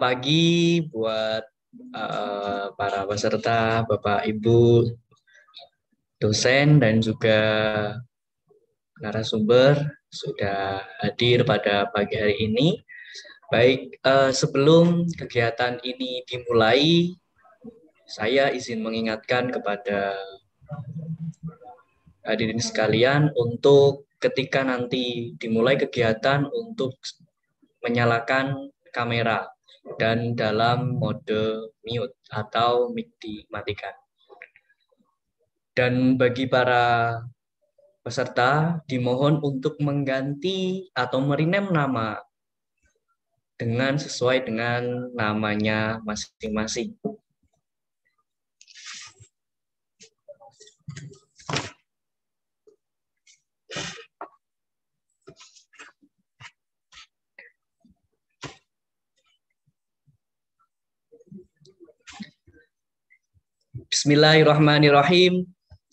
pagi buat uh, para peserta, Bapak Ibu, dosen dan juga narasumber sudah hadir pada pagi hari ini. Baik, uh, sebelum kegiatan ini dimulai, saya izin mengingatkan kepada hadirin sekalian untuk ketika nanti dimulai kegiatan untuk menyalakan kamera dan dalam mode mute atau mic dimatikan. Dan bagi para peserta dimohon untuk mengganti atau merinem nama dengan sesuai dengan namanya masing-masing. Bismillahirrahmanirrahim.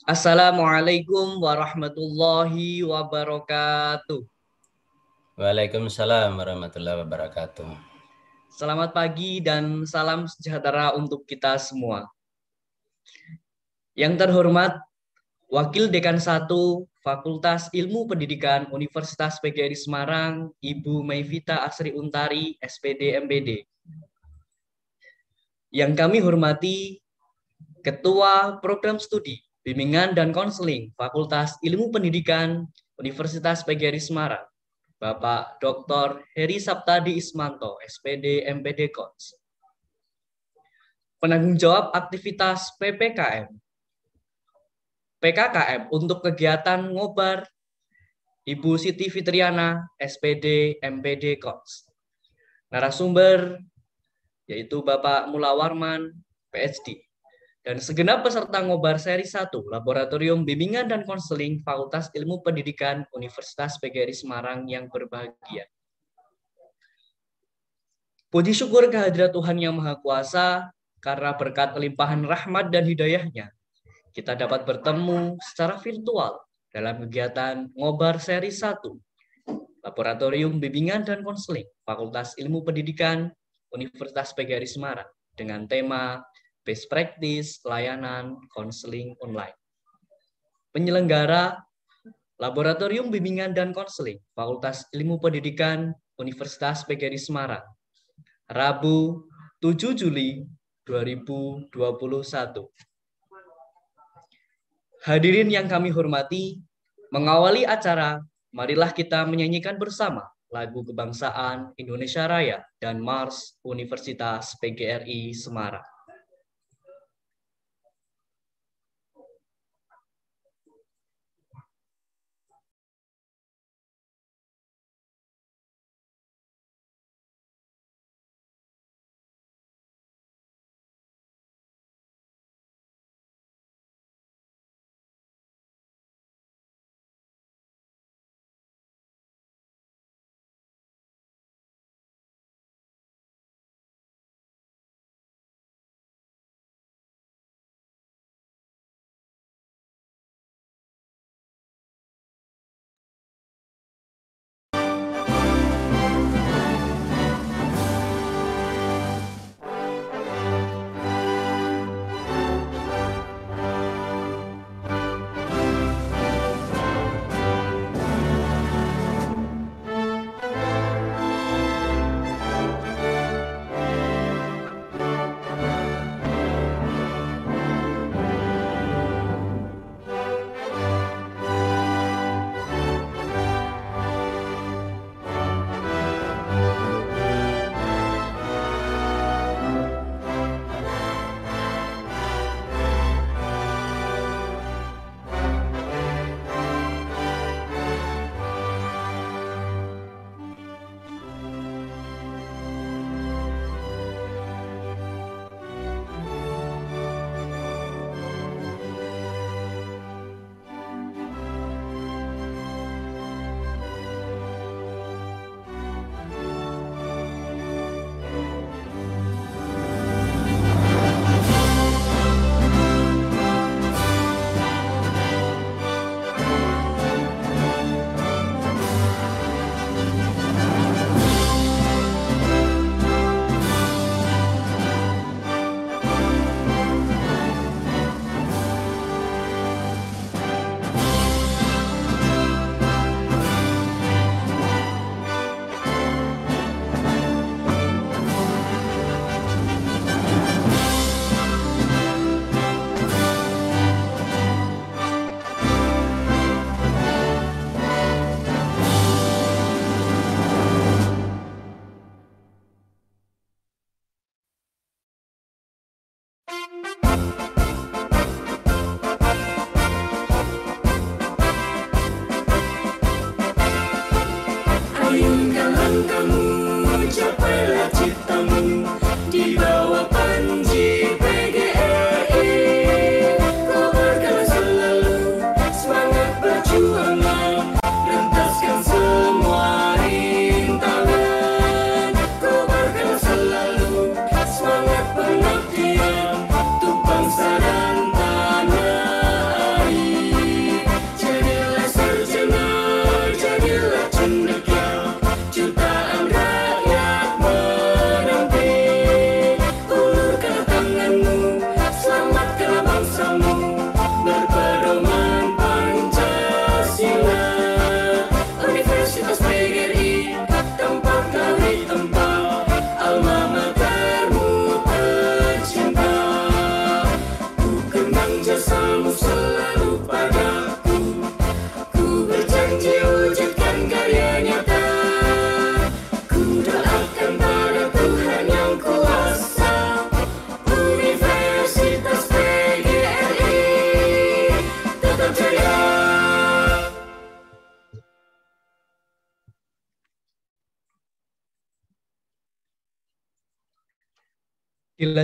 Assalamualaikum warahmatullahi wabarakatuh. Waalaikumsalam warahmatullahi wabarakatuh. Selamat pagi dan salam sejahtera untuk kita semua. Yang terhormat Wakil Dekan 1 Fakultas Ilmu Pendidikan Universitas PGRI Semarang, Ibu Maivita Asri Untari, SPD MPD. Yang kami hormati Ketua Program Studi Bimbingan dan Konseling Fakultas Ilmu Pendidikan Universitas PGRI Semarang, Bapak Dr. Heri Saptadi Ismanto, SPD MPD Kons. Penanggung jawab aktivitas PPKM. PKKM untuk kegiatan ngobar Ibu Siti Fitriana, SPD MPD Kons. Narasumber yaitu Bapak Mula Warman, PhD dan segenap peserta ngobar seri 1 Laboratorium Bimbingan dan Konseling Fakultas Ilmu Pendidikan Universitas PGRI Semarang yang berbahagia. Puji syukur kehadirat Tuhan Yang Maha Kuasa karena berkat limpahan rahmat dan hidayahnya, kita dapat bertemu secara virtual dalam kegiatan ngobar seri 1 Laboratorium Bimbingan dan Konseling Fakultas Ilmu Pendidikan Universitas PGRI Semarang dengan tema best practice, layanan, konseling online. Penyelenggara Laboratorium Bimbingan dan Konseling Fakultas Ilmu Pendidikan Universitas PGRI Semarang. Rabu 7 Juli 2021. Hadirin yang kami hormati, mengawali acara, marilah kita menyanyikan bersama lagu kebangsaan Indonesia Raya dan Mars Universitas PGRI Semarang.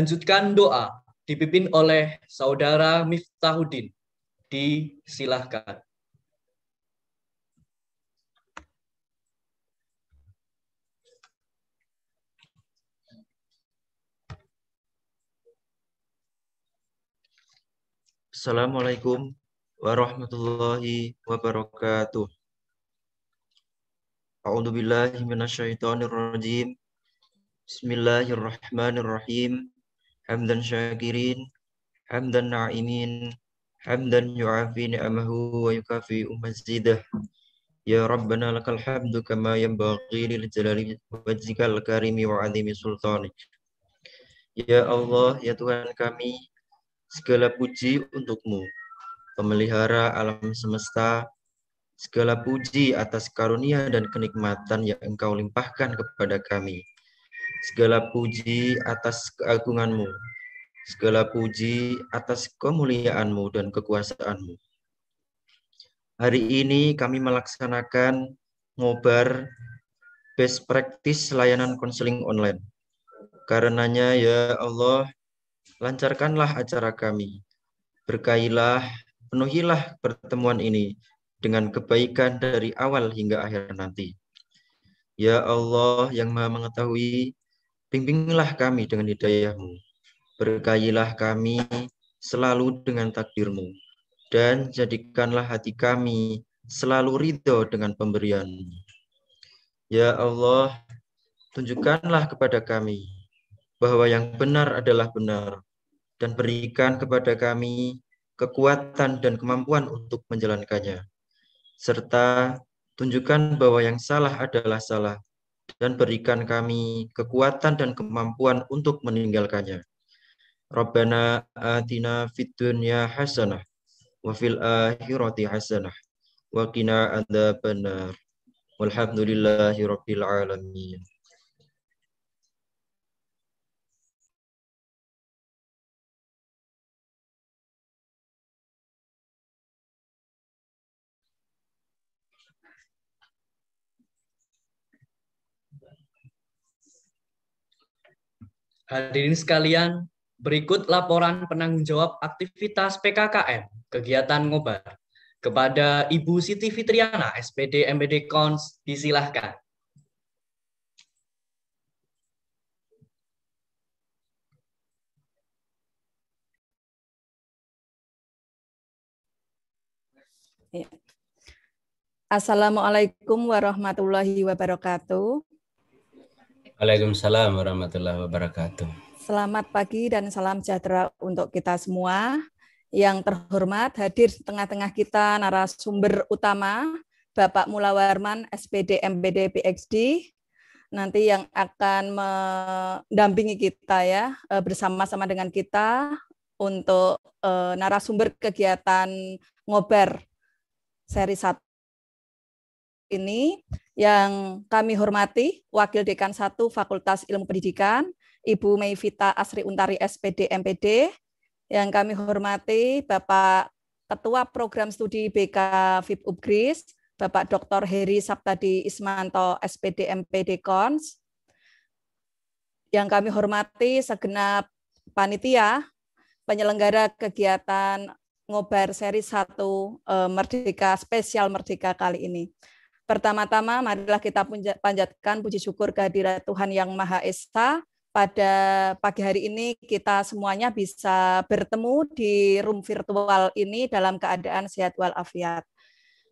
Dilanjutkan doa dipimpin oleh Saudara Miftahuddin. Disilahkan. Assalamualaikum warahmatullahi wabarakatuh. A'udzu billahi minasyaitonir rajim. Bismillahirrahmanirrahim. Hamdan syakirin, hamdan na'imin, hamdan yu'afi ni'amahu wa yukafi mazidah. Ya Rabbana lakal hamdu kama yanbaghi lil jalali wajhikal karimi wa azimi sultanik. Ya Allah, ya Tuhan kami, segala puji untukmu, pemelihara alam semesta, segala puji atas karunia dan kenikmatan yang engkau limpahkan kepada kami. Segala puji atas keagunganmu, segala puji atas kemuliaanmu dan kekuasaanmu. Hari ini kami melaksanakan ngobar best practice layanan konseling online. Karenanya ya Allah, lancarkanlah acara kami. Berkailah, penuhilah pertemuan ini dengan kebaikan dari awal hingga akhir nanti. Ya Allah yang maha mengetahui, bimbinglah kami dengan hidayahmu. Berkailah kami selalu dengan takdirmu. Dan jadikanlah hati kami selalu ridho dengan pemberianmu. Ya Allah, tunjukkanlah kepada kami bahwa yang benar adalah benar dan berikan kepada kami kekuatan dan kemampuan untuk menjalankannya. Serta tunjukkan bahwa yang salah adalah salah dan berikan kami kekuatan dan kemampuan untuk meninggalkannya. Rabbana atina fid dunya hasanah wa fil akhirati hasanah wa qina adzabannar. Walhamdulillahi rabbil alamin. Hadirin sekalian, berikut laporan penanggung jawab aktivitas PKKM kegiatan ngobar kepada Ibu Siti Fitriana, SPD MBD Kons, disilahkan. Assalamualaikum warahmatullahi wabarakatuh. Waalaikumsalam warahmatullahi wabarakatuh. Selamat pagi dan salam sejahtera untuk kita semua. Yang terhormat hadir di tengah-tengah kita narasumber utama Bapak Mula Warman, SPD MBD PhD, nanti yang akan mendampingi kita ya eh, bersama-sama dengan kita untuk eh, narasumber kegiatan ngobar seri 1 ini yang kami hormati Wakil Dekan 1 Fakultas Ilmu Pendidikan, Ibu Meivita Asri Untari SPD MPD, yang kami hormati Bapak Ketua Program Studi BK FIP Upgris, Bapak Dr. Heri Saptadi Ismanto, SPD MPD Kons. Yang kami hormati segenap panitia, penyelenggara kegiatan ngobar seri 1 eh, Merdeka spesial Merdeka kali ini. Pertama-tama marilah kita panjatkan puji syukur kehadirat Tuhan yang Maha Esa pada pagi hari ini kita semuanya bisa bertemu di room virtual ini dalam keadaan sehat walafiat.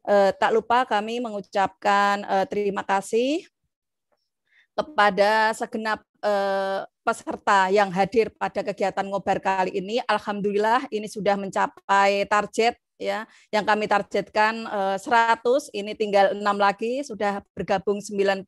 Eh, tak lupa kami mengucapkan eh, terima kasih kepada segenap eh, peserta yang hadir pada kegiatan ngobar kali ini. Alhamdulillah ini sudah mencapai target ya. Yang kami targetkan eh, 100 ini tinggal enam lagi sudah bergabung 94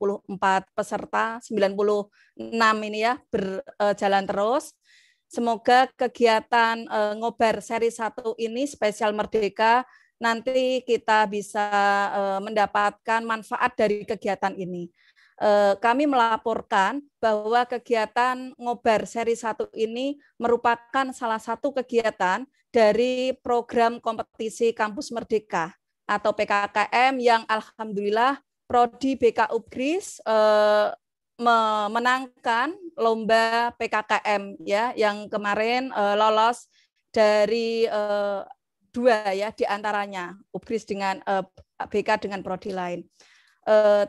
peserta 96 ini ya berjalan terus. Semoga kegiatan eh, ngobar seri 1 ini spesial merdeka nanti kita bisa eh, mendapatkan manfaat dari kegiatan ini. Eh, kami melaporkan bahwa kegiatan ngobar seri 1 ini merupakan salah satu kegiatan dari program kompetisi Kampus Merdeka atau PKKM yang alhamdulillah prodi BK Upgris eh, memenangkan lomba PKKM ya yang kemarin eh, lolos dari eh, dua ya di antaranya Upgris dengan eh, BK dengan prodi lain. Eh,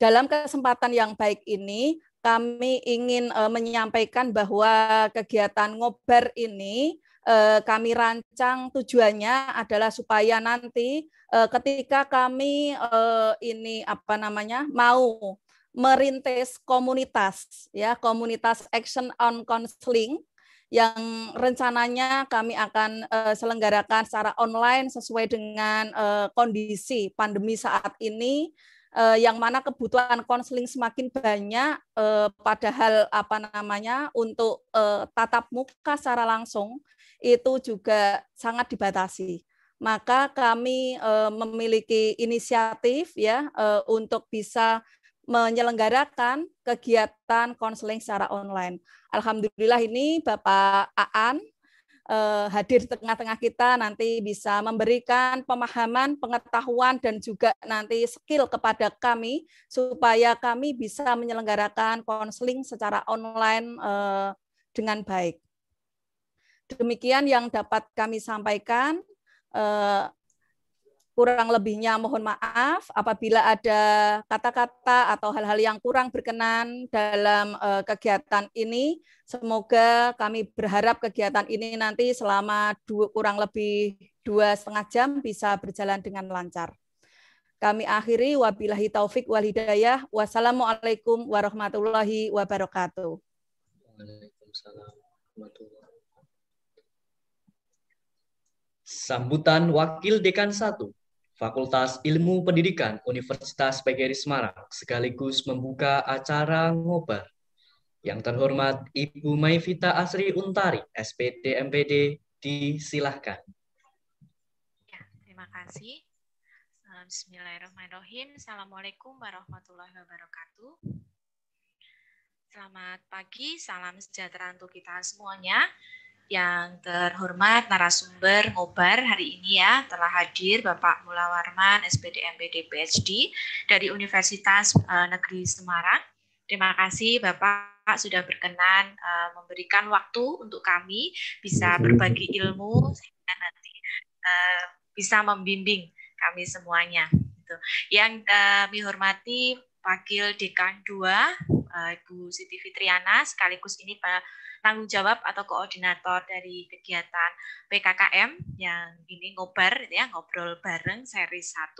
dalam kesempatan yang baik ini kami ingin uh, menyampaikan bahwa kegiatan ngobar ini uh, kami rancang tujuannya adalah supaya nanti uh, ketika kami uh, ini apa namanya mau merintis komunitas ya komunitas action on counseling yang rencananya kami akan uh, selenggarakan secara online sesuai dengan uh, kondisi pandemi saat ini eh, yang mana kebutuhan konseling semakin banyak eh, padahal apa namanya untuk eh, tatap muka secara langsung itu juga sangat dibatasi maka kami eh, memiliki inisiatif ya eh, untuk bisa menyelenggarakan kegiatan konseling secara online. Alhamdulillah ini Bapak Aan eh, hadir di tengah-tengah kita nanti bisa memberikan pemahaman, pengetahuan dan juga nanti skill kepada kami supaya kami bisa menyelenggarakan konseling secara online eh, dengan baik. Demikian yang dapat kami sampaikan. Eh, kurang lebihnya mohon maaf apabila ada kata-kata atau hal-hal yang kurang berkenan dalam uh, kegiatan ini. Semoga kami berharap kegiatan ini nanti selama dua, kurang lebih dua setengah jam bisa berjalan dengan lancar. Kami akhiri wabillahi taufik wal hidayah. Wassalamualaikum warahmatullahi wabarakatuh. Waalaikumsalam Sambutan Wakil Dekan 1 Fakultas Ilmu Pendidikan Universitas PGRI Semarang sekaligus membuka acara ngobar. Yang terhormat Ibu Maivita Asri Untari, SPD MPD, disilahkan. Ya, terima kasih. Bismillahirrahmanirrahim. Assalamualaikum warahmatullahi wabarakatuh. Selamat pagi, salam sejahtera untuk kita semuanya yang terhormat narasumber ngobar hari ini ya telah hadir Bapak Mula Warman SPD MPD PhD dari Universitas uh, Negeri Semarang. Terima kasih Bapak sudah berkenan uh, memberikan waktu untuk kami bisa berbagi ilmu sehingga nanti uh, bisa membimbing kami semuanya. Gitu. Yang kami hormati Wakil Dekan 2 Ibu Siti Fitriana sekaligus ini tanggung jawab atau koordinator dari kegiatan PKKM yang ini ngobar ya ngobrol bareng seri 1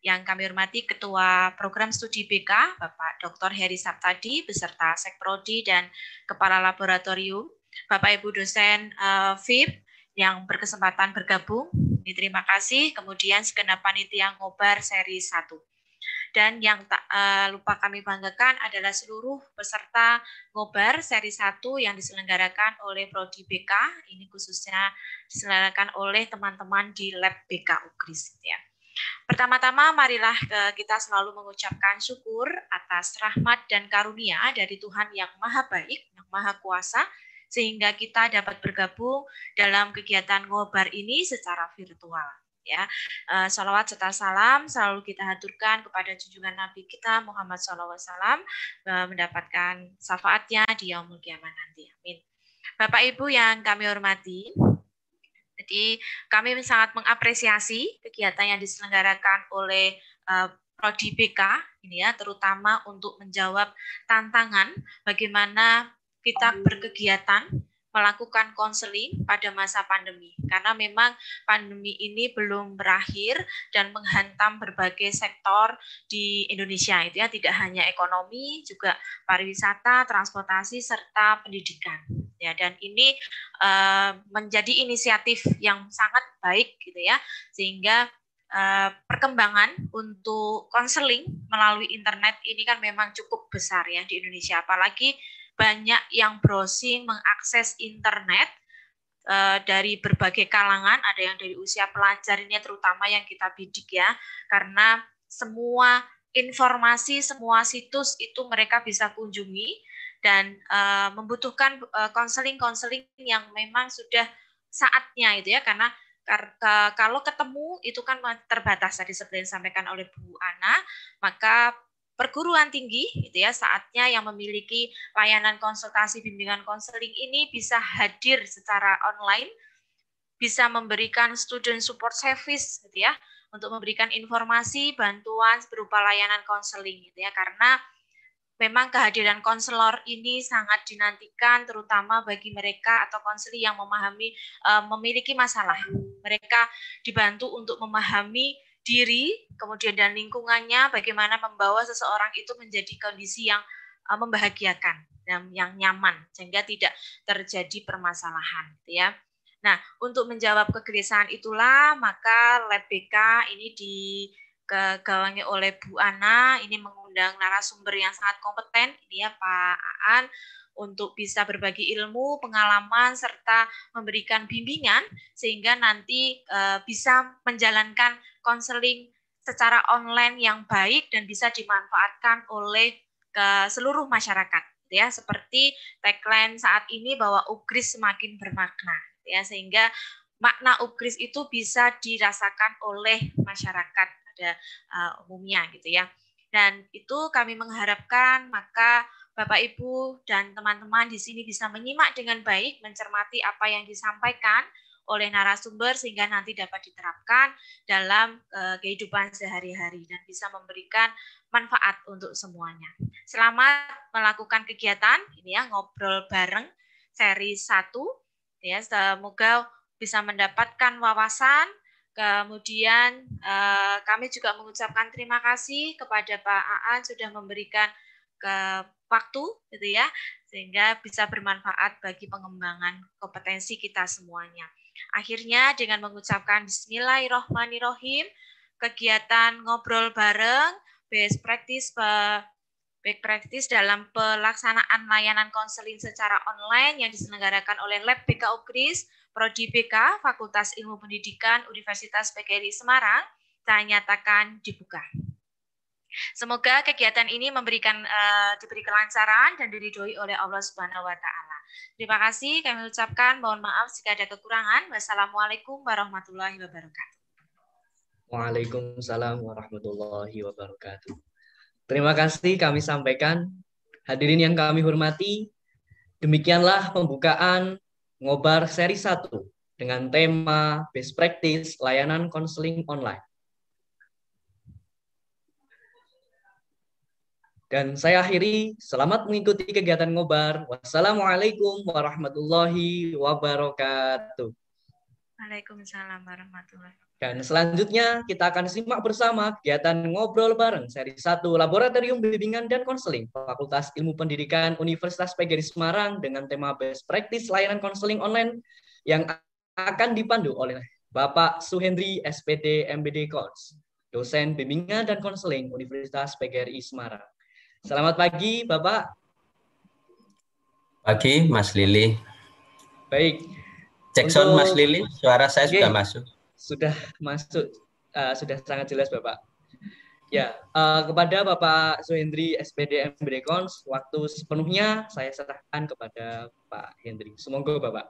yang kami hormati Ketua Program Studi BK Bapak Dr. Heri Saptadi beserta Sekprodi dan Kepala Laboratorium Bapak Ibu dosen uh, FIP yang berkesempatan bergabung. Terima kasih. Kemudian segenap panitia ngobar seri 1. Dan yang tak uh, lupa kami banggakan adalah seluruh peserta ngobar seri 1 yang diselenggarakan oleh Prodi BK, ini khususnya diselenggarakan oleh teman-teman di Lab BK UGRIS. Ya. Pertama-tama marilah kita selalu mengucapkan syukur atas rahmat dan karunia dari Tuhan yang maha baik, yang maha kuasa, sehingga kita dapat bergabung dalam kegiatan ngobar ini secara virtual. Ya. Eh, Salawat serta salam selalu kita haturkan kepada junjungan Nabi kita Muhammad SAW eh, mendapatkan syafaatnya di yaumul kiamat nanti. Amin. Bapak Ibu yang kami hormati, jadi kami sangat mengapresiasi kegiatan yang diselenggarakan oleh eh, Prodi BK ini ya, terutama untuk menjawab tantangan bagaimana kita berkegiatan melakukan konseling pada masa pandemi. Karena memang pandemi ini belum berakhir dan menghantam berbagai sektor di Indonesia itu ya. Tidak hanya ekonomi juga pariwisata, transportasi serta pendidikan. Ya dan ini eh, menjadi inisiatif yang sangat baik gitu ya. Sehingga eh, perkembangan untuk konseling melalui internet ini kan memang cukup besar ya di Indonesia. Apalagi banyak yang browsing mengakses internet eh, dari berbagai kalangan, ada yang dari usia pelajar ini terutama yang kita bidik ya, karena semua informasi, semua situs itu mereka bisa kunjungi dan eh, membutuhkan eh, konseling-konseling yang memang sudah saatnya itu ya, karena kalau ketemu itu kan terbatas tadi seperti yang disampaikan oleh Bu Ana, maka perguruan tinggi gitu ya saatnya yang memiliki layanan konsultasi bimbingan konseling ini bisa hadir secara online bisa memberikan student support service gitu ya untuk memberikan informasi bantuan berupa layanan konseling gitu ya. Karena memang kehadiran konselor ini sangat dinantikan terutama bagi mereka atau konseling yang memahami eh, memiliki masalah. Mereka dibantu untuk memahami diri, kemudian dan lingkungannya, bagaimana membawa seseorang itu menjadi kondisi yang uh, membahagiakan dan yang nyaman sehingga tidak terjadi permasalahan, gitu ya. Nah, untuk menjawab kegelisahan itulah maka Lab BK ini digawangi oleh Bu Ana, ini mengundang narasumber yang sangat kompeten, ini ya Pak Aan, untuk bisa berbagi ilmu, pengalaman, serta memberikan bimbingan sehingga nanti uh, bisa menjalankan konseling secara online yang baik dan bisa dimanfaatkan oleh ke seluruh masyarakat ya. Seperti tagline saat ini bahwa UGRIS semakin bermakna ya. Sehingga makna UGRIS itu bisa dirasakan oleh masyarakat pada uh, umumnya gitu ya. Dan itu kami mengharapkan maka Bapak Ibu dan teman-teman di sini bisa menyimak dengan baik mencermati apa yang disampaikan oleh narasumber sehingga nanti dapat diterapkan dalam uh, kehidupan sehari-hari dan bisa memberikan manfaat untuk semuanya. Selamat melakukan kegiatan. Ini ya ngobrol bareng seri 1 ya semoga bisa mendapatkan wawasan. Kemudian uh, kami juga mengucapkan terima kasih kepada Pak Aan sudah memberikan ke waktu gitu ya sehingga bisa bermanfaat bagi pengembangan kompetensi kita semuanya. Akhirnya dengan mengucapkan Bismillahirrohmanirrohim, kegiatan ngobrol bareng, best practice baik practice dalam pelaksanaan layanan konseling secara online yang diselenggarakan oleh Lab BK UKRIS, Prodi BK, Fakultas Ilmu Pendidikan Universitas PGRI Semarang, saya nyatakan dibuka. Semoga kegiatan ini memberikan uh, diberi kelancaran dan diridhoi oleh Allah Subhanahu wa taala. Terima kasih kami ucapkan mohon maaf jika ada kekurangan. Wassalamualaikum warahmatullahi wabarakatuh. Waalaikumsalam warahmatullahi wabarakatuh. Terima kasih kami sampaikan. Hadirin yang kami hormati, demikianlah pembukaan ngobar seri 1 dengan tema Best Practice Layanan Konseling Online. Dan saya akhiri, selamat mengikuti kegiatan ngobar. Wassalamualaikum warahmatullahi wabarakatuh. Waalaikumsalam warahmatullahi wabarakatuh. Dan selanjutnya kita akan simak bersama kegiatan ngobrol bareng seri 1 Laboratorium Bimbingan dan Konseling Fakultas Ilmu Pendidikan Universitas PGRI Semarang dengan tema Best Practice Layanan Konseling Online yang akan dipandu oleh Bapak Suhendri SPD MBD Kons, dosen Bimbingan dan Konseling Universitas PGRI Semarang. Selamat pagi, Bapak. Pagi, Mas Lili. Baik. Cek sound Mas Lili, suara saya Oke. sudah masuk. sudah masuk, uh, sudah sangat jelas Bapak. Ya, uh, kepada Bapak Suhendri SPD MBD Kons, waktu sepenuhnya saya serahkan kepada Pak Hendri. Semoga Bapak.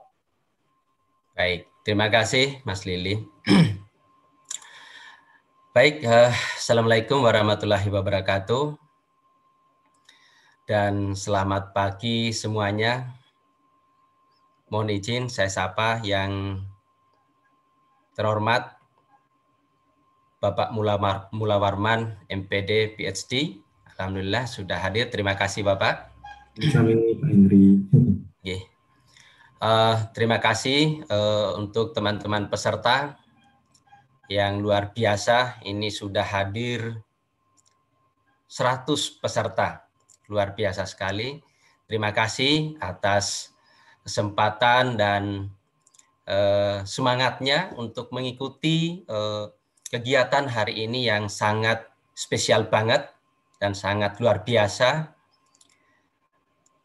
Baik, terima kasih Mas Lili. Baik, eh, Assalamualaikum warahmatullahi wabarakatuh. Dan selamat pagi semuanya. Mohon izin saya sapa yang terhormat Bapak Mula, Mula Warman, MPD, PhD. Alhamdulillah sudah hadir. Terima kasih Bapak. Pak. Eh, terima kasih eh, untuk teman-teman peserta yang luar biasa. Ini sudah hadir 100 peserta. Luar biasa sekali. Terima kasih atas kesempatan dan eh, semangatnya untuk mengikuti eh, kegiatan hari ini yang sangat spesial banget dan sangat luar biasa.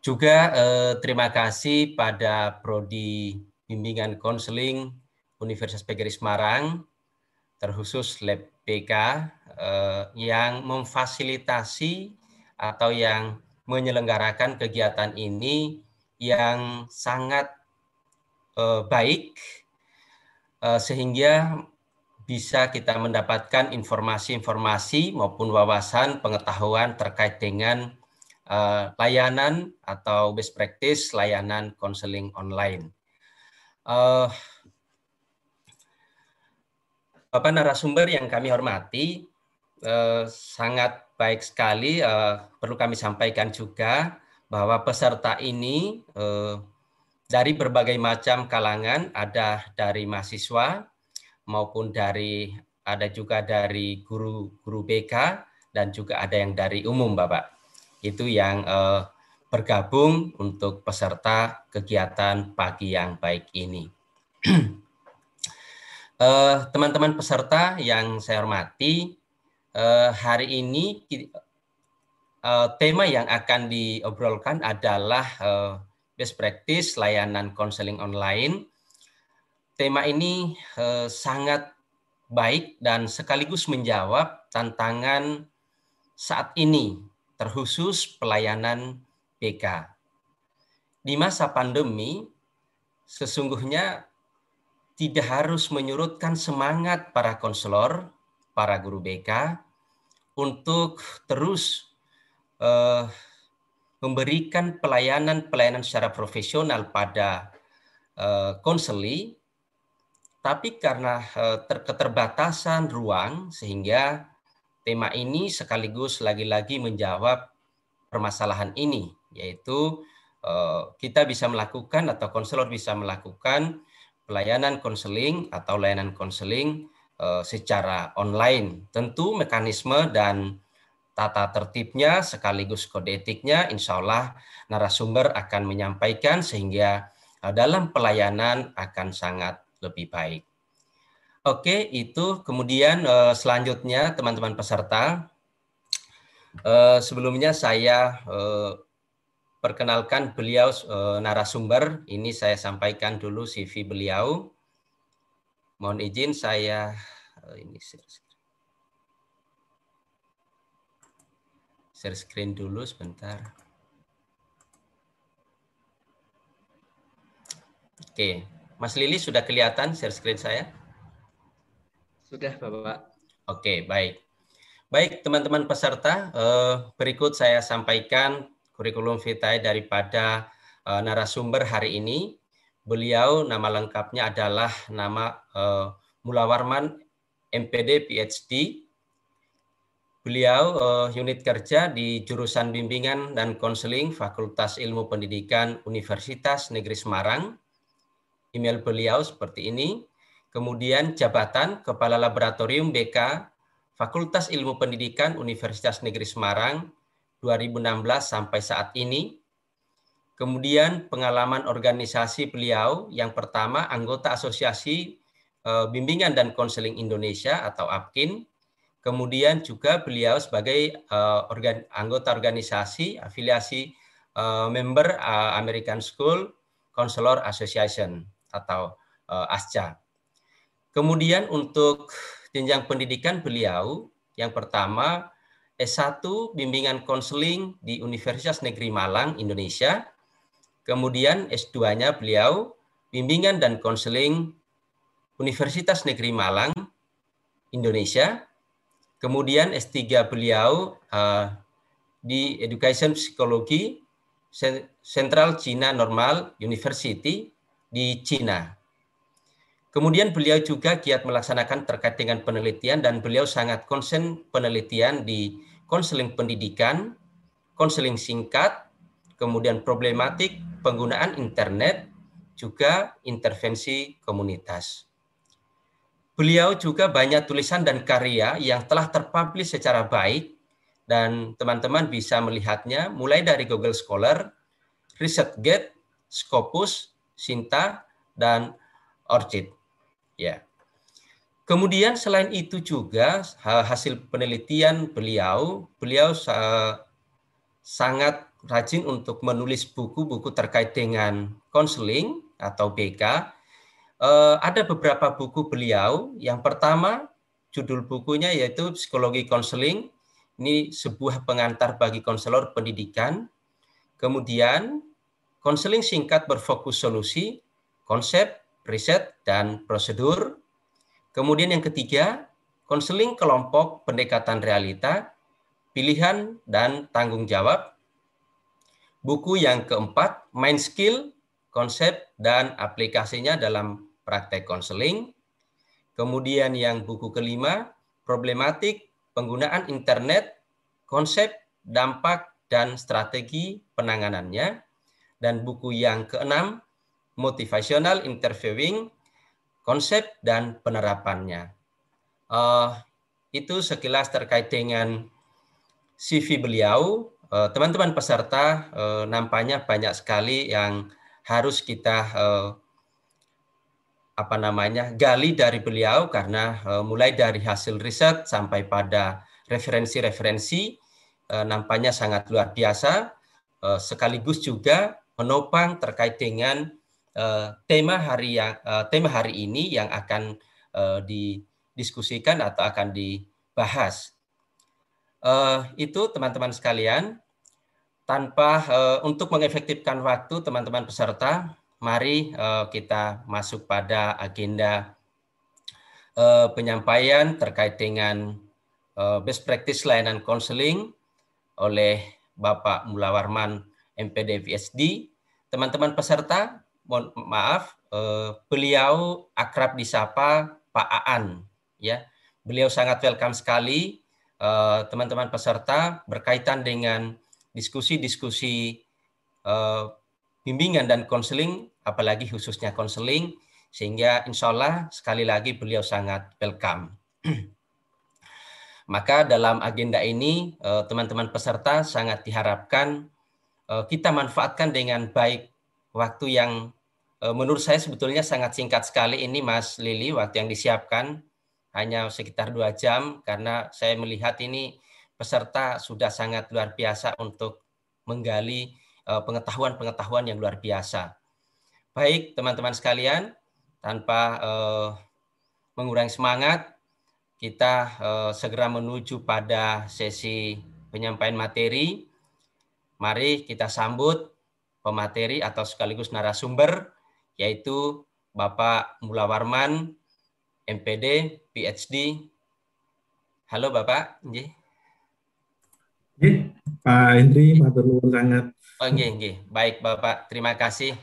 Juga eh, terima kasih pada Prodi Bimbingan Konseling Universitas PGRI Semarang, terkhusus Lab PK eh, yang memfasilitasi atau yang menyelenggarakan kegiatan ini yang sangat eh, baik eh, sehingga bisa kita mendapatkan informasi-informasi maupun wawasan pengetahuan terkait dengan uh, layanan atau best practice layanan konseling online. Uh, Bapak narasumber yang kami hormati, uh, sangat baik sekali. Uh, perlu kami sampaikan juga bahwa peserta ini uh, dari berbagai macam kalangan, ada dari mahasiswa, maupun dari ada juga dari guru-guru BK dan juga ada yang dari umum Bapak. Itu yang eh, bergabung untuk peserta kegiatan pagi yang baik ini. Teman-teman eh, peserta yang saya hormati, eh, hari ini eh, tema yang akan diobrolkan adalah eh, best practice layanan konseling online tema ini eh, sangat baik dan sekaligus menjawab tantangan saat ini, terkhusus pelayanan BK. Di masa pandemi, sesungguhnya tidak harus menyurutkan semangat para konselor, para guru BK untuk terus eh, memberikan pelayanan-pelayanan secara profesional pada eh, konseli. Tapi karena eh, keterbatasan ruang sehingga tema ini sekaligus lagi-lagi menjawab permasalahan ini yaitu kita bisa melakukan atau konselor bisa melakukan pelayanan konseling atau layanan konseling secara online. Tentu mekanisme dan tata tertibnya sekaligus kode etiknya insya Allah narasumber akan menyampaikan sehingga dalam pelayanan akan sangat lebih baik. Oke, itu kemudian uh, selanjutnya teman-teman peserta, sebelumnya saya perkenalkan beliau narasumber. Ini saya sampaikan dulu CV beliau. Mohon izin saya uh, ini share screen. share screen dulu sebentar. Oke, Mas Lili sudah kelihatan share screen saya? Sudah, Bapak. Oke, baik. Baik, teman-teman peserta, eh, berikut saya sampaikan kurikulum vitae daripada eh, narasumber hari ini. Beliau nama lengkapnya adalah nama eh, Mulawarman MPD PhD. Beliau unit kerja di jurusan bimbingan dan konseling Fakultas Ilmu Pendidikan Universitas Negeri Semarang email beliau seperti ini. Kemudian jabatan Kepala Laboratorium BK Fakultas Ilmu Pendidikan Universitas Negeri Semarang 2016 sampai saat ini. Kemudian pengalaman organisasi beliau yang pertama anggota Asosiasi eh, Bimbingan dan Konseling Indonesia atau APKIN. Kemudian juga beliau sebagai eh, anggota organisasi afiliasi eh, member American School Counselor Association atau ASCA. Kemudian untuk jenjang pendidikan beliau, yang pertama S1 Bimbingan Konseling di Universitas Negeri Malang, Indonesia. Kemudian S2-nya beliau Bimbingan dan Konseling Universitas Negeri Malang, Indonesia. Kemudian S3 beliau uh, di Education Psikologi Central China Normal University di Cina. Kemudian beliau juga giat melaksanakan terkait dengan penelitian dan beliau sangat konsen penelitian di konseling pendidikan, konseling singkat, kemudian problematik penggunaan internet, juga intervensi komunitas. Beliau juga banyak tulisan dan karya yang telah terpublish secara baik dan teman-teman bisa melihatnya mulai dari Google Scholar, ResearchGate, Scopus, Sinta, dan Orchid. Ya. Kemudian selain itu juga hasil penelitian beliau, beliau sangat rajin untuk menulis buku-buku terkait dengan konseling atau BK. Eh, ada beberapa buku beliau. Yang pertama judul bukunya yaitu Psikologi Konseling. Ini sebuah pengantar bagi konselor pendidikan. Kemudian konseling singkat berfokus solusi, konsep, riset, dan prosedur. Kemudian yang ketiga, konseling kelompok pendekatan realita, pilihan, dan tanggung jawab. Buku yang keempat, Mind Skill, konsep dan aplikasinya dalam praktek konseling. Kemudian yang buku kelima, problematik penggunaan internet, konsep, dampak, dan strategi penanganannya. Dan buku yang keenam, motivational interviewing, konsep dan penerapannya. Uh, itu sekilas terkait dengan CV beliau. Uh, teman-teman peserta uh, nampaknya banyak sekali yang harus kita uh, apa namanya gali dari beliau karena mulai dari hasil riset sampai pada referensi-referensi nampaknya sangat luar biasa sekaligus juga menopang terkait dengan tema hari yang tema hari ini yang akan didiskusikan atau akan dibahas. Uh, itu teman-teman sekalian, tanpa uh, untuk mengefektifkan waktu teman-teman peserta, mari uh, kita masuk pada agenda uh, penyampaian terkait dengan uh, best practice layanan konseling oleh Bapak Mulawarman MPD VSD. Teman-teman peserta, mohon maaf, eh, beliau akrab disapa Pak Aan, ya. Beliau sangat welcome sekali eh, teman-teman peserta berkaitan dengan diskusi-diskusi eh, bimbingan dan konseling, apalagi khususnya konseling, sehingga insya Allah sekali lagi beliau sangat welcome. Maka dalam agenda ini eh, teman-teman peserta sangat diharapkan kita manfaatkan dengan baik waktu yang menurut saya sebetulnya sangat singkat sekali ini Mas Lili waktu yang disiapkan hanya sekitar dua jam karena saya melihat ini peserta sudah sangat luar biasa untuk menggali eh, pengetahuan-pengetahuan yang luar biasa. Baik teman-teman sekalian, tanpa uh, mengurangi semangat, kita uh, segera menuju pada sesi penyampaian materi. Mari kita sambut pemateri atau sekaligus narasumber yaitu Bapak Mula Warman, MPD, PhD. Halo Bapak, nggih. Nggih, Pak Hendri, matur nuwun sangat. Oh nggih, nggih. Baik Bapak, terima kasih.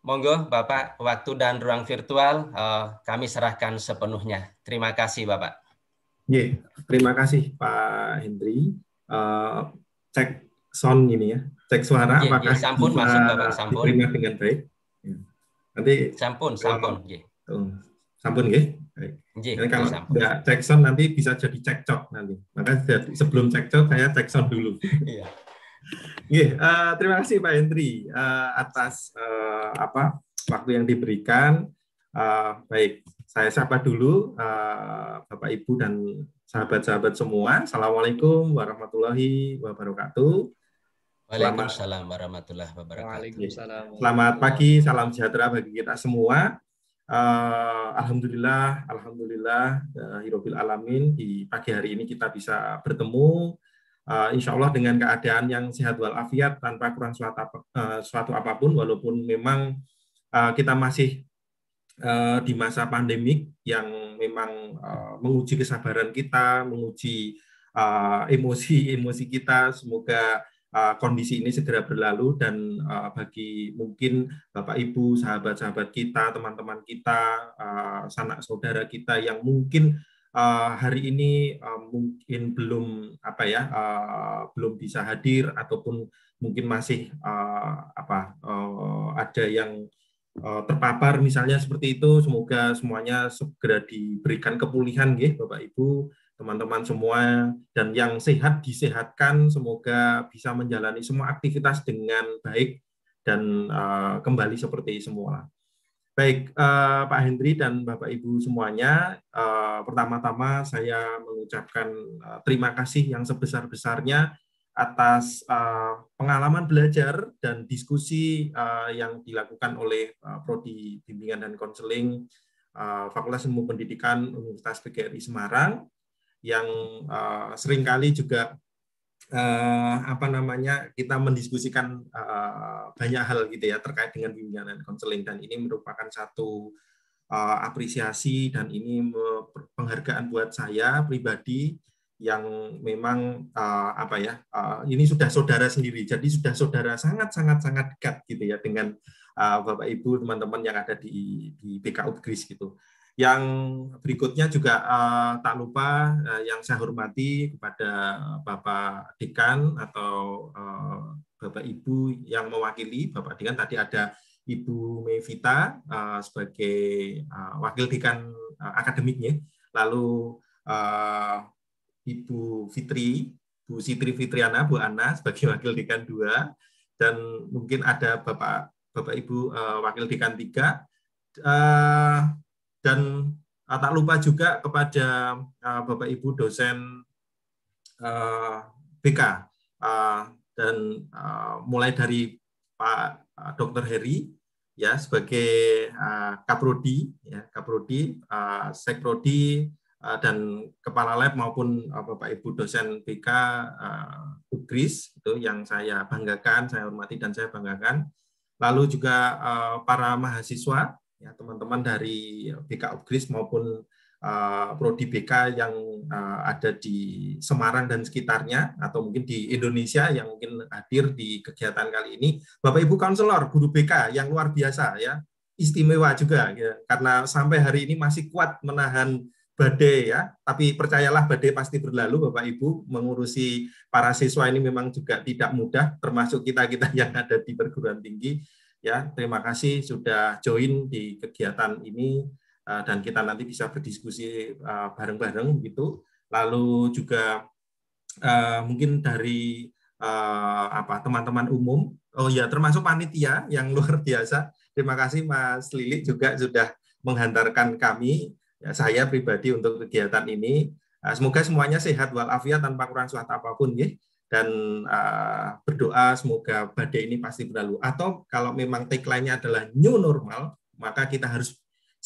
Monggo Bapak, waktu dan ruang virtual uh, kami serahkan sepenuhnya. Terima kasih Bapak. Nggih, terima kasih Pak Hendri. Uh, cek sound ini ya, cek suara Nggih, apakah nggih, sampun bisa masuk Bapak, sampun. dengan baik. Ya. Nanti Sampun, sampun, nggih. oh, sampun nggih. Nggih, Nanti kalau sampun. nggak cek sound nanti bisa jadi cekcok nanti. Maka jadi- sebelum cekcok saya cek sound dulu. Iya. Nggih, eh, terima kasih Pak Hendri eh, atas eh, apa waktu yang diberikan. Eh, baik, saya sapa dulu eh, Bapak Ibu dan sahabat-sahabat semua. Assalamualaikum warahmatullahi wabarakatuh. Waalaikumsalam warahmatullahi wabarakatuh. Waalaikumsalam. Selamat pagi, salam sejahtera bagi kita semua. Eh, Alhamdulillah, Alhamdulillah, Hirobil Alamin, di pagi hari ini kita bisa bertemu, eh, insya Allah dengan keadaan yang sehat walafiat, tanpa kurang suatu, eh, suatu apa pun, walaupun memang eh, kita masih eh, di masa pandemik yang memang eh, menguji kesabaran kita, menguji eh, emosi-emosi kita. Semoga kondisi ini segera berlalu dan eh, bagi mungkin Bapak Ibu, sahabat-sahabat kita, teman-teman kita, eh, sanak saudara kita yang mungkin eh, hari ini eh, mungkin belum apa ya, eh, belum bisa hadir ataupun mungkin masih eh, apa eh, ada yang eh, terpapar misalnya seperti itu semoga semuanya segera diberikan kepulihan nggih Bapak Ibu teman-teman semua dan yang sehat disehatkan semoga bisa menjalani semua aktivitas dengan baik dan eh, kembali seperti semula. Baik, eh, Pak Hendri dan Bapak Ibu semuanya, eh, pertama-tama saya mengucapkan eh, terima kasih yang sebesar-besarnya atas eh, pengalaman belajar dan diskusi eh, yang dilakukan oleh eh, Prodi Bimbingan dan Konseling eh, Fakultas Ilmu Pendidikan Universitas PGRI Semarang yang eh, sering kali juga eh, apa namanya kita mendiskusikan eh, banyak hal gitu ya terkait dengan bimbingan dan konseling. Dan ini merupakan satu eh, apresiasi dan ini penghargaan buat saya pribadi yang memang eh, apa ya eh, ini sudah saudara sendiri. Jadi sudah saudara sangat sangat sangat dekat gitu ya dengan eh, bapak ibu teman-teman yang ada di di BK Utgris gitu yang berikutnya juga eh, tak lupa eh, yang saya hormati kepada bapak dekan atau eh, bapak ibu yang mewakili bapak dekan tadi ada Ibu Mevita eh, sebagai eh, wakil dekan eh, akademiknya. Lalu eh, Ibu Fitri, Bu Sitri Fitriana, Bu Ana sebagai wakil dekan 2 dan mungkin ada Bapak Bapak Ibu eh, wakil dekan 3 Eh, dan eh, tak lupa juga kepada eh, Bapak Ibu dosen eh, BK Eh, dan eh, mulai dari Pak Dr. Heri ya sebagai eh, Kaprodi ya Kaprodi eh, Sekprodi dan kepala lab maupun Bapak Ibu dosen BK eh, Ugris itu yang saya banggakan, saya hormati dan saya banggakan. Lalu juga eh, para mahasiswa ya teman-teman dari BK Ugris maupun eh, prodi BK yang eh, ada di Semarang dan sekitarnya atau mungkin di Indonesia yang mungkin hadir di kegiatan kali ini. Bapak Ibu konselor, guru BK yang luar biasa ya, istimewa juga ya, karena sampai hari ini masih kuat menahan badai ya, tapi percayalah badai pasti berlalu Bapak Ibu mengurusi para siswa ini memang juga tidak mudah termasuk kita-kita yang ada di perguruan tinggi ya. Terima kasih sudah join di kegiatan ini eh, dan kita nanti bisa berdiskusi eh, bareng-bareng gitu. Lalu juga eh, mungkin dari apa teman-teman umum, oh ya termasuk panitia yang luar biasa. Terima kasih Mas Lili juga sudah menghantarkan kami ya, saya pribadi untuk kegiatan ini. Semoga semuanya sehat walafiat tanpa kurang suatu apa pun ya. Dan uh, berdoa semoga badai ini pasti berlalu. Atau kalau memang tagline-nya adalah new normal, maka kita harus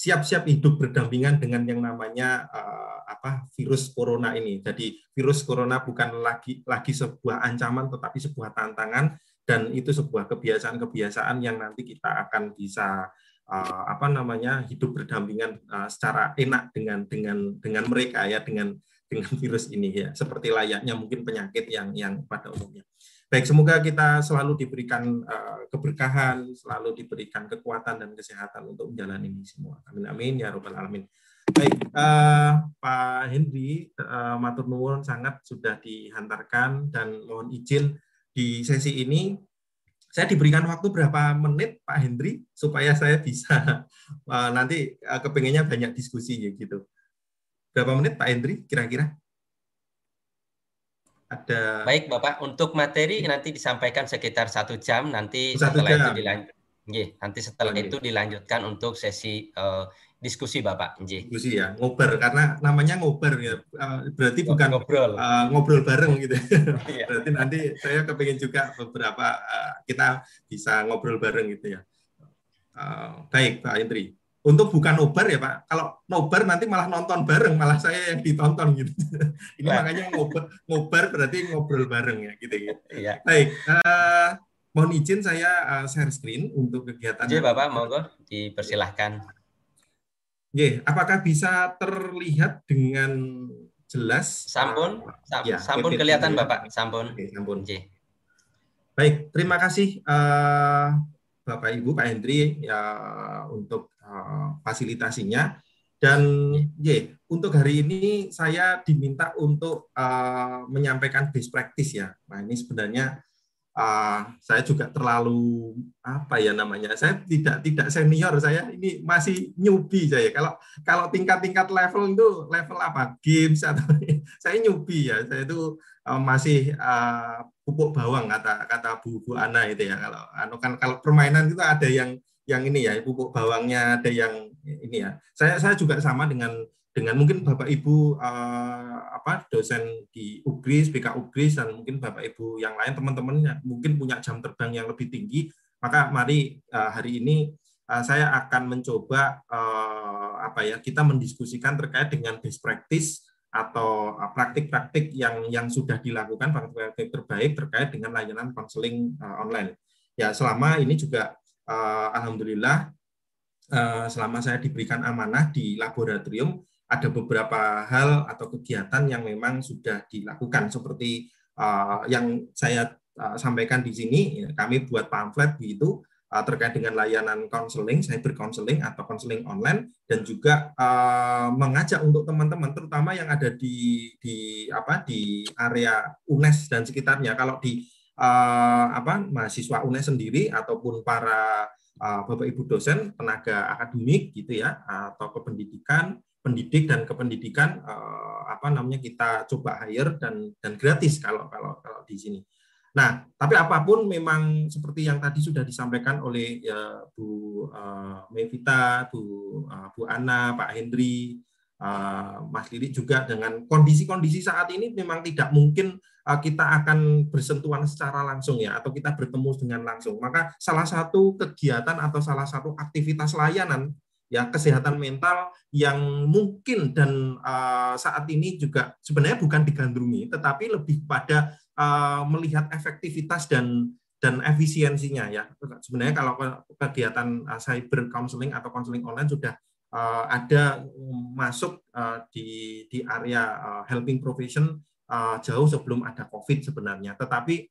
siap-siap hidup berdampingan dengan yang namanya uh, apa virus corona ini. Jadi virus corona bukan lagi lagi sebuah ancaman tetapi sebuah tantangan dan itu sebuah kebiasaan-kebiasaan yang nanti kita akan bisa uh, apa namanya hidup berdampingan uh, secara enak dengan dengan dengan mereka ya dengan dengan virus ini ya seperti layaknya mungkin penyakit yang yang pada umumnya. Baik, semoga kita selalu diberikan uh, keberkahan, selalu diberikan kekuatan dan kesehatan untuk menjalani ini semua. Amin amin ya robbal alamin. Baik, uh, Pak Hendri, uh, matur nuwun sangat sudah dihantarkan dan mohon izin di sesi ini saya diberikan waktu berapa menit Pak Hendri supaya saya bisa uh, nanti uh, kepengennya banyak diskusi ya gitu. Berapa menit Pak Hendri kira-kira? Ada Baik Bapak, untuk materi nanti disampaikan sekitar satu jam. Nanti Satu setelah itu jam. dilanjut. Nggih, nanti setelah Oke. itu dilanjutkan untuk sesi eh, diskusi Bapak. Nggih. diskusi ya ngobar karena namanya ngobar ya Uh, berarti bukan ngobrol. uh, ngobrol bareng gitu. Iya. berarti nanti saya kepengen juga beberapa uh, kita bisa ngobrol bareng gitu ya. Uh, baik Pak Hendri. Untuk bukan nobar ya Pak. Kalau nobar nanti malah nonton bareng, malah saya yang ditonton gitu. Ini Lah. makanya ngobar, ngobar berarti ngobrol bareng ya gitu ya. Iya. Baik, uh, mohon izin saya uh, share screen untuk kegiatan. Nggih Bapak, monggo dipersilahkan. Nggih, apakah bisa terlihat dengan jelas? Sampun, sam- Ya, sampun kelihatan ya. Bapak, sampun. Oke, sampun. Nggih. Baik, terima kasih eh, Bapak Ibu Pak Hendri ya untuk fasilitasinya dan ye, untuk hari ini saya diminta untuk eh, menyampaikan best practice ya. Nah ini sebenarnya eh, saya juga terlalu apa ya namanya? Saya tidak tidak senior saya ini masih newbie saya. Kalau kalau tingkat-tingkat level itu level apa? Games atau saya newbie ya. Saya itu eh, masih eh, pupuk bawang kata kata Bu Bu Ana itu ya kalau anu kan kalau permainan itu ada yang yang ini ya pupuk bawangnya ada yang ini ya saya saya juga sama dengan dengan mungkin bapak ibu eh, apa dosen di UGRIS BK UGRIS dan mungkin bapak ibu yang lain teman-teman mungkin punya jam terbang yang lebih tinggi maka mari eh, hari ini eh, saya akan mencoba eh, apa ya kita mendiskusikan terkait dengan best practice atau uh, praktik-praktik yang yang sudah dilakukan praktik-praktik terbaik terkait dengan layanan konseling uh, online. Ya selama ini juga uh, alhamdulillah uh, selama saya diberikan amanah di laboratorium ada beberapa hal atau kegiatan yang memang sudah dilakukan seperti uh, yang saya uh, sampaikan di sini. Ya, kami buat pamflet begitu uh, terkait dengan layanan konseling, cyber counseling atau konseling online dan juga uh, mengajak untuk teman-teman terutama yang ada di di apa di area UNES dan sekitarnya kalau di uh, apa mahasiswa UNES sendiri ataupun para uh, Bapak Ibu dosen, tenaga akademik gitu ya atau kependidikan, pendidik dan kependidikan uh, apa namanya kita coba hire dan dan gratis kalau kalau kalau di sini. Nah, tapi apa pun memang seperti yang tadi sudah disampaikan oleh ya, Bu uh, Mevita, Bu uh, Bu Ana, Pak Hendri, Mas Lili juga dengan kondisi-kondisi saat ini memang tidak mungkin kita akan bersentuhan secara langsung ya atau kita bertemu dengan langsung. Maka salah satu kegiatan atau salah satu aktivitas layanan ya kesehatan mental yang mungkin dan uh, saat ini juga sebenarnya bukan digandrungi tetapi lebih pada uh, melihat efektivitas dan dan efisiensinya ya sebenarnya kalau kegiatan uh, cyber counseling atau counseling online sudah uh, ada masuk uh, di di area uh, helping profession jauh sebelum ada covid sebenarnya tetapi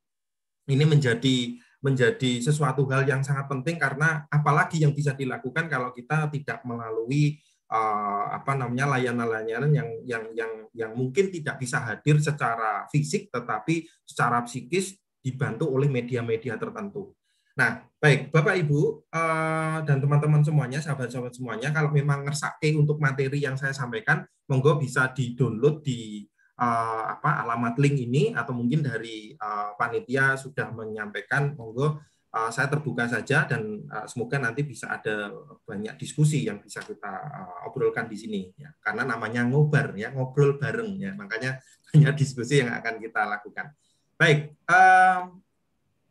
ini menjadi menjadi sesuatu hal yang sangat penting karena apalagi yang bisa dilakukan kalau kita tidak melalui uh, apa namanya layanan-layanan yang yang yang yang mungkin tidak bisa hadir secara fisik tetapi secara psikis dibantu oleh media-media tertentu. Nah, baik Bapak Ibu uh, dan teman-teman semuanya, sahabat-sahabat semuanya, kalau memang ngersake untuk materi yang saya sampaikan, monggo bisa di-download di uh, apa alamat link ini atau mungkin dari uh, panitia sudah menyampaikan monggo uh, saya terbuka saja dan uh, semoga nanti bisa ada banyak diskusi yang bisa kita uh, obrolkan di sini ya. Karena namanya ngobar ya ngobrol bareng ya. Makanya banyak diskusi yang akan kita lakukan. Baik uh,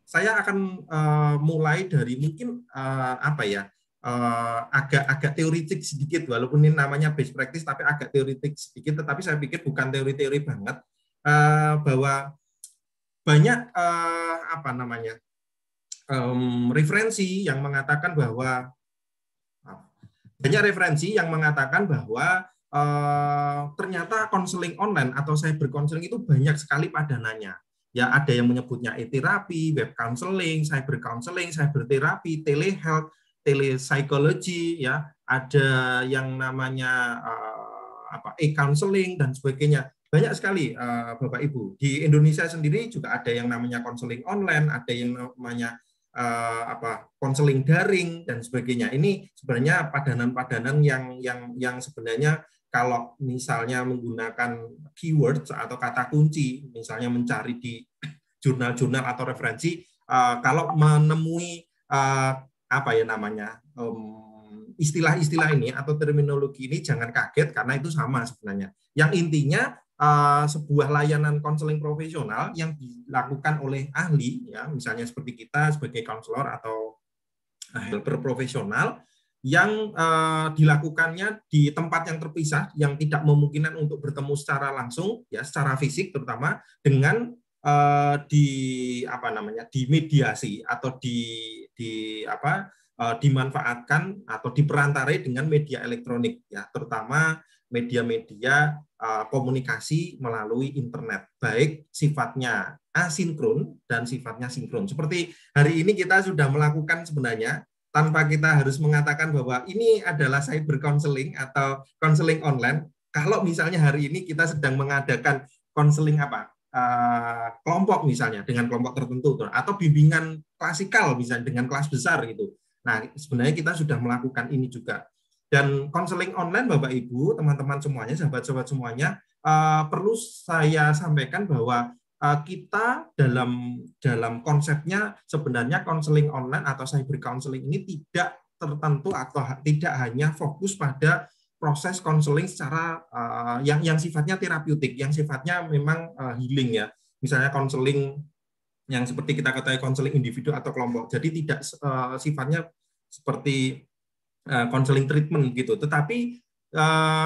saya akan uh, mulai dari mungkin uh, apa ya agak agak teoritik sedikit walaupun ini namanya best practice tapi agak teoritik sedikit. Tetapi saya pikir bukan teori-teori banget uh, bahwa banyak uh, apa namanya um, referensi yang mengatakan bahwa banyak referensi yang mengatakan bahwa uh, ternyata konseling online atau cyber counseling itu banyak sekali padanannya. Ya ada yang menyebutnya e-terapi, web counseling, cyber counseling, cyber terapi, telehealth telepsychology ya. Ada yang namanya uh, apa e-counseling dan sebagainya. Banyak sekali uh, Bapak Ibu. Di Indonesia sendiri juga ada yang namanya konseling online ada yang namanya uh, apa konseling daring dan sebagainya. Ini sebenarnya padanan-padanan yang yang yang sebenarnya kalau misalnya menggunakan keywords atau kata kunci misalnya mencari di jurnal-jurnal atau referensi uh, kalau menemui uh, apa ya namanya istilah-istilah um, ini atau terminologi ini jangan kaget karena itu sama sebenarnya. Yang intinya uh, sebuah layanan konseling profesional yang dilakukan oleh ahli ya misalnya seperti kita sebagai konselor atau helper profesional yang uh, dilakukannya di tempat yang terpisah yang tidak memungkinkan untuk bertemu secara langsung ya secara fisik terutama dengan uh, di apa namanya di mediasi atau di di apa eh, dimanfaatkan atau diperantarai dengan media elektronik ya, terutama media-media eh, komunikasi melalui internet, baik sifatnya asinkron dan sifatnya sinkron. Seperti hari ini kita sudah melakukan sebenarnya tanpa kita harus mengatakan bahwa ini adalah cyber counseling atau counseling online. Kalau misalnya hari ini kita sedang mengadakan counseling apa? Eh, kelompok misalnya dengan kelompok tertentu atau bimbingan klasikal misalnya dengan kelas besar gitu. Nah, sebenarnya kita sudah melakukan ini juga. Dan konseling online Bapak Ibu, teman-teman semuanya, sahabat-sahabat semuanya, eh, perlu saya sampaikan bahwa eh, kita dalam dalam konsepnya sebenarnya konseling online atau cyber counseling ini tidak tertentu atau tidak hanya fokus pada proses konseling secara eh, yang yang sifatnya terapeutik, yang sifatnya memang eh, healing ya. Misalnya konseling yang seperti kita ketahui konseling individu atau kelompok. Jadi tidak eh, sifatnya seperti konseling treatment gitu. Tetapi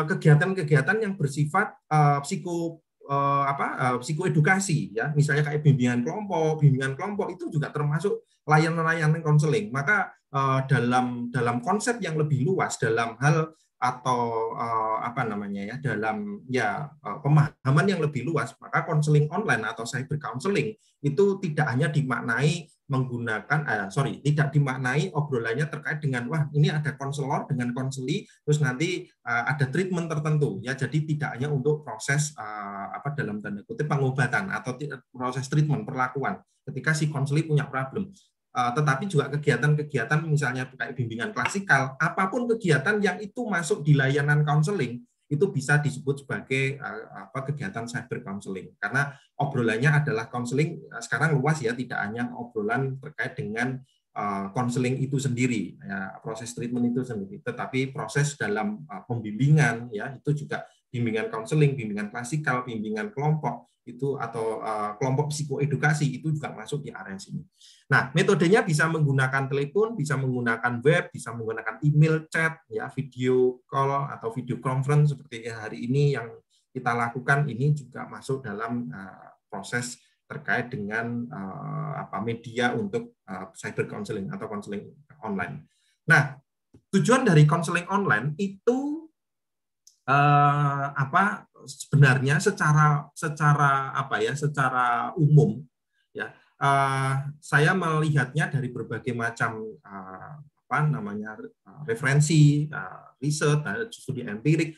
kegiatan-kegiatan yang bersifat eh, psiko eh, apa eh, psikoedukasi ya, misalnya kayak bimbingan kelompok, bimbingan kelompok itu juga termasuk layanan-layanan konseling. Maka eh, dalam dalam konsep yang lebih luas dalam hal atau eh, apa namanya ya dalam ya eh, pemahaman yang lebih luas maka konseling online atau cyber counseling itu tidak hanya dimaknai menggunakan eh, sorry tidak dimaknai obrolannya terkait dengan wah ini ada konselor dengan konseli terus nanti eh, ada treatment tertentu. Ya jadi tidak hanya untuk proses eh, apa dalam tanda kutip pengobatan atau proses treatment perlakuan. Ketika si konseli punya problem Uh, tetapi juga kegiatan-kegiatan misalnya kayak bimbingan klasikal, apa pun kegiatan yang itu masuk di layanan counseling itu bisa disebut sebagai uh, apa kegiatan cyber counseling. Karena obrolannya adalah counseling uh, sekarang luas ya tidak hanya obrolan terkait dengan counseling itu sendiri ya proses treatment itu sendiri. Tetapi proses dalam pembimbingan ya itu juga bimbingan counseling bimbingan klasikal bimbingan kelompok itu atau uh, kelompok psikoedukasi itu juga masuk di area sini. Nah, metodenya bisa menggunakan telepon, bisa menggunakan web, bisa menggunakan email chat, ya video call atau video conference seperti hari ini yang kita lakukan ini juga masuk dalam uh, proses terkait dengan uh, apa media untuk uh, cyber counseling atau counseling online. Nah, tujuan dari counseling online itu uh, apa sebenarnya secara secara apa ya secara umum ya uh, saya melihatnya dari berbagai macam uh, apa namanya uh, referensi uh, riset uh, studi empirik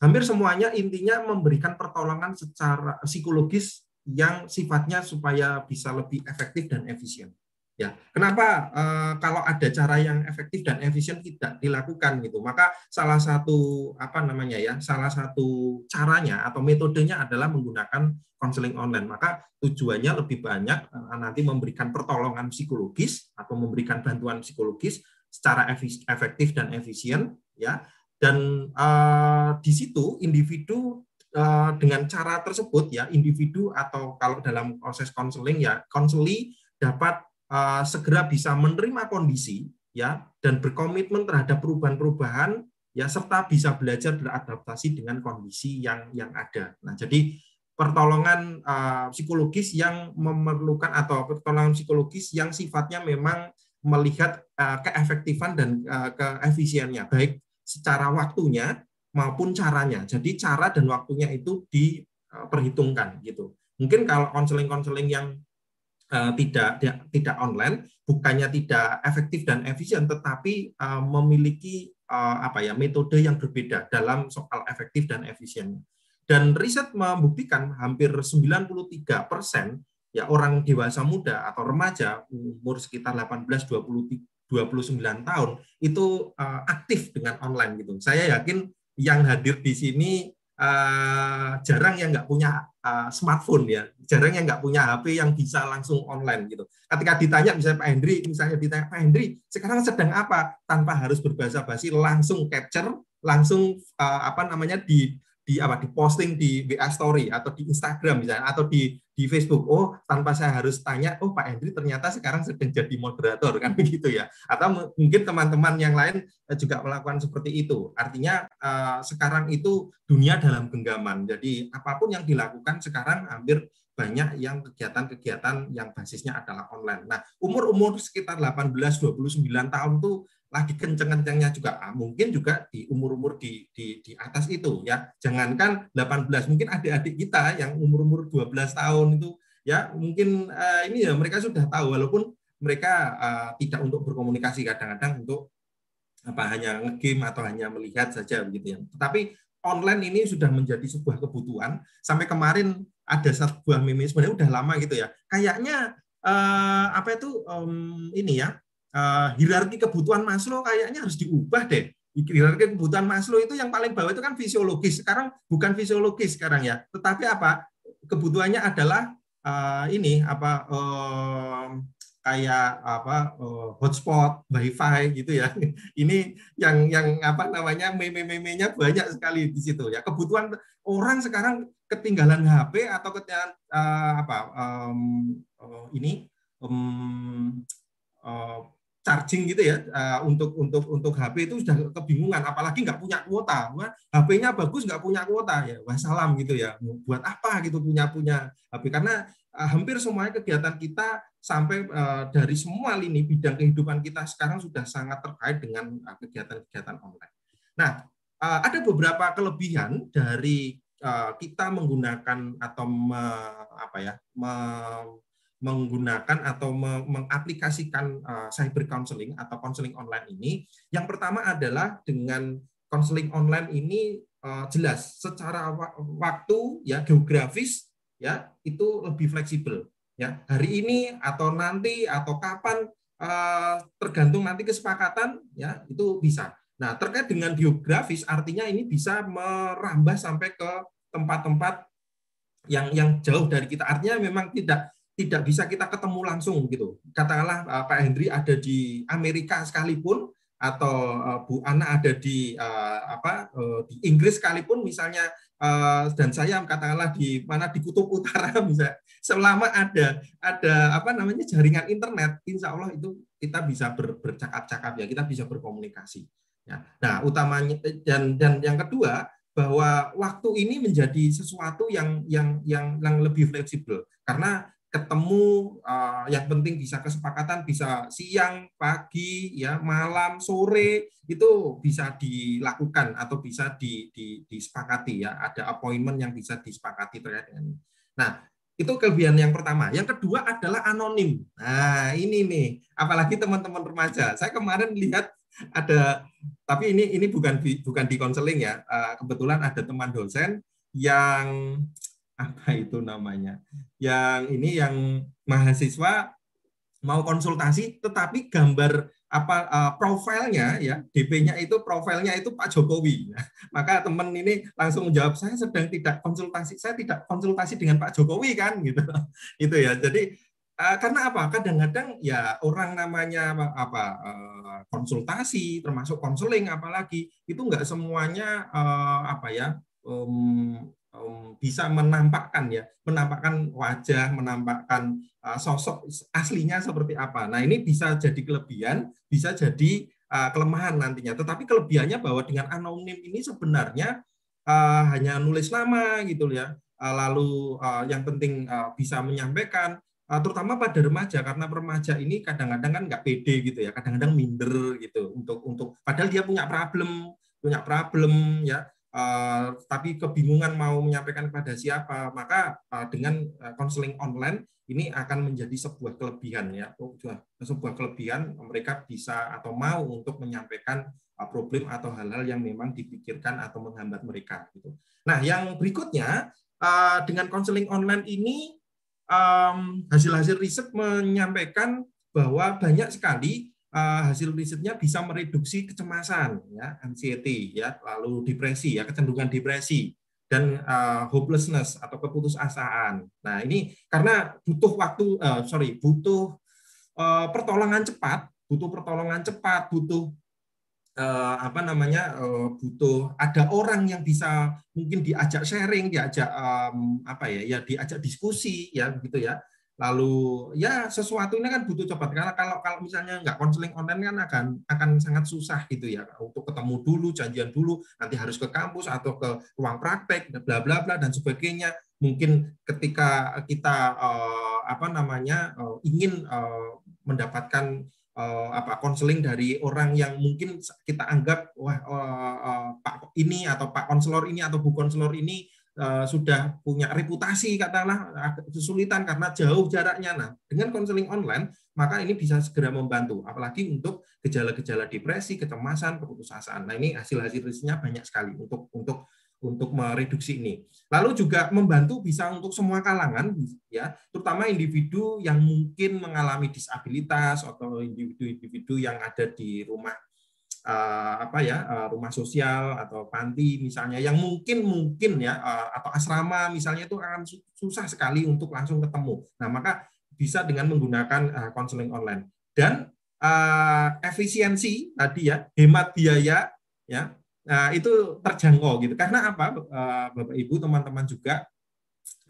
hampir semuanya intinya memberikan pertolongan secara psikologis yang sifatnya supaya bisa lebih efektif dan efisien ya kenapa uh, kalau ada cara yang efektif dan efisien tidak dilakukan gitu? Maka salah satu apa namanya ya salah satu caranya atau metodenya adalah menggunakan konseling online. Maka tujuannya lebih banyak uh, nanti memberikan pertolongan psikologis atau memberikan bantuan psikologis secara efis- efektif dan efisien ya. Dan uh, di situ individu uh, dengan cara tersebut ya individu atau kalau dalam proses konseling ya konseli dapat uh, segera bisa menerima kondisi ya dan berkomitmen terhadap perubahan-perubahan ya serta bisa belajar beradaptasi dengan kondisi yang yang ada. Nah, jadi pertolongan uh, psikologis yang memerlukan atau pertolongan psikologis yang sifatnya memang melihat uh, keefektifan dan uh, keefisiennya baik secara waktunya maupun caranya. Jadi cara dan waktunya itu diperhitungkan gitu. Mungkin kalau konseling-konseling yang uh, tidak, tidak online bukannya tidak efektif dan efisien tetapi uh, memiliki uh, apa ya metode yang berbeda dalam soal efektif dan efisiennya. Dan riset membuktikan hampir 93 persen ya orang dewasa muda atau remaja umur sekitar 18 20 29 tahun itu aktif dengan online gitu. Saya yakin yang hadir di sini uh, jarang yang nggak punya uh, smartphone ya, jarang yang nggak punya HP yang bisa langsung online gitu. Ketika ditanya misalnya Pak Hendri, misalnya ditanya Pak Hendri, sekarang sedang apa? Tanpa harus berbahasa basi, langsung capture, langsung uh, apa namanya di di apa di posting di WA story atau di Instagram misalnya atau di di Facebook. Oh tanpa saya harus tanya oh Pak Hendri ternyata sekarang sedang jadi moderator kan begitu ya. Atau mungkin teman-teman yang lain juga melakukan seperti itu. Artinya uh, sekarang itu dunia dalam genggaman. Jadi apa pun yang dilakukan sekarang hampir banyak yang kegiatan-kegiatan yang basisnya adalah online. Nah, umur-umur sekitar 18-29 tahun tuh lagi kenceng-kencengnya juga Ah, mungkin juga di umur-umur di, di di atas itu ya. Jangankan 18, mungkin adik-adik kita yang umur-umur 12 tahun itu ya mungkin eh, ini ya mereka sudah tahu walaupun mereka eh, tidak untuk berkomunikasi kadang-kadang untuk apa hanya ngegame atau hanya melihat saja begitu ya. Tetapi online ini sudah menjadi sebuah kebutuhan. Sampai kemarin ada sebuah meme sebenarnya udah lama gitu ya. Kayaknya eh, apa itu em, ini ya eh, hierarki kebutuhan Maslow kayaknya harus diubah deh. Hierarki kebutuhan Maslow itu yang paling bawah itu kan fisiologis. Sekarang bukan fisiologis sekarang ya. Tetapi apa kebutuhannya adalah eh, ini apa em, kayak apa eh, hotspot, wifi gitu ya. Ini yang yang apa namanya meme-memenya banyak sekali di situ ya. Kebutuhan orang sekarang ketinggalan HP atau ketinggalan eh, apa em, eh, ini em, eh, charging gitu ya eh, untuk untuk untuk HP itu sudah kebingungan apalagi nggak punya kuota. Wah, HP-nya bagus nggak punya kuota. Ya wassalam gitu ya buat apa gitu punya punya HP karena eh, hampir semuanya kegiatan kita sampai eh, dari semua lini bidang kehidupan kita sekarang sudah sangat terkait dengan kegiatan-kegiatan online. Nah, ada beberapa kelebihan dari kita menggunakan atau me- apa ya me- menggunakan atau me- mengaplikasikan eh, cyber counseling atau counseling online ini. Yang pertama adalah dengan counseling online ini eh, jelas secara wa- waktu ya geografis ya itu lebih fleksibel ya hari ini atau nanti atau kapan eh, tergantung nanti kesepakatan ya itu bisa. Nah terkait dengan geografis artinya ini bisa merambah sampai ke tempat-tempat yang yang jauh dari kita. Artinya memang tidak tidak bisa kita ketemu langsung gitu. Katakanlah eh, Pak Hendri ada di Amerika sekalipun atau eh, Bu Ana ada di eh, apa di Inggris sekalipun misalnya dan saya katakanlah di mana di kutub utara bisa. Selama ada ada apa namanya jaringan internet insya Allah itu kita bisa ber- bercakap-cakap ya kita bisa berkomunikasi. Ya. Nah utamanya dan dan yang kedua bahwa waktu ini menjadi sesuatu yang yang yang lebih fleksibel. Karena ketemu eh, yang penting bisa kesepakatan bisa siang pagi ya malam sore itu bisa dilakukan atau bisa di, di, disepakati ya ada appointment yang bisa disepakati terkait dengan ini. Nah itu kelebihan yang pertama. Yang kedua adalah anonim. Nah ini nih apalagi teman-teman remaja. Saya kemarin lihat ada tapi ini ini bukan bukan di konseling ya. Eh, Kebetulan ada teman dosen yang apa itu namanya? Yang ini yang mahasiswa mau konsultasi tetapi gambar apa eh, profilnya ya DP-nya itu profilnya itu Pak Jokowi. Maka teman ini langsung menjawab saya sedang tidak konsultasi, saya tidak konsultasi dengan Pak Jokowi kan gitu. itu ya. Jadi eh, karena apa? Kadang-kadang ya orang namanya apa eh, konsultasi termasuk konseling apalagi itu enggak semuanya eh, apa ya em, bisa menampakkan ya, menampakkan wajah, menampakkan uh, sosok aslinya seperti apa. Nah ini bisa jadi kelebihan, bisa jadi uh, kelemahan nantinya. Tetapi kelebihannya bahwa dengan anonim ini sebenarnya uh, hanya nulis nama gitu ya. Lalu yang penting bisa menyampaikan, terutama pada remaja karena remaja ini kadang-kadang kan nggak pede gitu ya, kadang-kadang minder gitu untuk untuk padahal dia punya problem, punya problem ya Uh, tapi kebingungan mau menyampaikan kepada siapa, maka uh, dengan konseling online ini akan menjadi sebuah kelebihan ya, sebuah kelebihan mereka bisa atau mau untuk menyampaikan problem atau hal-hal yang memang dipikirkan atau menghambat mereka. Gitu. Nah, yang berikutnya dengan konseling online ini hasil-hasil riset menyampaikan bahwa banyak sekali uh, hasil risetnya bisa mereduksi kecemasan ya anxiety ya lalu depresi ya kecenderungan depresi dan uh, hopelessness atau keputusasaan. Nah ini karena butuh waktu uh, sorry butuh uh, pertolongan cepat, butuh pertolongan cepat, butuh uh, apa namanya uh, butuh ada orang yang bisa mungkin diajak sharing, diajak um, apa ya ya diajak diskusi ya begitu ya lalu ya sesuatu ini kan butuh cepat karena kalau kalau misalnya nggak konseling online kan akan akan sangat susah gitu ya untuk ketemu dulu janjian dulu nanti harus ke kampus atau ke ruang praktek bla bla bla dan sebagainya. Mungkin ketika kita eh, apa namanya eh, ingin eh, mendapatkan apa konseling dari orang yang mungkin kita anggap wah Pak ini atau Pak konselor ini atau Bu konselor ini eh, sudah punya reputasi katakanlah agak kesulitan karena jauh jaraknya. Nah, dengan konseling online maka ini bisa segera membantu apalagi untuk gejala-gejala depresi, kecemasan, keputusasaan. Nah, ini hasil-hasil risetnya banyak sekali untuk untuk untuk mereduksi ini. Lalu juga membantu bisa untuk semua kalangan ya, terutama individu yang mungkin mengalami disabilitas atau individu-individu yang ada di rumah eh, apa ya, eh, rumah sosial atau panti misalnya yang mungkin mungkin ya eh, atau asrama misalnya itu akan su- susah sekali untuk langsung ketemu. Nah, maka bisa dengan menggunakan konseling online. Dan eh, efisiensi tadi ya, hemat biaya ya Nah, itu terjangkau gitu. Karena apa, eh, Bapak Ibu, teman-teman juga,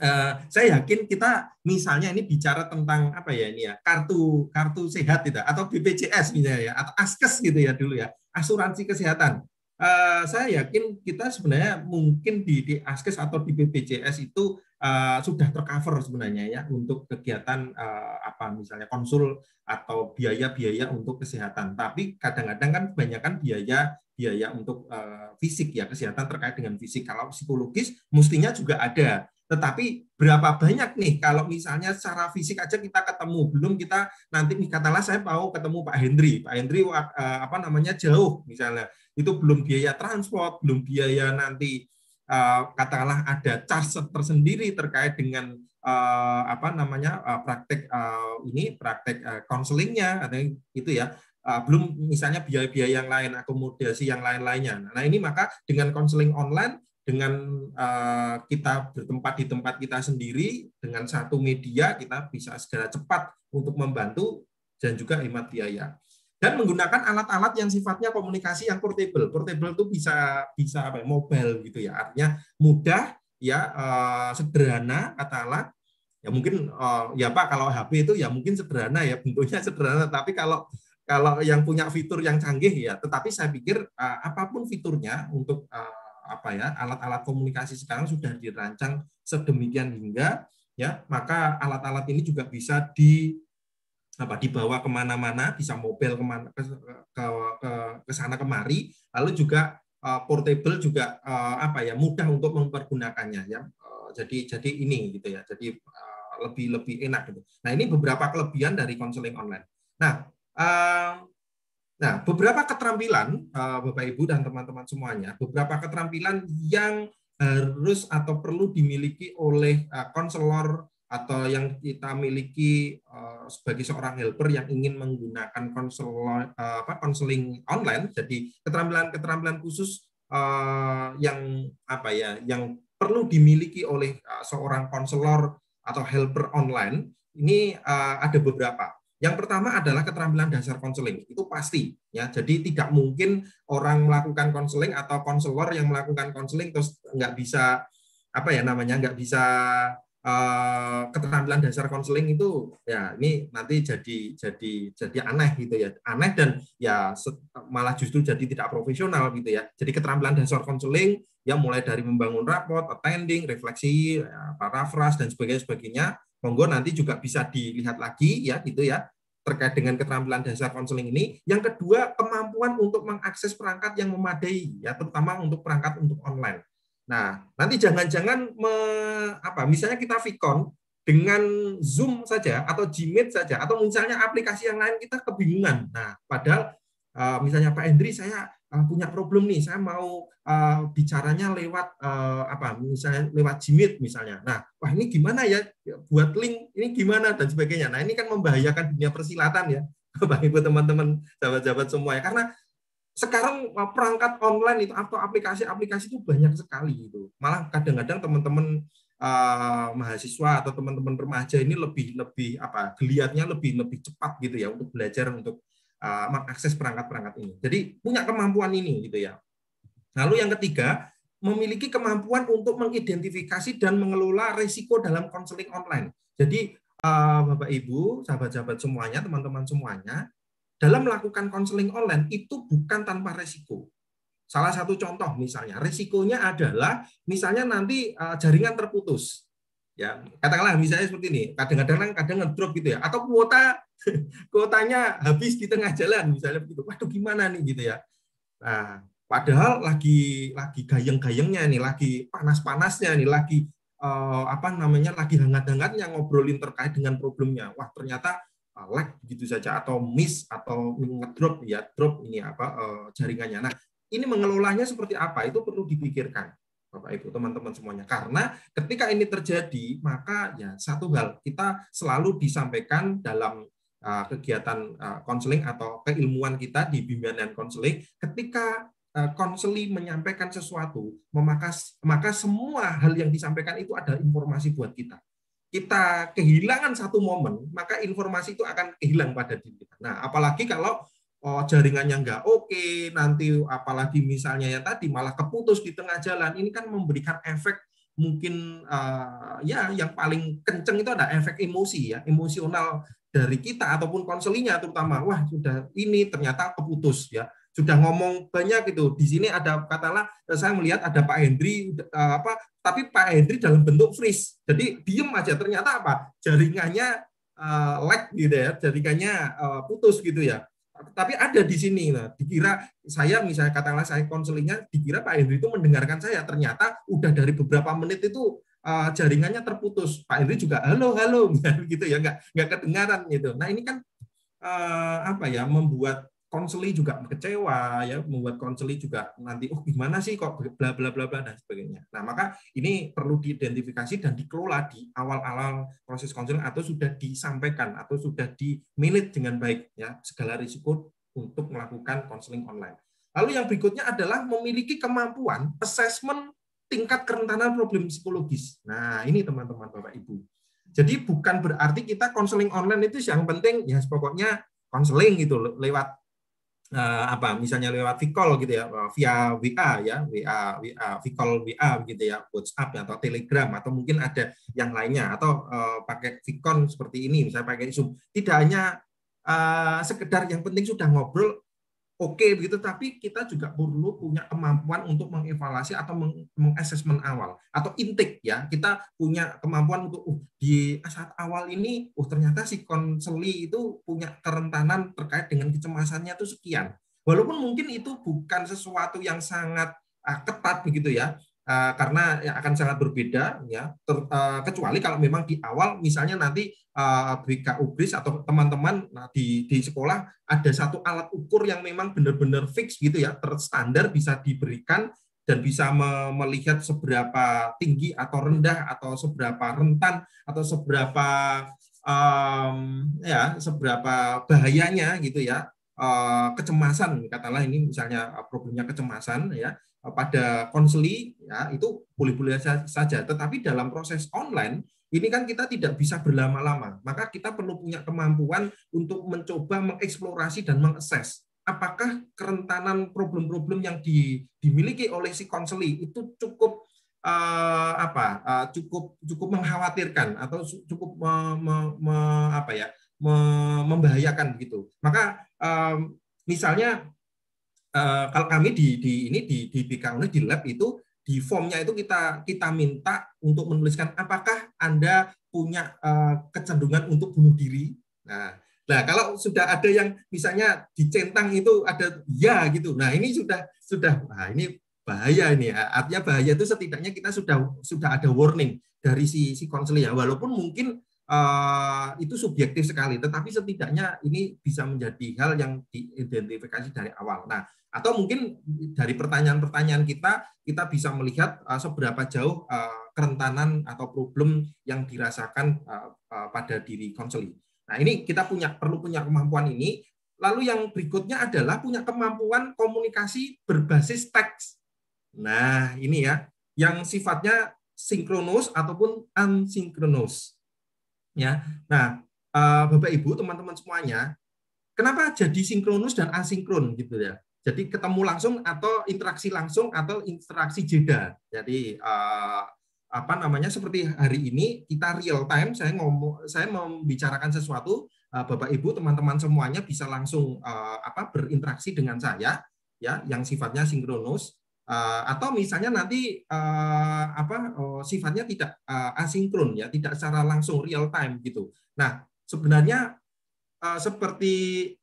eh, saya yakin kita misalnya ini bicara tentang apa ya ini ya, kartu kartu sehat itu atau BPJS misalnya ya, atau Askes gitu ya dulu ya, asuransi kesehatan. Eh, saya yakin kita sebenarnya mungkin di, di Askes atau di BPJS itu eh, sudah tercover sebenarnya ya untuk kegiatan eh, apa misalnya konsul atau biaya-biaya untuk kesehatan. Tapi kadang-kadang kan kebanyakan biaya biaya untuk uh, fisik ya kesehatan terkait dengan fisik. Kalau psikologis mestinya juga ada. Tetapi berapa banyak nih kalau misalnya secara fisik aja kita ketemu, belum kita nanti katakanlah saya mau ketemu Pak Hendri, Pak Hendri uh, apa namanya jauh misalnya, itu belum biaya transport, belum biaya nanti uh, katakanlah ada charge tersendiri terkait dengan uh, apa namanya praktek ini praktek konselingnya itu ya. Belum misalnya biaya-biaya yang lain, akomodasi yang lain-lainnya. Nah ini maka dengan konseling online, dengan uh, kita bertempat di tempat kita sendiri, dengan satu media kita bisa segera cepat untuk membantu dan juga hemat biaya. Dan menggunakan alat-alat yang sifatnya komunikasi yang portable. Portable itu bisa bisa apa ya, mobile gitu ya. Artinya mudah ya uh, sederhana katakanlah ya mungkin uh, ya Pak kalau HP itu ya mungkin sederhana ya bentuknya sederhana tapi kalau kalau yang punya fitur yang canggih ya, tetapi saya pikir uh, apa pun fiturnya untuk uh, apa ya alat-alat komunikasi sekarang sudah dirancang sedemikian hingga ya maka alat-alat ini juga bisa di apa dibawa ke mana-mana, bisa mobile ke mana ke ke, ke, ke sana kemari, lalu juga uh, portable juga uh, apa ya mudah untuk mempergunakannya ya. Uh, jadi jadi ini gitu ya, jadi uh, lebih lebih enak gitu. Nah ini beberapa kelebihan dari konseling online. Nah Nah, beberapa keterampilan Bapak Ibu dan teman-teman semuanya, beberapa keterampilan yang harus atau perlu dimiliki oleh konselor atau yang kita miliki sebagai seorang helper yang ingin menggunakan konseling online. Jadi keterampilan-keterampilan khusus yang apa ya, yang perlu dimiliki oleh seorang konselor atau helper online ini ada beberapa. Yang pertama adalah keterampilan dasar konseling. Itu pasti ya. Jadi tidak mungkin orang melakukan konseling atau konselor yang melakukan konseling terus nggak bisa apa ya namanya nggak bisa uh, keterampilan dasar konseling itu ya ini nanti jadi jadi jadi aneh gitu ya aneh dan ya malah justru jadi tidak profesional gitu ya jadi keterampilan dasar konseling ya mulai dari membangun raport attending refleksi ya, parafras dan sebagainya sebagainya monggo nanti juga bisa dilihat lagi ya gitu ya terkait dengan keterampilan dasar konseling ini. Yang kedua, kemampuan untuk mengakses perangkat yang memadai, ya terutama untuk perangkat untuk online. Nah, nanti jangan-jangan apa? Misalnya kita Vicon dengan Zoom saja atau Gmeet saja atau misalnya aplikasi yang lain kita kebingungan. Nah, padahal misalnya Pak Hendri saya punya problem nih, saya mau uh, bicaranya lewat uh, apa misalnya lewat Jimit misalnya. Nah, wah ini gimana ya buat link ini gimana dan sebagainya. Nah, ini kan membahayakan dunia persilatan ya. Bapak Ibu teman-teman sahabat-sahabat semua ya karena sekarang perangkat online itu atau aplikasi-aplikasi itu banyak sekali itu. Malah kadang-kadang teman-teman uh, mahasiswa atau teman-teman remaja ini lebih lebih apa geliatnya lebih lebih cepat gitu ya untuk belajar untuk uh, mengakses perangkat-perangkat ini. Jadi punya kemampuan ini gitu ya. Lalu yang ketiga, memiliki kemampuan untuk mengidentifikasi dan mengelola risiko dalam konseling online. Jadi Bapak Ibu, sahabat-sahabat semuanya, teman-teman semuanya, dalam melakukan konseling online itu bukan tanpa risiko. Salah satu contoh misalnya, risikonya adalah misalnya nanti jaringan terputus. Ya, katakanlah misalnya seperti ini, kadang-kadang kadang ngedrop gitu ya, atau kuota kuotanya habis di tengah jalan misalnya begitu. Waduh gimana nih gitu ya. Nah, padahal lagi lagi gayeng-gayengnya nih, lagi panas-panasnya nih, lagi eh, apa namanya lagi hangat-hangatnya ngobrolin terkait dengan problemnya. Wah, ternyata eh, lag begitu saja atau miss atau ngedrop ya, drop ini apa eh, jaringannya. Nah, ini mengelolanya seperti apa? Itu perlu dipikirkan. Bapak Ibu, teman-teman semuanya. Karena ketika ini terjadi, maka ya satu hal kita selalu disampaikan dalam kegiatan uh, konseling atau keilmuan kita di bimbingan dan konseling, ketika konseli menyampaikan sesuatu, maka maka semua hal yang disampaikan itu ada informasi buat kita. Kita kehilangan satu momen, maka informasi itu akan hilang pada diri kita. Nah, apalagi kalau oh, jaringannya nggak oke, nanti apalagi misalnya ya tadi malah keputus di tengah jalan, ini kan memberikan efek mungkin uh, ya yang paling kenceng itu ada efek emosi ya, emosional dari kita ataupun konselinya terutama, wah sudah ini ternyata keputus ya, sudah ngomong banyak itu. Di sini ada katalah saya melihat ada Pak Hendri uh, apa, tapi Pak Hendri dalam bentuk freeze, jadi diem aja. Ternyata apa? Jaringannya uh, lag gitu ya, jaringannya uh, putus gitu ya tapi ada di sini nah dikira saya misalnya katakanlah saya konselingnya dikira Pak Hendri itu mendengarkan saya ternyata udah dari beberapa menit itu uh, jaringannya terputus Pak Hendri juga halo halo gitu ya nggak nggak kedengaran gitu nah ini kan uh, apa ya membuat konseli juga kecewa ya membuat konseli juga nanti oh gimana sih kok bla bla bla bla dan sebagainya. Nah, maka ini perlu diidentifikasi dan dikelola di awal-awal proses konseling atau sudah disampaikan atau sudah dimanage dengan baik ya segala risiko untuk melakukan konseling online. Lalu yang berikutnya adalah memiliki kemampuan assessment tingkat kerentanan problem psikologis. Nah, ini teman-teman Bapak Ibu. Jadi bukan berarti kita konseling online itu yang penting ya pokoknya konseling gitu lewat uh, apa misalnya lewat Vicol gitu ya via WA ya WA WA Vicol WA gitu ya WhatsApp atau Telegram atau mungkin ada yang lainnya atau uh, pakai Vicon seperti ini misalnya pakai Zoom tidak hanya uh, sekedar yang penting sudah ngobrol oke okay, begitu tapi kita juga perlu punya kemampuan untuk mengevaluasi atau mengassessment awal atau intake ya. Kita punya kemampuan untuk uh, di saat awal ini uh ternyata si konseli itu punya kerentanan terkait dengan kecemasannya itu sekian. Walaupun mungkin itu bukan sesuatu yang sangat uh, ketat begitu ya uh, karena akan sangat berbeda ya ter, uh, kecuali kalau memang di awal misalnya nanti uh, BK Ubris atau teman-teman nah, di di sekolah ada satu alat ukur yang memang benar-benar fix gitu ya terstandar bisa diberikan dan bisa me melihat seberapa tinggi atau rendah atau seberapa rentan atau seberapa um, ya seberapa bahayanya gitu ya kecemasan katalah ini misalnya problemnya kecemasan ya pada konseli ya itu boleh-boleh saja. Tetapi dalam proses online ini kan kita tidak bisa berlama-lama. Maka kita perlu punya kemampuan untuk mencoba mengeksplorasi dan mengakses apakah kerentanan problem-problem yang di, dimiliki oleh si konseli itu cukup uh, apa uh, cukup cukup mengkhawatirkan atau cukup me, me, me, apa ya me, membahayakan gitu. Maka um, misalnya uh, kalau kami di, di ini di di BK di lab itu di formnya itu kita kita minta untuk menuliskan apakah anda punya uh, kecenderungan untuk bunuh diri. Nah, nah kalau sudah ada yang misalnya dicentang itu ada ya gitu. Nah ini sudah sudah nah ini bahaya ini. Artinya bahaya itu setidaknya kita sudah sudah ada warning dari si si konseling ya. Walaupun mungkin uh, itu subjektif sekali, tetapi setidaknya ini bisa menjadi hal yang diidentifikasi dari awal. Nah, atau mungkin dari pertanyaan-pertanyaan kita kita bisa melihat uh, seberapa jauh uh, kerentanan atau problem yang dirasakan uh, uh, pada diri konseli. Nah, ini kita punya perlu punya kemampuan ini. Lalu yang berikutnya adalah punya kemampuan komunikasi berbasis teks. Nah, ini ya, yang sifatnya sinkronus ataupun asinkronus. Ya. Nah, uh, Bapak Ibu, teman-teman semuanya, kenapa jadi sinkronus dan asinkron gitu ya? Jadi ketemu langsung atau interaksi langsung atau interaksi jeda. Jadi uh, apa namanya seperti hari ini kita real time saya ngomong saya membicarakan sesuatu uh, Bapak Ibu teman-teman semuanya bisa langsung uh, apa berinteraksi dengan saya ya yang sifatnya sinkronus Eh, atau misalnya nanti eh, apa oh, sifatnya tidak eh, asinkron ya, tidak secara langsung real time gitu. Nah, sebenarnya eh, seperti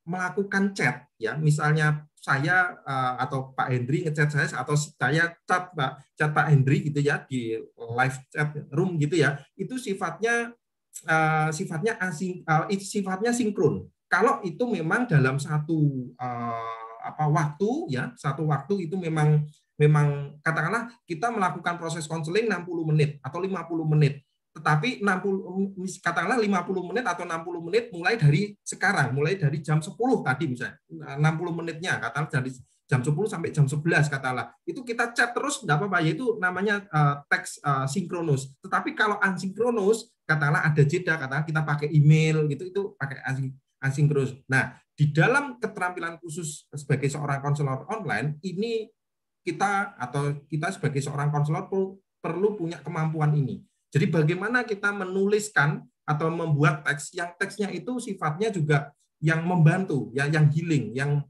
melakukan chat ya, misalnya saya eh, atau Pak Hendri ngechat saya atau saya chat Pak chat Pak Hendri gitu ya di live chat room gitu ya, itu sifatnya eh, sifatnya asing eh, sifatnya sinkron. Kalau itu memang dalam satu apa waktu ya, satu waktu itu memang memang katakanlah kita melakukan proses konseling 60 menit atau 50 menit. Tetapi 60 katakanlah 50 menit atau 60 menit mulai dari sekarang, mulai dari jam 10 tadi misalnya. 60 menitnya katakanlah dari jam 10 sampai jam 11 katakanlah. Itu kita chat terus enggak apa-apa yaitu namanya uh, teks uh, sinkronus. Tetapi kalau asinkronus katakanlah ada jeda katakanlah kita pakai email gitu itu pakai asinkronus. Nah, di dalam keterampilan khusus sebagai seorang konselor online ini kita atau kita sebagai seorang konselor perlu punya kemampuan ini. Jadi bagaimana kita menuliskan atau membuat teks yang teksnya itu sifatnya juga yang membantu, ya, yang healing, yang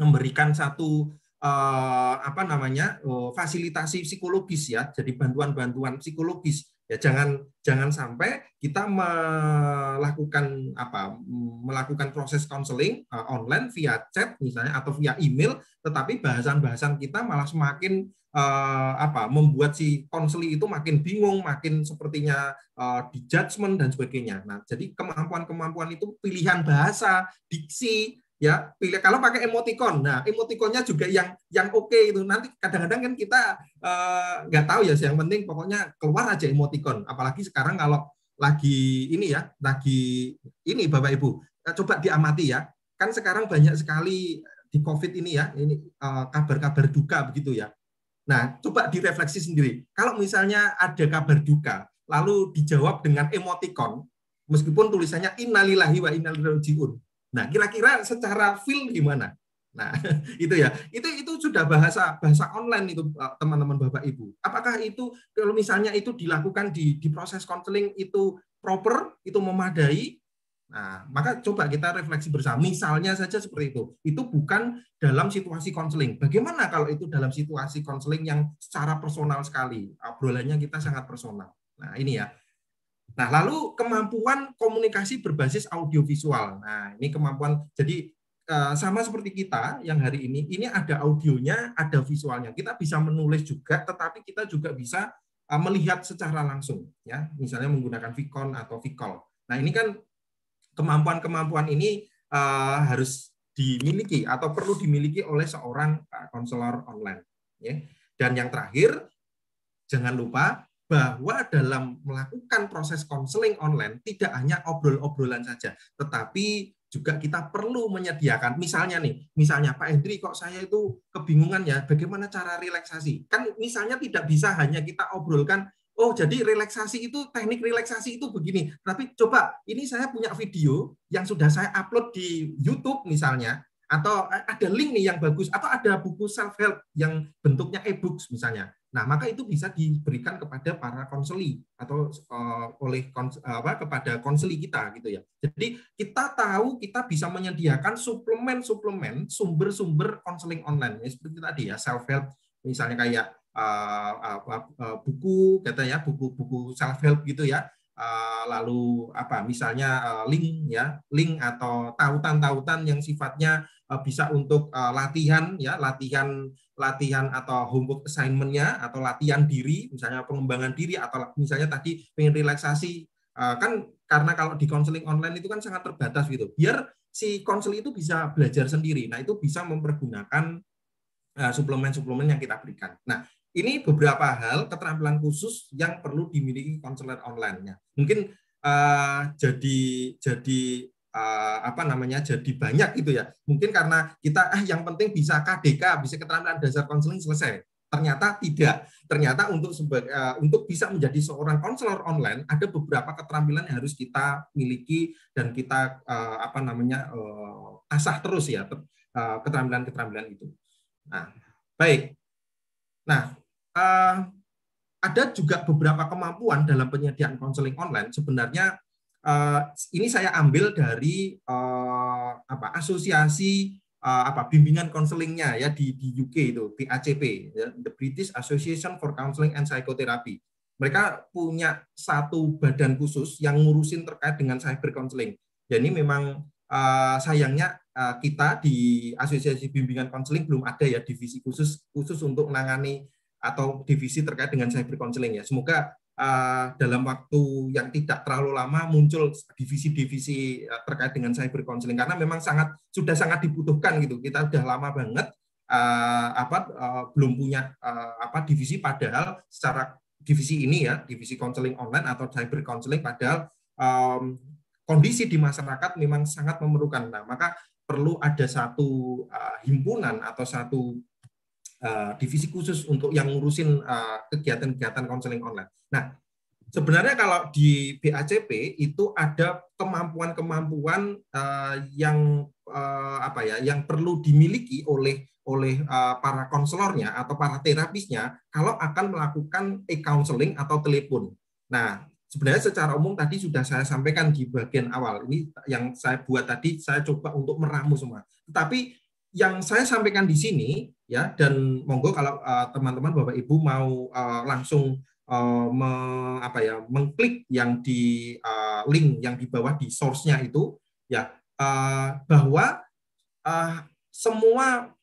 memberikan satu eh, apa namanya oh, fasilitasi psikologis ya, jadi bantuan-bantuan psikologis. Ya jangan jangan sampai kita melakukan apa melakukan proses konseling uh, online via chat misalnya atau via email tetapi bahasan-bahasan kita malah semakin uh, apa membuat si konseli itu makin bingung makin sepertinya uh, di judgment dan sebagainya. Nah jadi kemampuan-kemampuan itu pilihan bahasa diksi ya pilih kalau pakai emoticon. Nah emoticonnya juga yang yang oke okay itu. Nanti kadang-kadang kan kita nggak uh, tahu ya yang penting pokoknya keluar aja emoticon. Apalagi sekarang kalau lagi ini ya lagi ini bapak ibu coba diamati ya. Kan sekarang banyak sekali di covid ini ya ini kabar-kabar uh, duka begitu ya nah coba direfleksi sendiri kalau misalnya ada kabar duka lalu dijawab dengan emoticon meskipun tulisannya innalillahi wa inna ilaihi Nah, kira-kira secara feel gimana? Nah, itu ya. Itu itu sudah bahasa bahasa online itu teman-teman Bapak Ibu. Apakah itu kalau misalnya itu dilakukan di di proses konseling itu proper, itu memadai? Nah, maka coba kita refleksi bersama. Misalnya saja seperti itu. Itu bukan dalam situasi konseling. Bagaimana kalau itu dalam situasi konseling yang secara personal sekali? Obrolannya kita sangat personal. Nah, ini ya. Nah, lalu kemampuan komunikasi berbasis audiovisual. Nah, ini kemampuan jadi eh, sama seperti kita yang hari ini, ini ada audionya, ada visualnya. Kita bisa menulis juga, tetapi kita juga bisa eh, melihat secara langsung, ya, misalnya menggunakan Vicon atau Vicol. Nah, ini kan kemampuan-kemampuan ini uh, harus dimiliki atau perlu dimiliki oleh seorang konselor online. Ya. Dan yang terakhir, jangan lupa bahwa dalam melakukan proses konseling online tidak hanya obrol-obrolan saja, tetapi juga kita perlu menyediakan misalnya nih, misalnya Pak Hendri kok saya itu kebingungan ya bagaimana cara relaksasi. Kan misalnya tidak bisa hanya kita obrolkan oh jadi relaksasi itu teknik relaksasi itu begini. Tapi coba ini saya punya video yang sudah saya upload di YouTube misalnya atau ada link nih yang bagus atau ada buku self help yang bentuknya e-books misalnya. Nah, maka itu bisa diberikan kepada para konseli atau uh, oleh kons, apa kepada konseli kita gitu ya. Jadi kita tahu kita bisa menyediakan suplemen-suplemen sumber-sumber konseling online ya, seperti tadi ya self help misalnya kayak uh, uh, buku kata ya buku-buku self help gitu ya. Uh, lalu apa misalnya link ya link atau tautan-tautan yang sifatnya bisa untuk latihan ya latihan latihan atau homework assignment-nya atau latihan diri, misalnya pengembangan diri atau misalnya tadi pengen relaksasi, eh, kan karena kalau di konseling online itu kan sangat terbatas gitu. Biar si konseling itu bisa belajar sendiri. Nah, itu bisa mempergunakan eh, suplemen-suplemen yang kita berikan. Nah, ini beberapa hal keterampilan khusus yang perlu dimiliki konselor online-nya. Mungkin uh, jadi jadi uh, apa namanya jadi banyak gitu ya. Mungkin karena kita ah yang penting bisa KDK, bisa keterampilan dasar konseling selesai. Ternyata tidak. Ternyata untuk sebagai uh, untuk bisa menjadi seorang konselor online ada beberapa keterampilan yang harus kita miliki dan kita uh, apa namanya uh, asah terus ya keterampilan-keterampilan itu. Nah, baik. Nah, uh, ada juga beberapa kemampuan dalam penyediaan konseling online sebenarnya uh, ini saya ambil dari uh, apa asosiasi apa bimbingan konselingnya ya di di UK itu BACP ya, the British Association for Counseling and Psychotherapy. Mereka punya satu badan khusus yang ngurusin terkait dengan cyber counseling. Jadi memang sayangnya kita di Asosiasi Bimbingan Konseling belum ada ya divisi khusus khusus untuk menangani atau divisi terkait dengan cyber counseling ya. Semoga uh, dalam waktu yang tidak terlalu lama muncul divisi-divisi uh, terkait dengan cyber counseling karena memang sangat sudah sangat dibutuhkan gitu. Kita sudah lama banget uh, apa uh, belum punya uh, apa divisi padahal secara divisi ini ya, divisi counseling online atau cyber counseling padahal um, kondisi di masyarakat memang sangat memerlukan. Nah, maka perlu ada satu uh, himpunan atau satu uh, divisi khusus untuk yang ngurusin kegiatan-kegiatan konseling online. Nah, sebenarnya kalau di BACP itu ada kemampuan-kemampuan uh, yang uh, apa ya, yang perlu dimiliki oleh oleh uh, para konselornya atau para terapisnya kalau akan melakukan e-counseling atau telepon. Nah, sebenarnya secara umum tadi sudah saya sampaikan di bagian awal. Ini yang saya buat tadi saya coba untuk meramu semua. Tetapi yang saya sampaikan di sini ya dan monggo kalau teman-teman uh, Bapak Ibu mau uh, langsung uh, me, apa ya mengklik yang di uh, link yang di bawah di source-nya itu ya uh, bahwa uh, semua Eh,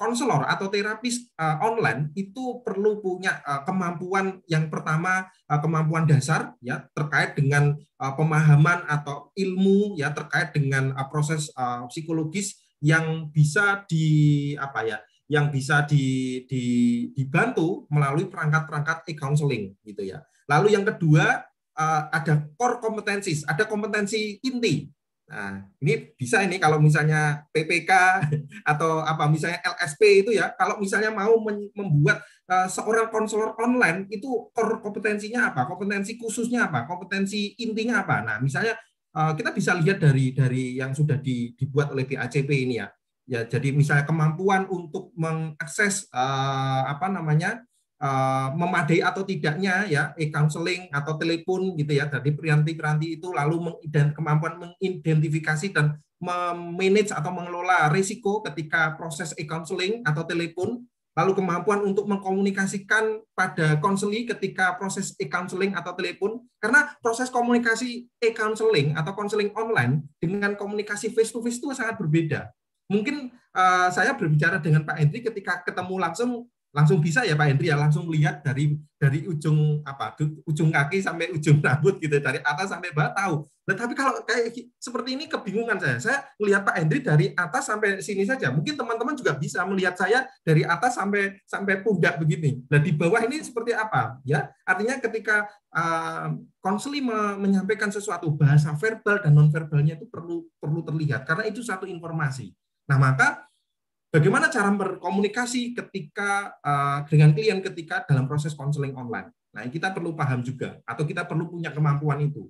konselor atau terapis eh, online itu perlu punya eh, kemampuan yang pertama kemampuan dasar ya terkait dengan pemahaman atau ilmu ya terkait dengan proses psikologis yang bisa di apa ya yang bisa di, di, dibantu melalui perangkat-perangkat e-counseling gitu ya. Lalu yang kedua ada core kompetensi, ada kompetensi inti Nah, ini bisa ini kalau misalnya PPK atau apa misalnya LSP itu ya, kalau misalnya mau membuat uh, seorang konselor online itu kompetensinya apa? Kompetensi khususnya apa? Kompetensi intinya apa? Nah, misalnya uh, kita bisa lihat dari dari yang sudah di, dibuat oleh BACP ini ya. Ya, jadi misalnya kemampuan untuk mengakses uh, apa namanya uh, memadai atau tidaknya ya e-counseling atau telepon gitu ya dari piranti-piranti itu lalu mengident, kemampuan mengidentifikasi dan memanage atau mengelola risiko ketika proses e-counseling atau telepon lalu kemampuan untuk mengkomunikasikan pada konseli ketika proses e-counseling atau telepon. Karena proses komunikasi e-counseling atau konseling online dengan komunikasi face to face itu sangat berbeda. Mungkin uh, saya berbicara dengan Pak Hendri ketika ketemu langsung langsung bisa ya Pak Hendri ya langsung lihat dari dari ujung apa ujung kaki sampai ujung rambut gitu dari atas sampai bawah tahu. Nah, tapi kalau kayak seperti ini kebingungan saya. Saya melihat Pak Hendri dari atas sampai sini saja. Mungkin teman-teman juga bisa melihat saya dari atas sampai sampai pundak begini. Nah, di bawah ini seperti apa? Ya, artinya ketika uh, konseli menyampaikan sesuatu bahasa verbal dan non verbalnya itu perlu perlu terlihat karena itu satu informasi. Nah, maka Bagaimana cara berkomunikasi ketika uh, dengan klien ketika dalam proses konseling online? Nah, kita perlu paham juga atau kita perlu punya kemampuan itu.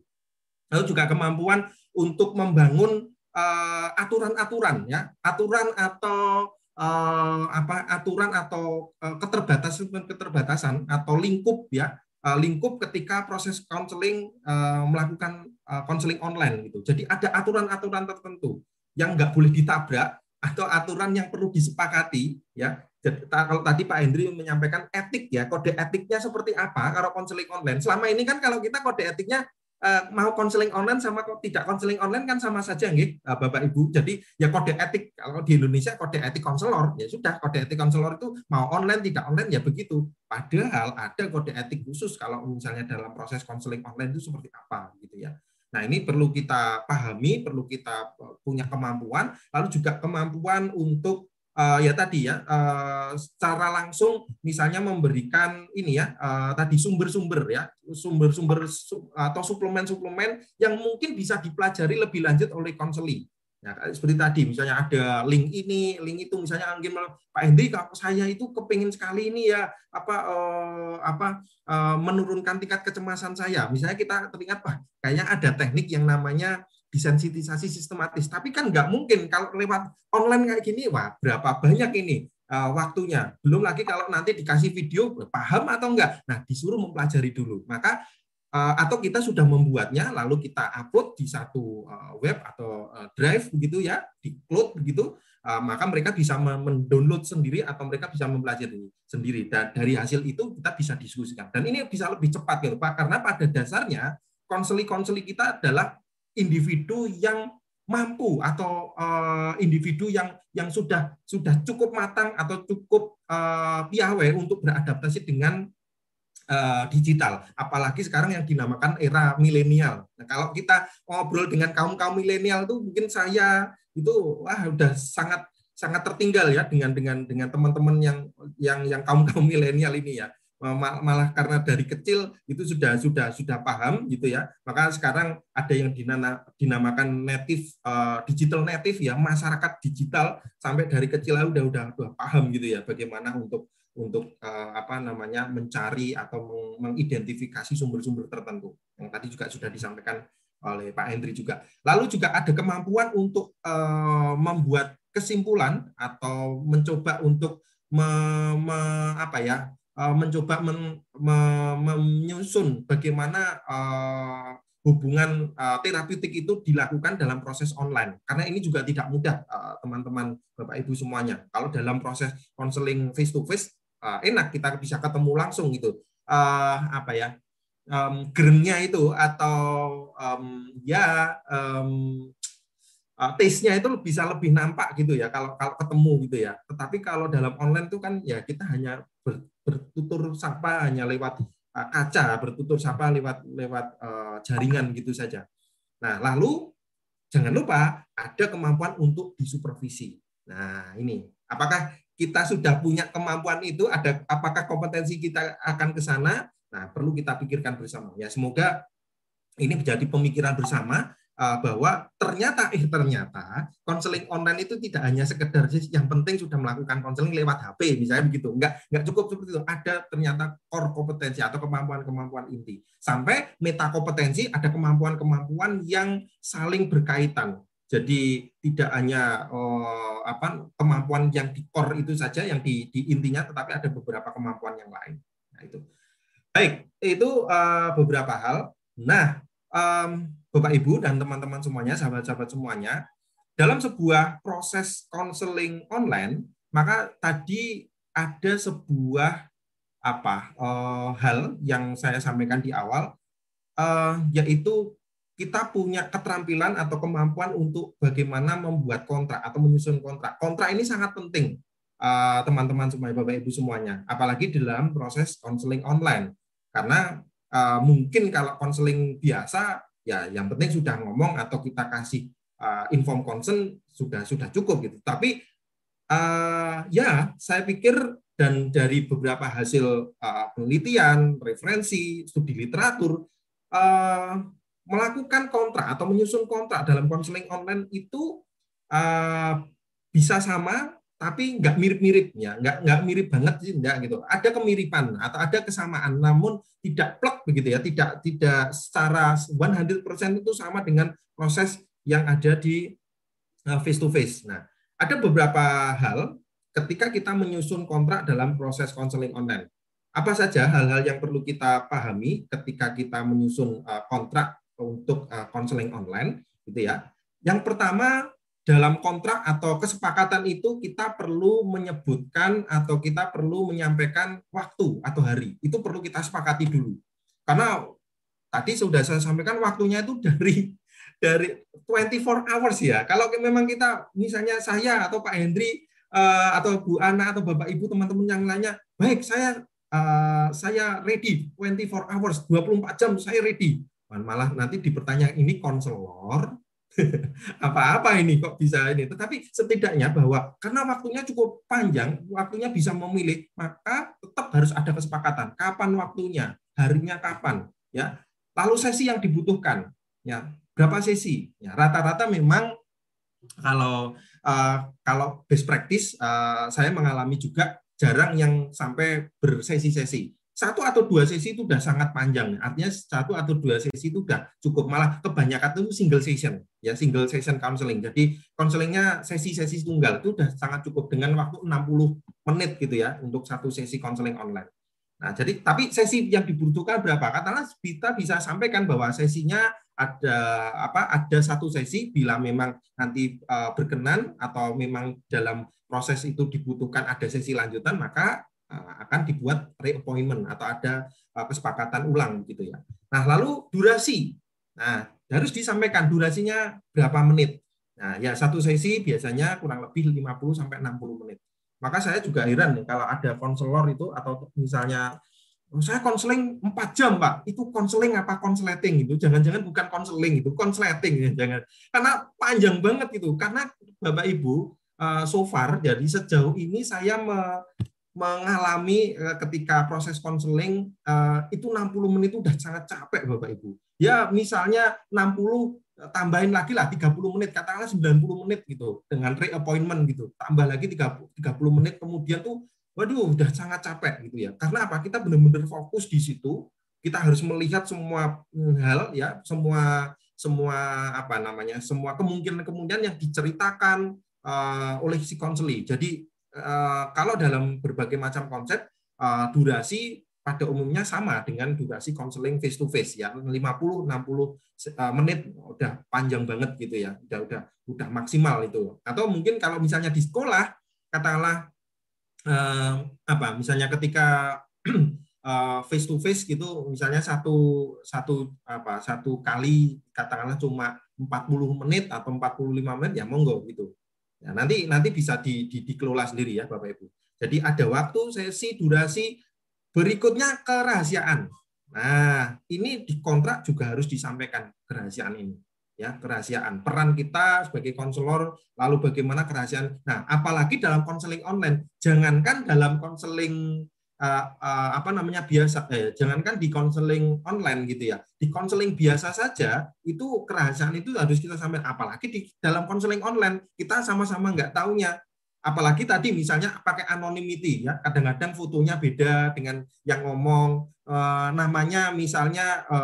Lalu juga kemampuan untuk membangun uh, aturan-aturan ya, aturan atau uh, apa aturan atau uh, keterbatasan keterbatasan atau lingkup ya, uh, lingkup ketika proses konseling uh, melakukan konseling uh, online gitu. Jadi ada aturan-aturan tertentu yang nggak boleh ditabrak atau aturan yang perlu disepakati ya. Kalau tadi Pak Hendri menyampaikan etik ya kode etiknya seperti apa kalau konseling online. Selama ini kan kalau kita kode etiknya eh, mau konseling online sama tidak konseling online kan sama saja nggih eh, Bapak Ibu. Jadi ya kode etik kalau di Indonesia kode etik konselor ya sudah kode etik konselor itu mau online tidak online ya begitu. Padahal ada kode etik khusus kalau misalnya dalam proses konseling online itu seperti apa gitu ya Nah, ini perlu kita pahami, perlu kita eh, punya kemampuan, lalu juga kemampuan untuk uh, ya tadi ya uh, secara langsung misalnya memberikan ini ya uh, tadi sumber-sumber ya sumber-sumber su atau suplemen-suplemen yang mungkin bisa dipelajari lebih lanjut oleh konseling. Ya, seperti tadi, misalnya ada link ini, link itu, misalnya Anggi Pak Hendri, kalau saya itu kepingin sekali ini ya apa eh, apa eh, menurunkan tingkat kecemasan saya. Misalnya kita teringat, Pak, kayaknya ada teknik yang namanya desensitisasi sistematis. Tapi kan nggak mungkin kalau lewat online kayak gini, wah berapa banyak ini uh, waktunya. Belum lagi kalau nanti dikasih video, paham atau enggak. Nah, disuruh mempelajari dulu. Maka atau kita sudah membuatnya lalu kita upload di satu uh, web atau uh, drive begitu ya, di cloud begitu, maka mereka bisa me- mendownload sendiri atau mereka bisa mempelajari sendiri. Dan dari hasil itu kita bisa diskusikan. Dan ini bisa lebih cepat gitu Pak, karena pada dasarnya konseli-konseli kita adalah individu yang mampu atau individu yang yang sudah sudah cukup matang atau cukup piawai untuk beradaptasi dengan uh, digital. Apalagi sekarang yang dinamakan era milenial. Nah, kalau kita ngobrol dengan kaum kaum milenial tuh mungkin saya itu wah udah sangat sangat tertinggal ya dengan dengan dengan teman-teman yang yang yang kaum kaum milenial ini ya Ma- malah karena dari kecil itu sudah sudah sudah paham gitu ya maka sekarang ada yang dinamakan native uh, digital native ya masyarakat digital sampai dari kecil udah udah udah paham gitu ya bagaimana untuk untuk uh, apa namanya mencari atau meng- mengidentifikasi sumber-sumber tertentu. Yang tadi juga sudah disampaikan oleh Pak Hendri juga. Lalu juga ada kemampuan untuk uh, membuat kesimpulan atau mencoba untuk me, me- apa ya uh, mencoba men, me- menyusun bagaimana uh, hubungan uh, terapeutik itu dilakukan dalam proses online. Karena ini juga tidak mudah uh, teman-teman Bapak Ibu semuanya. Kalau dalam proses konseling face to face uh, enak kita bisa ketemu langsung gitu uh, apa ya um, gerengnya itu atau um, ya um, uh, taste-nya itu bisa lebih nampak gitu ya kalau kalau ketemu gitu ya. Tetapi kalau dalam online itu kan ya kita hanya ber, bertutur sapa hanya lewat uh, kaca, bertutur sapa lewat lewat uh, jaringan gitu saja. Nah, lalu jangan lupa ada kemampuan untuk disupervisi. Nah, ini apakah kita sudah punya kemampuan itu ada apakah kompetensi kita akan ke sana? Nah, perlu kita pikirkan bersama. Ya, semoga ini menjadi pemikiran bersama uh, bahwa ternyata eh ternyata konseling online itu tidak hanya sekedar yang penting sudah melakukan konseling lewat HP misalnya begitu enggak enggak cukup seperti itu ada ternyata core kompetensi atau kemampuan-kemampuan inti sampai meta kompetensi ada kemampuan-kemampuan yang saling berkaitan jadi tidak hanya oh, apa kemampuan yang di core itu saja yang di, di intinya tetapi ada beberapa kemampuan yang lain. Nah itu. Baik itu uh, beberapa hal. Nah um, Bapak Ibu dan teman-teman semuanya, sahabat-sahabat semuanya, dalam sebuah proses konseling online, maka tadi ada sebuah apa uh, hal yang saya sampaikan di awal, uh, yaitu kita punya keterampilan atau kemampuan untuk bagaimana membuat kontrak atau menyusun kontrak. Kontrak ini sangat penting, teman-teman uh, semuanya, Bapak Ibu semuanya, apalagi dalam proses konseling online, karena uh, mungkin kalau konseling biasa ya yang penting sudah ngomong atau kita kasih uh, inform concern sudah sudah cukup gitu. Tapi ya saya pikir dan dari beberapa hasil penelitian, referensi, studi literatur melakukan kontrak atau menyusun kontrak dalam konseling online itu uh, bisa sama tapi nggak mirip-mirip ya, nggak nggak mirip banget sih nggak gitu. Ada kemiripan atau ada kesamaan, namun tidak plek begitu ya, tidak tidak secara 100% itu sama dengan proses yang ada di face to face. Nah, ada beberapa hal ketika kita menyusun kontrak dalam proses konseling online. Apa saja hal-hal yang perlu kita pahami ketika kita menyusun kontrak untuk konseling online, gitu ya. Yang pertama dalam kontrak atau kesepakatan itu kita perlu menyebutkan atau kita perlu menyampaikan waktu atau hari. Itu perlu kita sepakati dulu. Karena tadi sudah saya sampaikan waktunya itu dari dari 24 hours ya. Kalau memang kita misalnya saya atau Pak Hendri atau Bu Ana atau Bapak Ibu teman-teman yang lainnya, baik saya saya ready 24 hours, 24 jam saya ready. Malah nanti dipertanyaan ini konselor apa-apa ini kok bisa ini. Tetapi setidaknya bahwa karena waktunya cukup panjang, waktunya bisa memilih, maka tetap harus ada kesepakatan. Kapan waktunya, harinya kapan, ya. Lalu sesi yang dibutuhkan, ya. Berapa sesi? Ya, rata-rata memang kalau uh, kalau best practice uh, saya mengalami juga jarang yang sampai bersesi-sesi satu atau dua sesi itu sudah sangat panjang. Artinya satu atau dua sesi itu sudah cukup. Malah kebanyakan itu single session, ya single session counseling. Jadi counselingnya sesi-sesi tunggal itu sudah sangat cukup dengan waktu 60 menit gitu ya untuk satu sesi counseling online. Nah, jadi tapi sesi yang dibutuhkan berapa? Katakanlah kita bisa sampaikan bahwa sesinya ada apa? Ada satu sesi bila memang nanti uh, berkenan atau memang dalam proses itu dibutuhkan ada sesi lanjutan, maka akan dibuat reappointment atau ada uh, kesepakatan ulang gitu ya. Nah, lalu durasi. Nah, harus disampaikan durasinya berapa menit. Nah, ya satu sesi biasanya kurang lebih 50 sampai 60 menit. Maka saya juga heran nih kalau ada konselor itu atau misalnya oh, saya konseling 4 jam, Pak. Itu konseling apa konsleting itu? Jangan-jangan bukan konseling itu, konsleting ya, jangan. Karena panjang banget itu. Karena Bapak Ibu eh, so far jadi sejauh ini saya me, mengalami eh, ketika proses konseling eh, itu 60 menit itu udah sangat capek Bapak Ibu. Ya misalnya 60 tambahin lagi lah 30 menit katakanlah 90 menit gitu dengan reappointment gitu. Tambah lagi 30 30 menit kemudian tuh waduh udah sangat capek gitu ya. Karena apa? Kita benar-benar fokus di situ. Kita harus melihat semua hal ya semua semua apa namanya semua kemungkinan-kemungkinan yang diceritakan oleh si konseli. Jadi kalau dalam berbagai macam konsep uh, durasi pada umumnya sama dengan durasi konseling face to face ya 50 60 menit. Udah panjang banget gitu ya. Udah udah udah maksimal itu. Atau mungkin kalau misalnya di sekolah katakanlah eh, apa misalnya ketika eh, face to face gitu misalnya satu satu apa satu kali katakanlah cuma 40 menit atau 45 menit ya monggo gitu ya nanti nanti bisa di, di, dikelola sendiri ya Bapak Ibu jadi ada waktu sesi durasi Berikutnya kerahasiaan. Nah, ini di kontrak juga harus disampaikan kerahasiaan ini. Ya, kerahasiaan. Peran kita sebagai konselor, lalu bagaimana kerahasiaan. Nah, apalagi dalam konseling online. Jangankan dalam konseling uh, apa namanya biasa, eh, jangankan di konseling online gitu ya. Di konseling biasa saja itu kerahasiaan itu harus kita sampaikan. Apalagi di dalam konseling online kita sama-sama nggak taunya apalagi tadi misalnya pakai anonymity ya kadang-kadang fotonya beda dengan yang ngomong e, namanya misalnya e,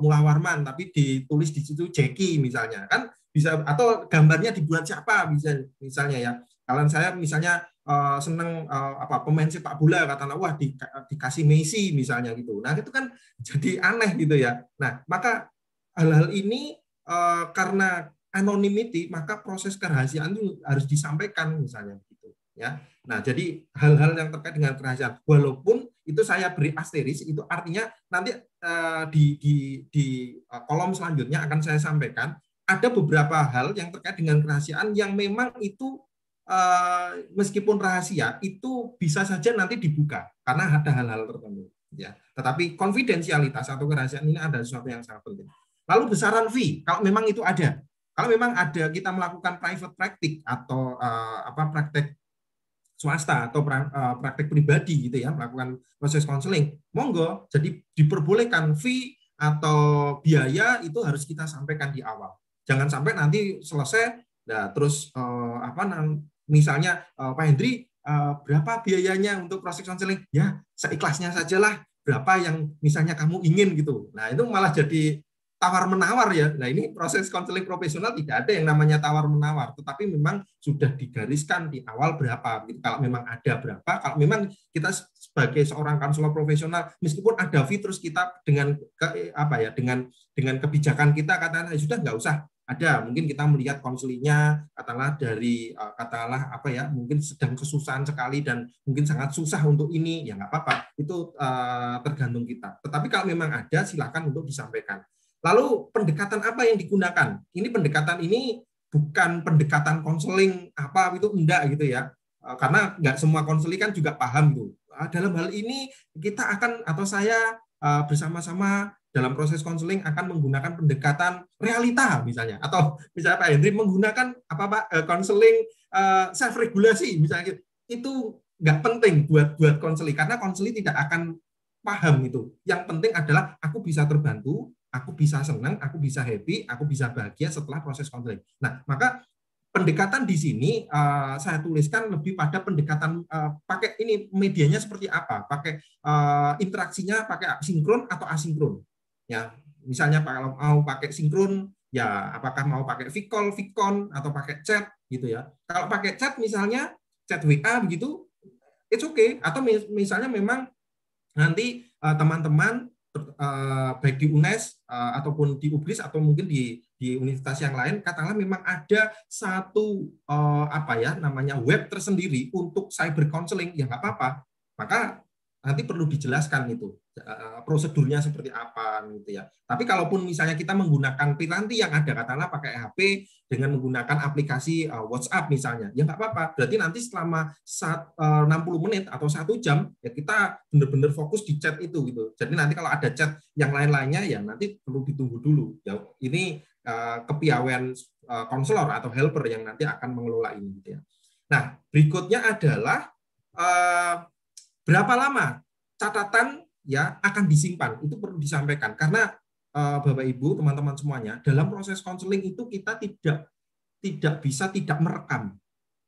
Mula Warman tapi ditulis di situ Jackie misalnya kan bisa atau gambarnya dibuat siapa bisa misalnya ya kalian saya misalnya e, seneng e, apa pemain sepak bola katakanlah wah di, dikasih Messi misalnya gitu. Nah itu kan jadi aneh gitu ya. Nah maka hal-hal ini e, karena anonymity maka proses kerahasiaan itu harus disampaikan misalnya begitu ya. Nah jadi hal-hal yang terkait dengan kerahasiaan walaupun itu saya beri asteris itu artinya nanti uh, di di di uh, kolom selanjutnya akan saya sampaikan ada beberapa hal yang terkait dengan kerahasiaan yang memang itu uh, meskipun rahasia itu bisa saja nanti dibuka karena ada hal-hal tertentu ya tetapi konfidensialitas atau kerahasiaan ini ada sesuatu yang sangat penting lalu besaran fee kalau memang itu ada kalau memang ada kita melakukan private practice atau uh, apa praktek swasta atau uh, praktek pribadi gitu ya melakukan proses konseling, monggo. Jadi diperbolehkan fee atau biaya itu harus kita sampaikan di awal. Jangan sampai nanti selesai, nah, terus uh, apa misalnya uh, Pak Hendri uh, berapa biayanya untuk proses konseling? Ya seikhlasnya sajalah berapa yang misalnya kamu ingin gitu. Nah itu malah jadi tawar menawar ya. Nah ini proses konseling profesional tidak ada yang namanya tawar menawar, tetapi memang sudah digariskan di awal berapa. Gitu. Kalau memang ada berapa, kalau memang kita sebagai seorang konselor profesional, meskipun ada terus kita dengan ke, apa ya dengan dengan kebijakan kita katakanlah ya sudah nggak usah ada mungkin kita melihat konselinya katakanlah dari eh, katakanlah apa ya mungkin sedang kesusahan sekali dan mungkin sangat susah untuk ini ya nggak apa-apa itu uh, tergantung kita tetapi kalau memang ada silakan untuk disampaikan Lalu pendekatan apa yang digunakan? Ini pendekatan ini bukan pendekatan konseling apa itu enggak gitu ya. Eh, karena enggak semua konseling kan juga paham tuh. Ah, dalam hal ini kita akan atau saya eh, bersama-sama dalam proses konseling akan menggunakan pendekatan realita misalnya atau misalnya Pak Hendri menggunakan apa Pak eh, konseling self regulasi misalnya gitu. itu nggak penting buat buat konseling karena konseling tidak akan paham itu. Yang penting adalah aku bisa terbantu, aku bisa senang, aku bisa happy, aku bisa bahagia setelah proses konseling. Nah, maka pendekatan di sini uh, saya tuliskan lebih pada pendekatan uh, pakai ini medianya seperti apa, pakai uh, interaksinya pakai sinkron atau asinkron. Ya, misalnya kalau mau pakai sinkron, ya apakah mau pakai vicol, vicon atau pakai chat gitu ya. Kalau pakai chat misalnya chat WA begitu, it's okay. Atau misalnya memang nanti eh, teman-teman eh, baik di UNES eh, ataupun di UBRIS atau mungkin di di universitas yang lain katakanlah memang ada satu apa ya namanya web tersendiri untuk cyber counseling ya nggak apa-apa maka nanti perlu dijelaskan itu eh, prosedurnya seperti apa gitu ya. Tapi kalaupun misalnya kita menggunakan piranti yang ada katakanlah pakai HP dengan menggunakan aplikasi eh, WhatsApp misalnya ya nggak apa-apa. Berarti nanti selama saat, eh, 60 menit atau satu jam ya kita benar-benar fokus di chat itu gitu. Jadi nanti kalau ada chat yang lain-lainnya ya nanti perlu ditunggu dulu. Ya ini kepiawaian konselor atau helper yang nanti akan mengelola ini gitu ya. Nah berikutnya adalah berapa lama catatan ya akan disimpan? Itu perlu disampaikan. Karena eh, Bapak Ibu teman-teman semuanya dalam proses konseling itu kita tidak tidak bisa tidak merekam.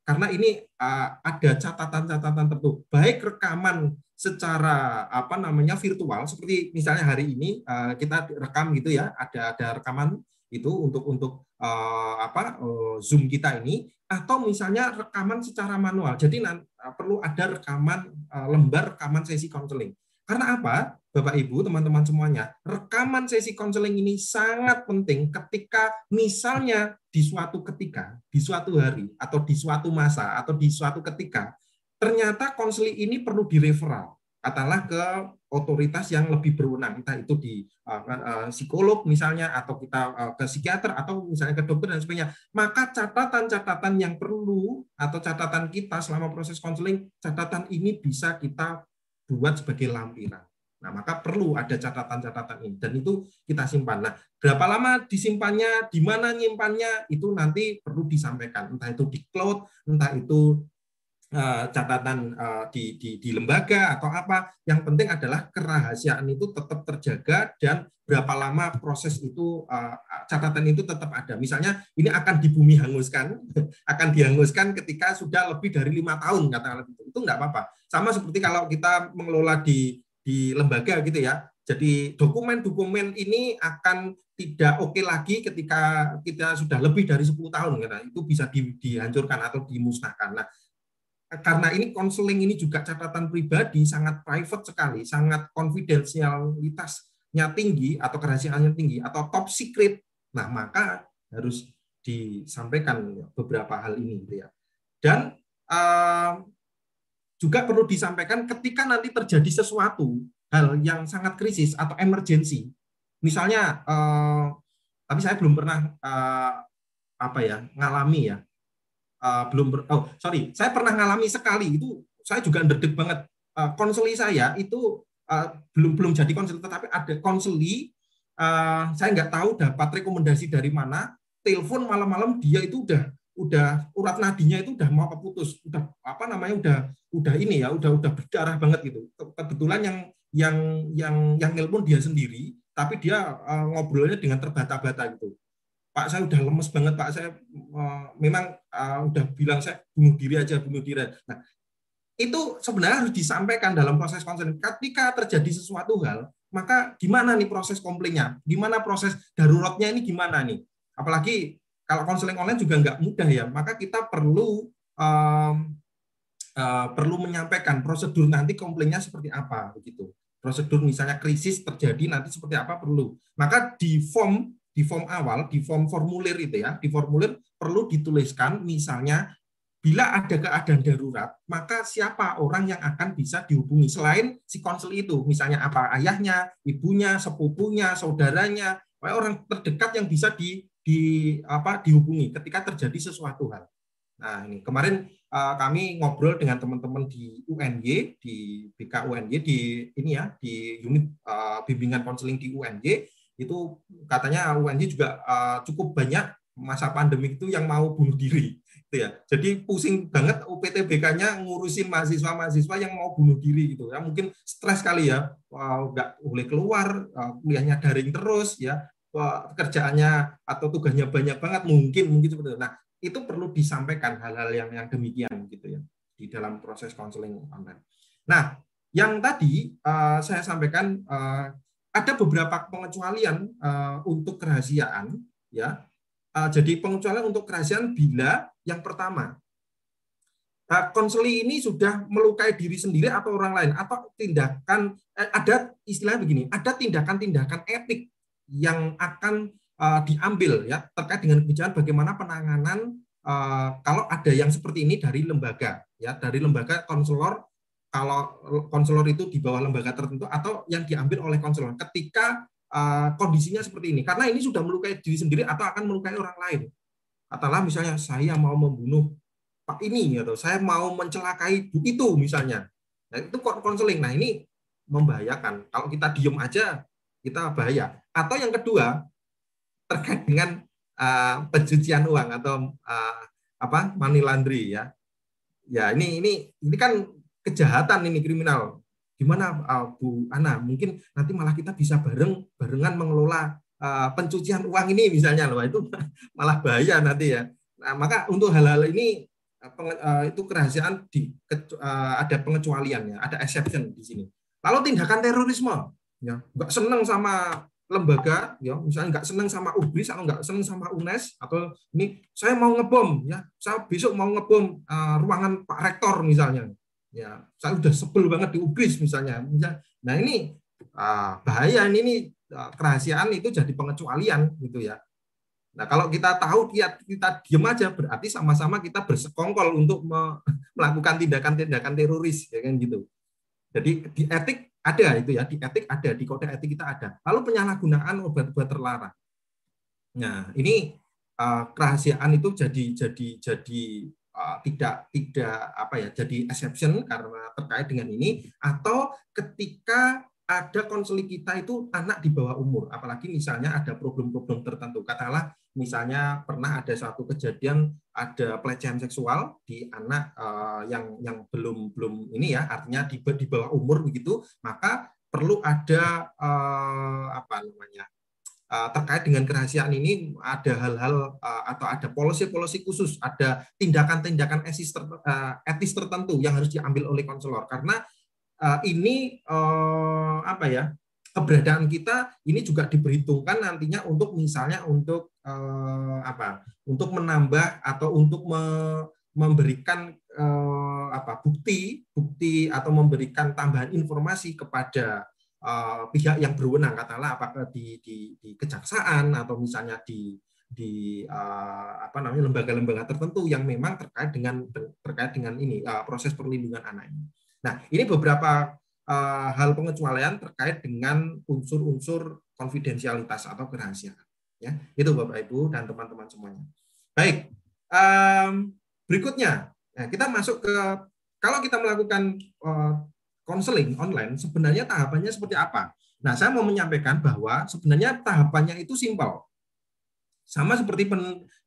Karena ini eh, ada catatan-catatan tertentu. Baik rekaman secara apa namanya virtual seperti misalnya hari ini eh, kita rekam gitu ya ada ada rekaman itu untuk untuk apa Zoom kita ini atau misalnya rekaman secara manual. Jadi perlu ada rekaman eh, lembar rekaman sesi konseling. Karena apa? Bapak Ibu, teman-teman semuanya, rekaman sesi konseling ini sangat penting ketika misalnya di suatu ketika, di suatu hari atau di suatu masa atau di suatu ketika ternyata konseling ini perlu direferal katakanlah ke otoritas yang lebih berwenang, entah itu di uh, uh, psikolog misalnya, atau kita uh, ke psikiater, atau misalnya ke dokter dan sebagainya. Maka catatan-catatan yang perlu atau catatan kita selama proses konseling, catatan ini bisa kita buat sebagai lampiran. Nah, maka perlu ada catatan-catatan ini dan itu kita simpan. Nah, berapa lama disimpannya, di mana nyimpannya itu nanti perlu disampaikan. Entah itu di cloud, entah itu catatan eh, di, di di lembaga atau apa. Yang penting adalah kerahasiaan itu tetap terjaga dan berapa lama proses itu eh, catatan itu tetap ada. Misalnya ini akan dibumi hanguskan, akan dihanguskan ketika sudah lebih dari lima tahun katakanlah gitu. Itu nggak apa-apa. Sama seperti kalau kita mengelola di di lembaga gitu ya. Jadi dokumen-dokumen ini akan tidak oke lagi ketika kita sudah lebih dari 10 tahun itu bisa di- dihancurkan atau dimusnahkan. Nah, karena ini konseling ini juga catatan pribadi sangat private sekali, sangat konfidensialitasnya tinggi atau kerahasiaannya tinggi atau top secret. Nah, maka harus disampaikan beberapa hal ini gitu ya. Dan eh, juga perlu disampaikan ketika nanti terjadi sesuatu hal yang sangat krisis atau emergency. Misalnya eh, tapi saya belum pernah eh, apa ya, ngalami ya. Eh, belum ber- oh sorry, saya pernah ngalami sekali itu saya juga nderdeg banget. Eh, konseli saya itu eh, belum belum jadi konseli tetapi ada konseli eh, saya nggak tahu dapat rekomendasi dari mana telepon malam-malam dia itu udah udah urat nadinya itu udah mau keputus udah apa namanya udah udah ini ya udah udah berdarah banget gitu Ke- kebetulan yang yang yang yang nelpon dia sendiri tapi dia eh, ngobrolnya dengan terbata-bata gitu Pak saya udah lemes banget Pak saya eh, memang eh, udah bilang saya bunuh diri aja bunuh diri nah itu sebenarnya harus disampaikan dalam proses konseling. Ketika terjadi sesuatu hal, maka gimana nih proses komplainnya? Gimana proses daruratnya ini gimana nih? Apalagi kalau konseling online juga nggak mudah ya, maka kita perlu um, uh, perlu menyampaikan prosedur nanti komplainnya seperti apa begitu. Prosedur misalnya krisis terjadi nanti seperti apa perlu. Maka di form di form awal, di form formulir itu ya, di formulir perlu dituliskan misalnya bila ada keadaan darurat, maka siapa orang yang akan bisa dihubungi? Selain si konsel itu, misalnya apa? Ayahnya, ibunya, sepupunya, saudaranya, orang terdekat yang bisa di, di apa dihubungi ketika terjadi sesuatu hal. Nah ini kemarin uh, kami ngobrol dengan teman-teman di UNY, di BK UNY, di ini ya di unit uh, bimbingan konseling di UNY itu katanya UNY juga uh, cukup banyak masa pandemi itu yang mau bunuh diri gitu ya. Jadi pusing banget UPTBK-nya ngurusin mahasiswa-mahasiswa yang mau bunuh diri gitu ya. Mungkin stres kali ya, nggak boleh keluar, uh, kuliahnya daring terus ya, Wah, pekerjaannya atau tugasnya banyak banget mungkin mungkin seperti itu. Nah, itu perlu disampaikan hal-hal yang yang demikian gitu ya di dalam proses konseling online. Nah, yang tadi uh, saya sampaikan uh, ada beberapa pengecualian uh, untuk kerahasiaan ya. Uh, jadi pengecualian untuk kerahasiaan bila yang pertama Nah, konseli ini sudah melukai diri sendiri atau orang lain atau tindakan eh, ada istilah begini, ada tindakan-tindakan etik yang akan eh, diambil ya terkait dengan kebijakan bagaimana penanganan eh, kalau ada yang seperti ini dari lembaga ya dari lembaga konselor kalau konselor itu di bawah lembaga tertentu atau yang diambil oleh konselor ketika eh, kondisinya seperti ini karena ini sudah melukai diri sendiri atau akan melukai orang lain katakanlah misalnya saya mau membunuh Pak ini atau saya mau mencelakai Bu itu misalnya. Nah, itu konseling. Nah, ini membahayakan. Kalau kita diem aja kita bahaya. Atau yang kedua terkait dengan uh, pencucian uang atau uh, apa money laundry ya. Ya, ini ini ini kan kejahatan ini kriminal. Gimana uh, Bu Ana? Mungkin nanti malah kita bisa bareng barengan mengelola uh, pencucian uang ini misalnya loh. Itu malah bahaya nanti ya. Nah, maka untuk hal-hal ini uh, itu kerahasiaan di uh, ada pengecualiannya, ada exception di sini. Lalu tindakan terorisme, ya nggak seneng sama lembaga, ya misalnya nggak seneng sama UBRIS atau nggak seneng sama UNES atau ini saya mau ngebom, ya saya besok mau ngebom uh, ruangan Pak Rektor misalnya, ya saya udah sebel banget di UBRIS misalnya. Nah ini uh, bahaya ini uh, kerahasiaan itu jadi pengecualian gitu ya. Nah, kalau kita tahu kita, kita diam aja berarti sama-sama kita bersekongkol untuk melakukan tindakan-tindakan teroris ya kan gitu. Jadi di etik ada itu ya, di etik ada, di kode etik kita ada. Lalu penyalahgunaan obat-obat terlarang. Nah, ini uh, kerahasiaan itu jadi jadi jadi uh, tidak tidak apa ya, jadi exception karena terkait dengan ini atau ketika ada konseling kita itu anak di bawah umur, apalagi misalnya ada problem-problem tertentu. Katakanlah misalnya pernah ada suatu kejadian ada pelecehan seksual di anak uh, yang yang belum belum ini ya, artinya di, di bawah umur begitu, maka perlu ada uh, apa namanya terkait dengan kerahasiaan ini ada hal-hal uh, atau ada polisi-polisi khusus, ada tindakan-tindakan uh, etis tertentu yang harus diambil oleh konselor. Karena ini apa ya keberadaan kita ini juga diperhitungkan nantinya untuk misalnya untuk apa untuk menambah atau untuk me, memberikan apa bukti bukti atau memberikan tambahan informasi kepada uh, pihak yang berwenang katakanlah apakah di, di, di kejaksaan atau misalnya di di uh, apa namanya lembaga-lembaga tertentu yang memang terkait dengan terkait dengan ini uh, proses perlindungan anak ini. Nah, ini beberapa uh, hal pengecualian terkait dengan unsur-unsur konfidensialitas atau kerahasiaan. Ya, itu Bapak Ibu dan teman-teman semuanya. Baik, um, berikutnya nah, kita masuk ke kalau kita melakukan konseling online, sebenarnya tahapannya seperti apa? Nah, saya mau menyampaikan bahwa sebenarnya tahapannya itu simpel. Sama seperti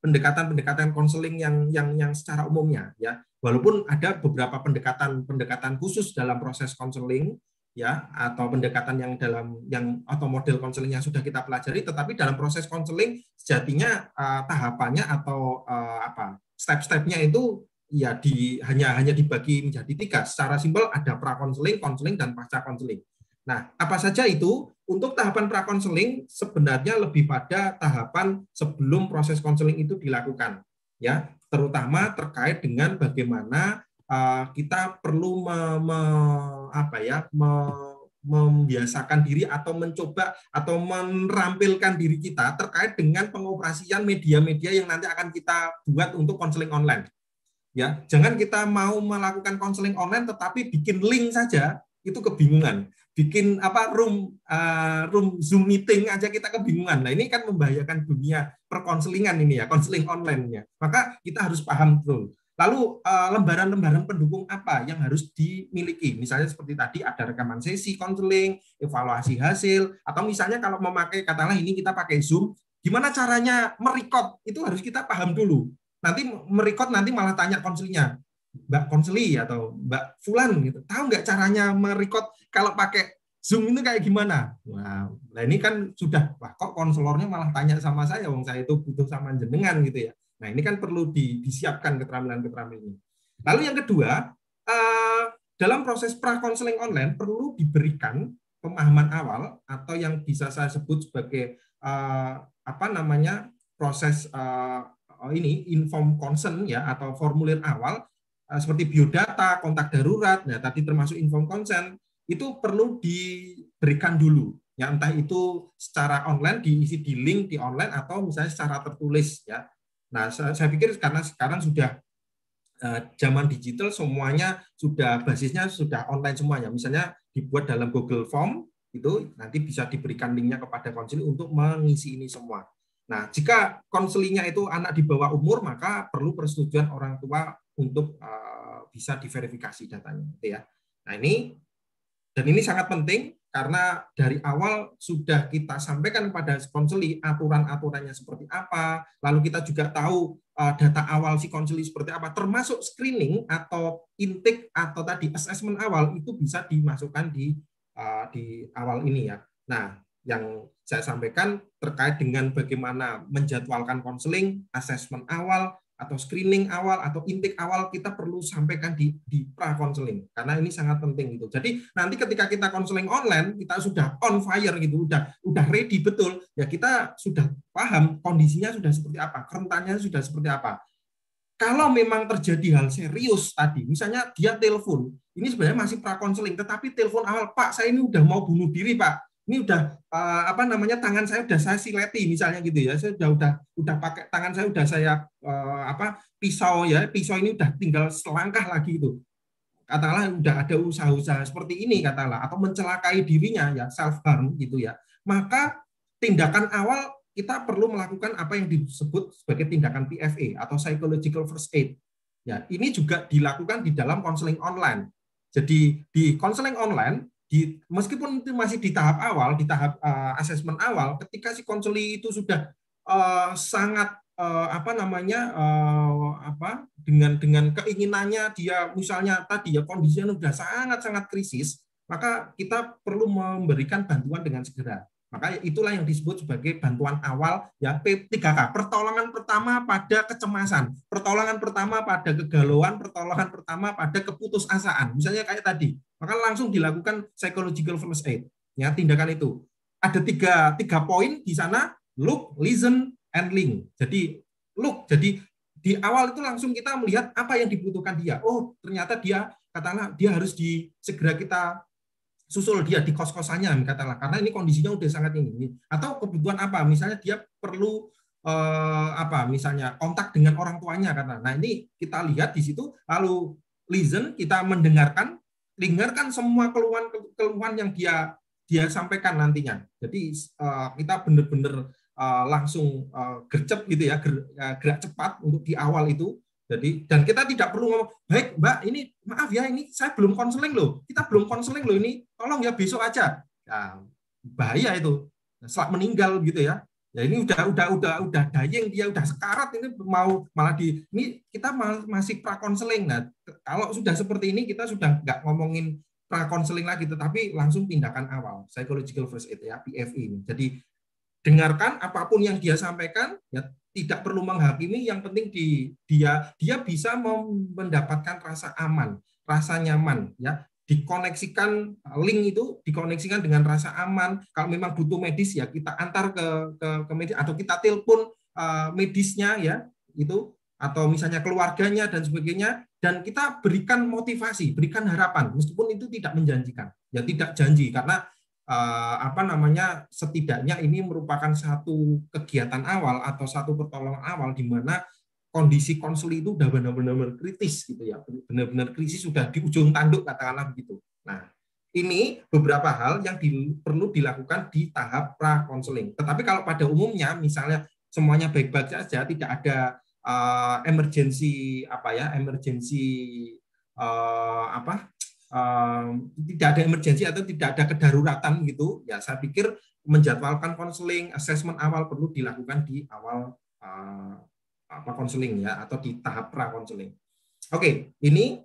pendekatan-pendekatan konseling yang yang yang secara umumnya ya walaupun ada beberapa pendekatan-pendekatan khusus dalam proses konseling ya atau pendekatan yang dalam yang atau model konseling yang sudah kita pelajari tetapi dalam proses konseling sejatinya uh, tahapannya atau uh, apa step-stepnya itu ya di hanya hanya dibagi menjadi tiga. Secara simpel ada pra konseling dan pasca konseling. Nah apa saja itu? Untuk tahapan pra konseling sebenarnya lebih pada tahapan sebelum proses konseling itu dilakukan ya. Terutama terkait dengan bagaimana uh, kita perlu me, me, apa ya me, membiasakan diri atau mencoba atau merampilkan diri kita terkait dengan pengoperasian media-media yang nanti akan kita buat untuk konseling online. Ya, jangan kita mau melakukan konseling online tetapi bikin link saja itu kebingungan. Bikin apa room uh, room Zoom meeting aja kita kebingungan. Nah, ini kan membahayakan dunia perkonselingan ini ya, konseling online-nya. Maka kita harus paham betul. Lalu eh, lembaran-lembaran pendukung apa yang harus dimiliki? Misalnya seperti tadi ada rekaman sesi konseling, evaluasi hasil, atau misalnya kalau memakai katakanlah ini kita pakai Zoom, gimana caranya merekod? Itu harus kita paham dulu. Nanti merekod nanti malah tanya konselingnya, Mbak konseli atau Mbak Fulan gitu. Tahu nggak caranya merekod kalau pakai Zoom itu kayak gimana? Wah, nah ini kan sudah, wah kok konselornya malah tanya sama saya, wong saya itu butuh sama jenengan gitu ya. Nah ini kan perlu di, disiapkan keterampilan-keterampilan ini. Lalu yang kedua, uh, dalam proses pra-konseling online perlu diberikan pemahaman awal atau yang bisa saya sebut sebagai uh, apa namanya proses uh, ini inform consent ya atau formulir awal eh, seperti biodata, kontak darurat, nah tadi termasuk inform consent itu perlu diberikan dulu. Ya entah itu secara online diisi di link di online atau misalnya secara tertulis ya. Nah, saya, pikir karena sekarang sudah eh, zaman digital semuanya sudah basisnya sudah online semuanya. Misalnya dibuat dalam Google Form itu nanti bisa diberikan linknya kepada konseling untuk mengisi ini semua. Nah, jika konselingnya itu anak di bawah umur, maka perlu persetujuan orang tua untuk uh, bisa diverifikasi datanya, gitu ya. Nah, ini dan ini sangat penting karena dari awal sudah kita sampaikan kepada konseli aturan-aturannya seperti apa, lalu kita juga tahu uh, data awal si konseli seperti apa, termasuk screening atau intake atau tadi assessment awal itu bisa dimasukkan di uh, di awal ini ya. Nah, yang saya sampaikan terkait dengan bagaimana menjadwalkan konseling, asesmen awal, atau screening awal, atau intake awal, kita perlu sampaikan di, di pra-konseling. Karena ini sangat penting. gitu. Jadi nanti ketika kita konseling online, kita sudah on fire, gitu, udah udah ready betul, ya kita sudah paham kondisinya sudah seperti apa, kerentannya sudah seperti apa. Kalau memang terjadi hal serius tadi, misalnya dia telepon, ini sebenarnya masih pra-konseling, tetapi telepon awal, Pak, saya ini udah mau bunuh diri, Pak ini udah uh, apa namanya tangan saya udah saya sileti misalnya gitu ya. Saya udah udah udah pakai tangan saya udah saya uh, apa pisau ya. Pisau ini udah tinggal selangkah lagi itu. Katakanlah udah ada usaha-usaha seperti ini katakanlah. Atau mencelakai dirinya ya self harm gitu ya. Maka tindakan awal kita perlu melakukan apa yang disebut sebagai tindakan PFA atau psychological first aid. Ya ini juga dilakukan di dalam konseling online. Jadi di konseling online di meskipun itu masih di tahap awal, di tahap uh, asesmen awal, ketika si konseli itu sudah uh, sangat uh, apa namanya uh, apa dengan dengan keinginannya dia misalnya tadi ya kondisinya sudah sangat sangat krisis, maka kita perlu memberikan bantuan dengan segera. Maka itulah yang disebut sebagai bantuan awal ya P3K. Pertolongan pertama pada kecemasan, pertolongan pertama pada kegalauan, pertolongan pertama pada keputusasaan. Misalnya kayak tadi, maka langsung dilakukan psychological first aid. Ya, tindakan itu. Ada tiga, tiga poin di sana, look, listen, and link. Jadi look, jadi di awal itu langsung kita melihat apa yang dibutuhkan dia. Oh, ternyata dia katakanlah dia harus di segera kita susul dia di kos-kosannya katakanlah. Karena ini kondisinya udah sangat ini atau kebutuhan apa? Misalnya dia perlu eh, apa? Misalnya kontak dengan orang tuanya karena nah ini kita lihat di situ lalu listen kita mendengarkan dengarkan semua keluhan keluhan yang dia dia sampaikan nantinya. Jadi eh, kita benar-benar eh, langsung eh, gercep gitu ya eh, gerak cepat untuk di awal itu jadi dan kita tidak perlu ngomong, baik Mbak, ini maaf ya, ini saya belum konseling loh, kita belum konseling loh ini, tolong ya besok aja. Ya, bahaya itu, setelah meninggal gitu ya. Ya ini udah udah udah udah dayeng dia udah sekarat ini mau malah di ini kita masih pra konseling. Nah, kalau sudah seperti ini kita sudah nggak ngomongin pra konseling lagi tetapi langsung tindakan awal psychological first aid ya PFI ini. Jadi dengarkan apa pun yang dia sampaikan ya tidak perlu menghakimi yang penting di dia dia bisa mendapatkan rasa aman rasa nyaman ya. Dikoneksikan link itu dikoneksikan dengan rasa aman. Kalau memang butuh medis ya kita antar ke ke, ke medis atau kita telepon uh, medisnya ya itu. Atau misalnya keluarganya dan sebagainya. Dan kita berikan motivasi berikan harapan. Meskipun itu tidak menjanjikan. Ya tidak janji. Karena apa namanya setidaknya ini merupakan satu kegiatan awal atau satu pertolongan awal di mana kondisi konseli itu sudah benar-benar kritis gitu ya. Benar-benar krisis sudah di ujung tanduk katakanlah begitu. Nah ini beberapa hal yang di, perlu dilakukan di tahap pra konseling tetapi kalau pada umumnya misalnya semuanya baik-baik saja tidak ada uh, emergency apa ya emergency uh, apa tidak ada emergensi atau tidak ada kedaruratan gitu, ya saya pikir menjadwalkan konseling, asesmen awal perlu dilakukan di awal uh, apa konseling ya atau di tahap pra konseling. Oke, ini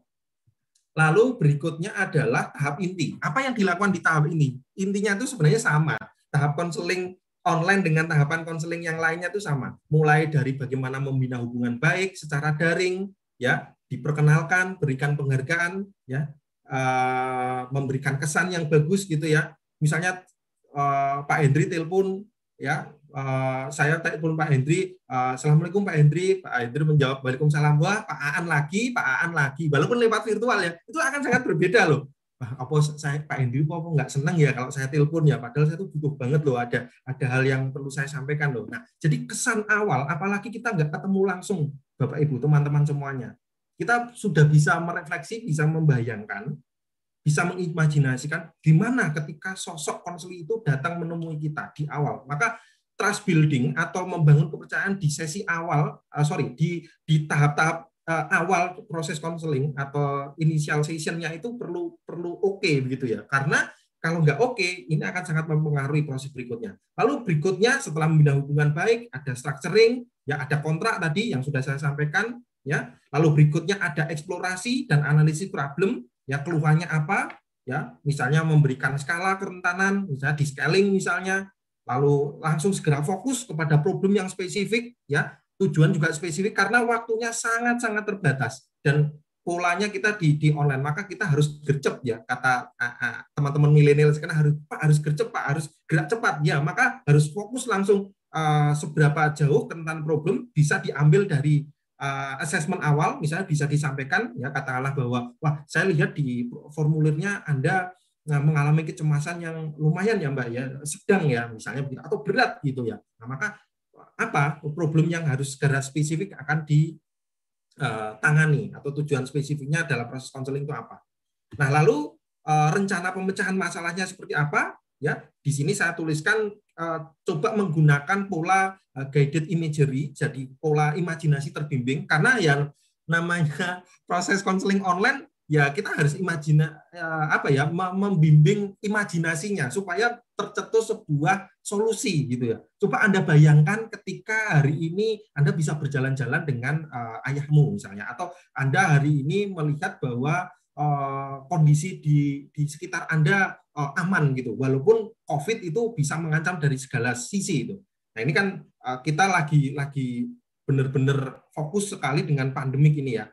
lalu berikutnya adalah tahap inti. Apa yang dilakukan di tahap ini? Intinya itu sebenarnya sama. Tahap konseling online dengan tahapan konseling yang lainnya itu sama. Mulai dari bagaimana membina hubungan baik secara daring, ya, diperkenalkan, berikan penghargaan, ya, uh, memberikan kesan yang bagus gitu ya. Misalnya uh, Pak Hendri telepon ya eh, saya telepon Pak Hendri, eh, Assalamualaikum Pak Hendri, Pak Hendri menjawab Waalaikumsalam, wah Pak Aan lagi, Pak Aan lagi, walaupun lewat virtual ya, itu akan sangat berbeda loh. Wah, apa saya Pak Hendri kok nggak senang ya kalau saya telepon ya, padahal saya tuh butuh banget loh, ada ada hal yang perlu saya sampaikan loh. Nah, jadi kesan awal, apalagi kita nggak ketemu langsung, Bapak Ibu, teman-teman semuanya, kita sudah bisa merefleksi, bisa membayangkan, bisa mengimajinasikan di mana ketika sosok konseling itu datang menemui kita di awal. Maka trust building atau membangun kepercayaan di sesi awal, uh, sorry, di di tahap-tahap uh, awal proses konseling atau initial sessionnya itu perlu perlu oke okay, begitu ya. Karena kalau nggak oke, okay, ini akan sangat mempengaruhi proses berikutnya. Lalu berikutnya setelah membina hubungan baik, ada structuring, ya ada kontrak tadi yang sudah saya sampaikan, ya. Lalu berikutnya ada eksplorasi dan analisis problem, ya keluhannya apa, ya. Misalnya memberikan skala kerentanan, misalnya di scaling misalnya, lalu langsung segera fokus kepada problem yang spesifik ya tujuan juga spesifik karena waktunya sangat-sangat terbatas dan polanya kita di di online maka kita harus gercep ya kata teman-teman milenial sekarang harus pak harus gercep pak harus gerak cepat ya maka harus fokus langsung uh, seberapa jauh rentan problem bisa diambil dari uh, assessment awal misalnya bisa disampaikan ya katakanlah bahwa wah saya lihat di formulirnya Anda nah, mengalami kecemasan yang lumayan ya Mbak ya, sedang ya misalnya atau berat gitu ya. Nah, maka apa problem yang harus segera spesifik akan ditangani atau tujuan spesifiknya dalam proses konseling itu apa. Nah, lalu rencana pemecahan masalahnya seperti apa? Ya, di sini saya tuliskan coba menggunakan pola guided imagery, jadi pola imajinasi terbimbing karena yang namanya proses konseling online ya kita harus imajina ya, apa ya membimbing imajinasinya supaya tercetus sebuah solusi gitu ya. Coba Anda bayangkan ketika hari ini Anda bisa berjalan-jalan dengan ayahmu misalnya atau Anda hari ini melihat bahwa uh, kondisi di di sekitar Anda uh, aman gitu. Walaupun Covid itu bisa mengancam dari segala sisi itu. Nah, ini kan uh, kita lagi lagi benar-benar fokus sekali dengan pandemik ini ya.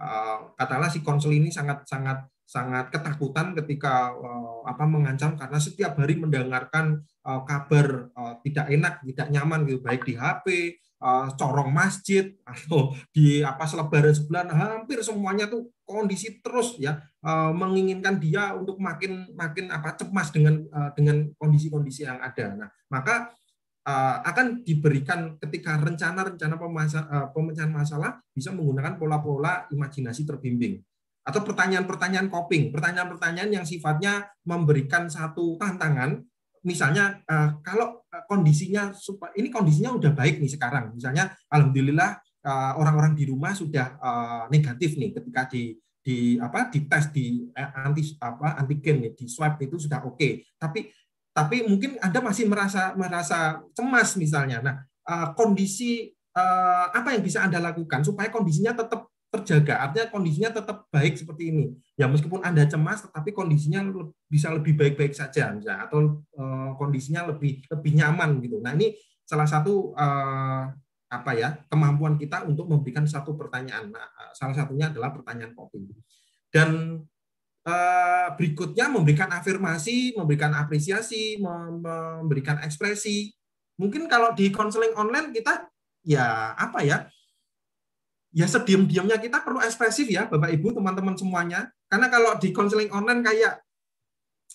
Eh, katakanlah si konsul ini sangat sangat sangat ketakutan ketika uh, apa mengancam karena setiap hari mendengarkan uh, kabar uh, tidak enak, tidak nyaman gitu. Baik di HP, uh, corong masjid atau di apa selebaran sebelah. Nah, hampir semuanya tuh kondisi terus ya uh, menginginkan dia untuk makin makin apa cemas dengan uh, dengan kondisi-kondisi yang ada. Nah, maka Eh, akan diberikan ketika rencana-rencana eh, pemecahan masalah bisa menggunakan pola-pola imajinasi terbimbing atau pertanyaan-pertanyaan coping, pertanyaan-pertanyaan yang sifatnya memberikan satu tantangan. Misalnya eh, kalau kondisinya ini kondisinya udah baik nih sekarang, misalnya alhamdulillah orang-orang di rumah sudah negatif nih ketika di di apa di tes di anti apa antigen nih di swab itu sudah oke okay. tapi tapi mungkin Anda masih merasa merasa cemas misalnya. Nah, eh, kondisi eh, apa yang bisa Anda lakukan supaya kondisinya tetap terjaga, artinya kondisinya tetap baik seperti ini. Ya meskipun Anda cemas, tetapi kondisinya bisa lebih baik-baik saja, misalnya, atau eh, kondisinya lebih lebih nyaman gitu. Nah ini salah satu apa ya kemampuan kita untuk memberikan satu pertanyaan. Nah, salah satunya adalah pertanyaan coping. Dan Eh, berikutnya memberikan afirmasi, memberikan apresiasi, memberikan ekspresi. Mungkin kalau di konseling online kita ya apa ya? Ya sediam-diamnya kita perlu ekspresif ya Bapak Ibu, teman-teman semuanya. Karena kalau di konseling online kayak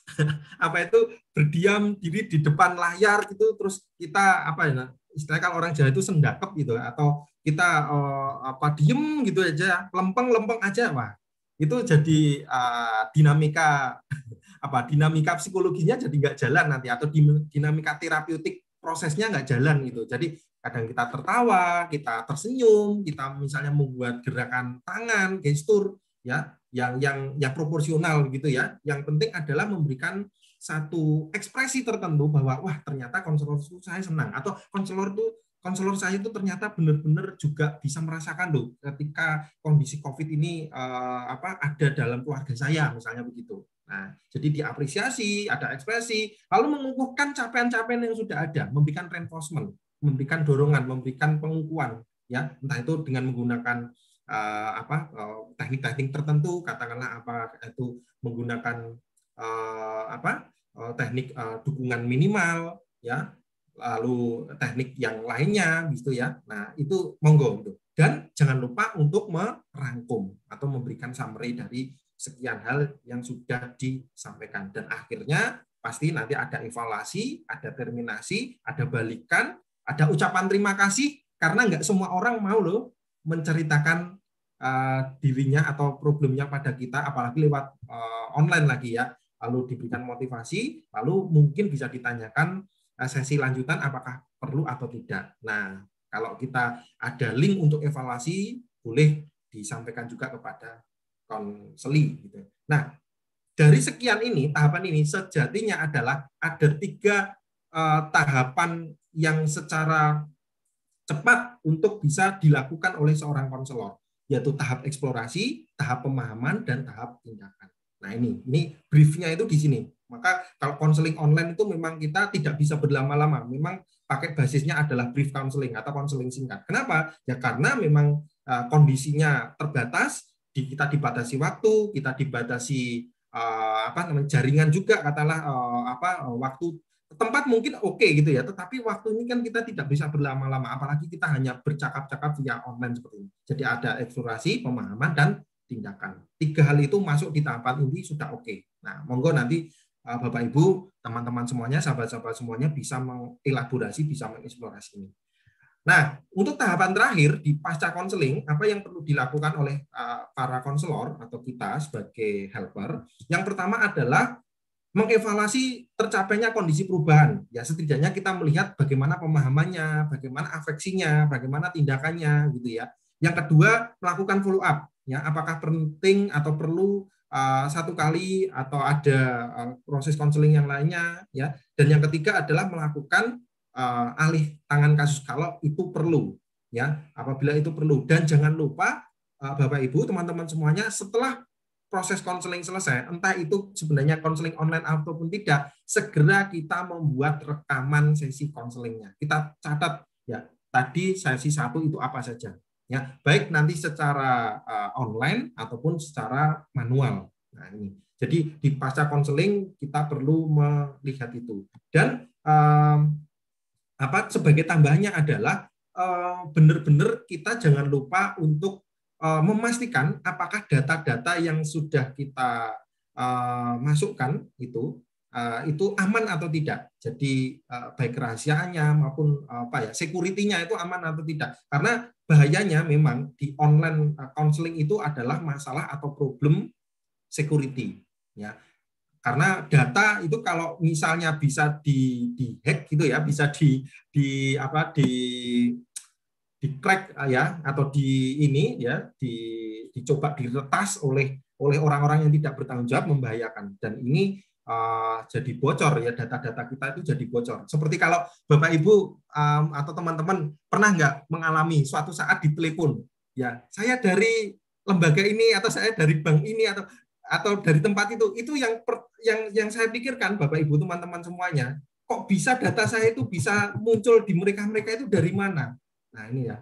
apa itu berdiam diri di depan layar gitu terus kita apa ya istilahnya kalau orang Jawa itu sendakep gitu atau kita uh, apa diem gitu aja lempeng lempeng aja wah itu jadi uh, dinamika apa dinamika psikologinya jadi nggak jalan nanti atau dinamika terapeutik prosesnya nggak jalan gitu. Jadi kadang kita tertawa kita tersenyum kita misalnya membuat gerakan tangan gestur ya yang yang yang proporsional gitu ya. Yang penting adalah memberikan satu ekspresi tertentu bahwa wah ternyata konselor saya senang atau konselor itu konselor saya itu ternyata benar-benar juga bisa merasakan loh ketika kondisi COVID ini uh, apa ada dalam keluarga saya misalnya begitu. Nah, jadi diapresiasi, ada ekspresi, lalu mengukuhkan capaian-capaian yang sudah ada, memberikan reinforcement, memberikan dorongan, memberikan pengukuhan, ya entah itu dengan menggunakan uh, apa teknik-teknik uh, tertentu, katakanlah apa itu menggunakan uh, apa teknik uh, dukungan minimal, ya lalu teknik yang lainnya gitu ya. Nah, itu monggo gitu. Dan jangan lupa untuk merangkum atau memberikan summary dari sekian hal yang sudah disampaikan dan akhirnya pasti nanti ada evaluasi, ada terminasi, ada balikan, ada ucapan terima kasih karena nggak semua orang mau loh menceritakan uh, dirinya atau problemnya pada kita apalagi lewat uh, online lagi ya lalu diberikan motivasi lalu mungkin bisa ditanyakan uh, sesi lanjutan apakah perlu atau tidak nah kalau kita ada link untuk evaluasi boleh disampaikan juga kepada konseli gitu. Nah, dari sekian ini tahapan ini sejatinya adalah ada tiga uh, tahapan yang secara cepat untuk bisa dilakukan oleh seorang konselor, yaitu tahap eksplorasi, tahap pemahaman, dan tahap tindakan. Nah ini, ini briefnya itu di sini. Maka kalau konseling online itu memang kita tidak bisa berlama-lama. Memang pakai basisnya adalah brief counseling atau konseling singkat. Kenapa? Ya karena memang uh, kondisinya terbatas, kita dibatasi waktu, kita dibatasi uh, apa namanya jaringan juga katalah uh, apa waktu tempat mungkin oke okay gitu ya, tetapi waktu ini kan kita tidak bisa berlama-lama, apalagi kita hanya bercakap-cakap via online seperti ini. Jadi ada eksplorasi, pemahaman dan tindakan. Tiga hal itu masuk di tahapan ini sudah oke. Okay. Nah, monggo nanti Bapak Ibu, teman-teman semuanya, sahabat-sahabat semuanya bisa mengelaborasi, bisa mengeksplorasi ini. Nah, untuk tahapan terakhir di pasca konseling, apa yang perlu dilakukan oleh para konselor atau kita sebagai helper? Yang pertama adalah mengevaluasi tercapainya kondisi perubahan. Ya setidaknya kita melihat bagaimana pemahamannya, bagaimana afeksinya, bagaimana tindakannya gitu ya. Yang kedua, melakukan follow up. Ya, apakah penting atau perlu uh, satu kali atau ada uh, proses konseling yang lainnya ya. Dan yang ketiga adalah melakukan uh, alih tangan kasus kalau itu perlu ya, apabila itu perlu dan jangan lupa uh, Bapak Ibu, teman-teman semuanya setelah proses konseling selesai, entah itu sebenarnya konseling online ataupun tidak, segera kita membuat rekaman sesi konselingnya. Kita catat ya, tadi sesi satu itu apa saja. Ya, baik nanti secara uh, online ataupun secara manual. Nah, ini. Jadi di pasca konseling kita perlu melihat itu. Dan um, apa sebagai tambahannya adalah benar-benar kita jangan lupa untuk uh, memastikan apakah data-data yang sudah kita masukkan itu itu aman atau tidak. Jadi baik rahasianya maupun apa ya security-nya itu aman atau tidak. Karena bahayanya memang di online counseling itu adalah masalah atau problem security ya. Karena data itu kalau misalnya bisa di di hack gitu ya, bisa di di apa di di crack ah, ya atau di ini ya di dicoba diretas oleh oleh orang-orang yang tidak bertanggung jawab membahayakan dan ini uh, jadi bocor ya data-data kita itu jadi bocor. Seperti kalau bapak ibu um, atau teman-teman pernah nggak mengalami suatu saat ditelepon ya saya dari lembaga ini atau saya dari bank ini atau atau dari tempat itu. Itu yang per, yang yang saya pikirkan bapak ibu teman-teman semuanya kok bisa data saya itu bisa muncul di mereka mereka itu dari mana? Nah, ini ya.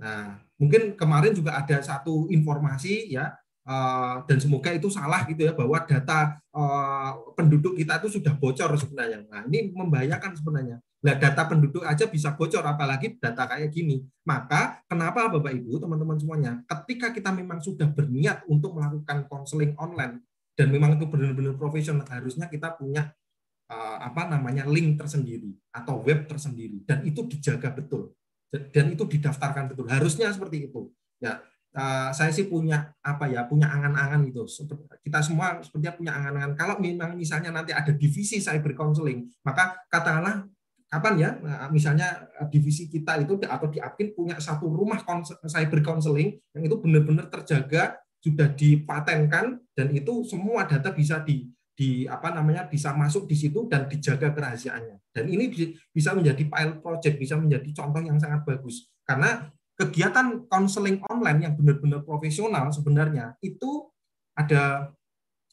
Nah, mungkin kemarin juga ada satu informasi ya eh, dan semoga itu salah gitu ya bahwa data eh, penduduk kita itu sudah bocor sebenarnya. Nah, ini membahayakan sebenarnya. Nah, data penduduk aja bisa bocor apalagi data kayak gini. Maka kenapa Bapak Ibu, teman-teman semuanya, ketika kita memang sudah berniat untuk melakukan konseling online dan memang itu benar-benar profesional, harusnya kita punya eh, apa namanya link tersendiri atau web tersendiri dan itu dijaga betul dan itu didaftarkan betul. Harusnya seperti itu. Ya, uh, saya sih punya apa ya, punya angan-angan itu. Kita semua sepertinya punya angan-angan. Kalau memang misalnya nanti ada divisi cyber counseling, maka katakanlah kapan ya, nah, misalnya eh, divisi kita itu atau di Apkin punya satu rumah cyber counseling yang itu benar-benar terjaga, sudah dipatenkan dan itu semua data bisa di di apa namanya bisa masuk di situ dan dijaga kerahasiaannya. Dan ini bisa menjadi pilot project, bisa menjadi contoh yang sangat bagus. Karena kegiatan konseling online yang benar-benar profesional sebenarnya itu ada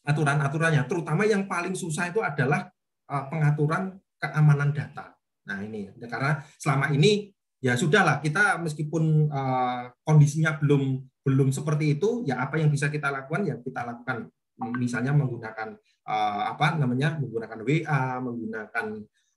aturan-aturannya. Terutama yang paling susah itu adalah eh, pengaturan keamanan data. Nah ini karena selama ini ya sudahlah kita meskipun uh, kondisinya belum belum seperti itu ya apa yang bisa kita lakukan ya kita lakukan misalnya menggunakan uh, apa namanya menggunakan WA, menggunakan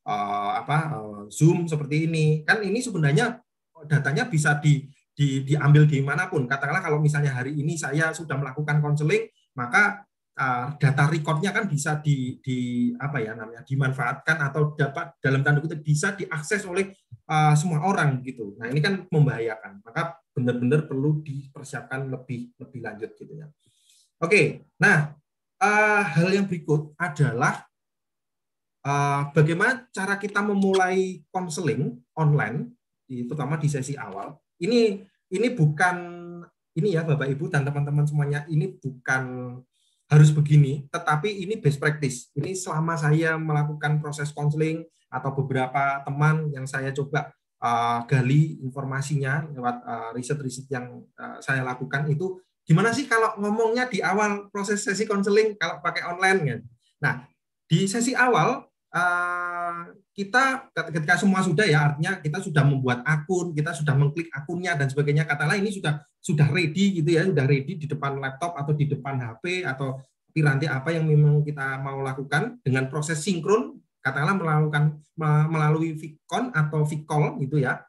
eh, apa eh, Zoom seperti ini. Kan ini sebenarnya datanya bisa di, di diambil di mana pun. Katakanlah kalau misalnya hari ini saya sudah melakukan konseling, maka uh, data recordnya kan bisa di, di apa ya namanya dimanfaatkan atau dapat dalam tanda kutip bisa diakses oleh uh, semua orang gitu. Nah ini kan membahayakan. Maka benar-benar perlu dipersiapkan lebih lebih lanjut gitu ya. Oke, nah uh, hal yang berikut adalah uh, bagaimana cara kita memulai konseling online, di, terutama di sesi awal. Ini ini bukan ini ya Bapak Ibu dan teman-teman semuanya ini bukan harus begini, tetapi ini best practice. Ini selama saya melakukan proses konseling atau beberapa teman yang saya coba uh, gali informasinya lewat uh, riset-riset yang uh, saya lakukan itu gimana sih kalau ngomongnya di awal proses sesi konseling kalau pakai online kan. Nah, di sesi awal uh, kita ketika semua sudah ya artinya kita sudah membuat akun, kita sudah mengklik akunnya dan sebagainya. Katakanlah ini sudah sudah ready gitu ya, sudah ready di depan laptop atau di depan HP atau piranti apa yang memang kita mau lakukan dengan proses sinkron, katakanlah melakukan melalui Vicon atau Vicol gitu ya.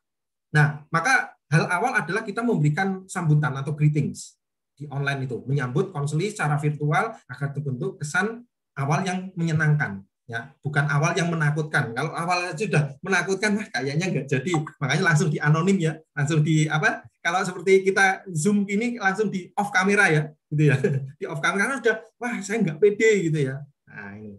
Nah, maka hal awal adalah kita memberikan sambutan atau greetings di online itu, menyambut konseli secara virtual agar terbentuk kesan awal yang menyenangkan ya bukan awal yang menakutkan. Kalau awal sudah menakutkan wah kayaknya nggak jadi. Makanya langsung di anonim ya langsung di apa kalau seperti kita zoom ini langsung di off kamera ya gitu ya. Di off kamera karena sudah wah saya nggak pede gitu ya. Nah ini.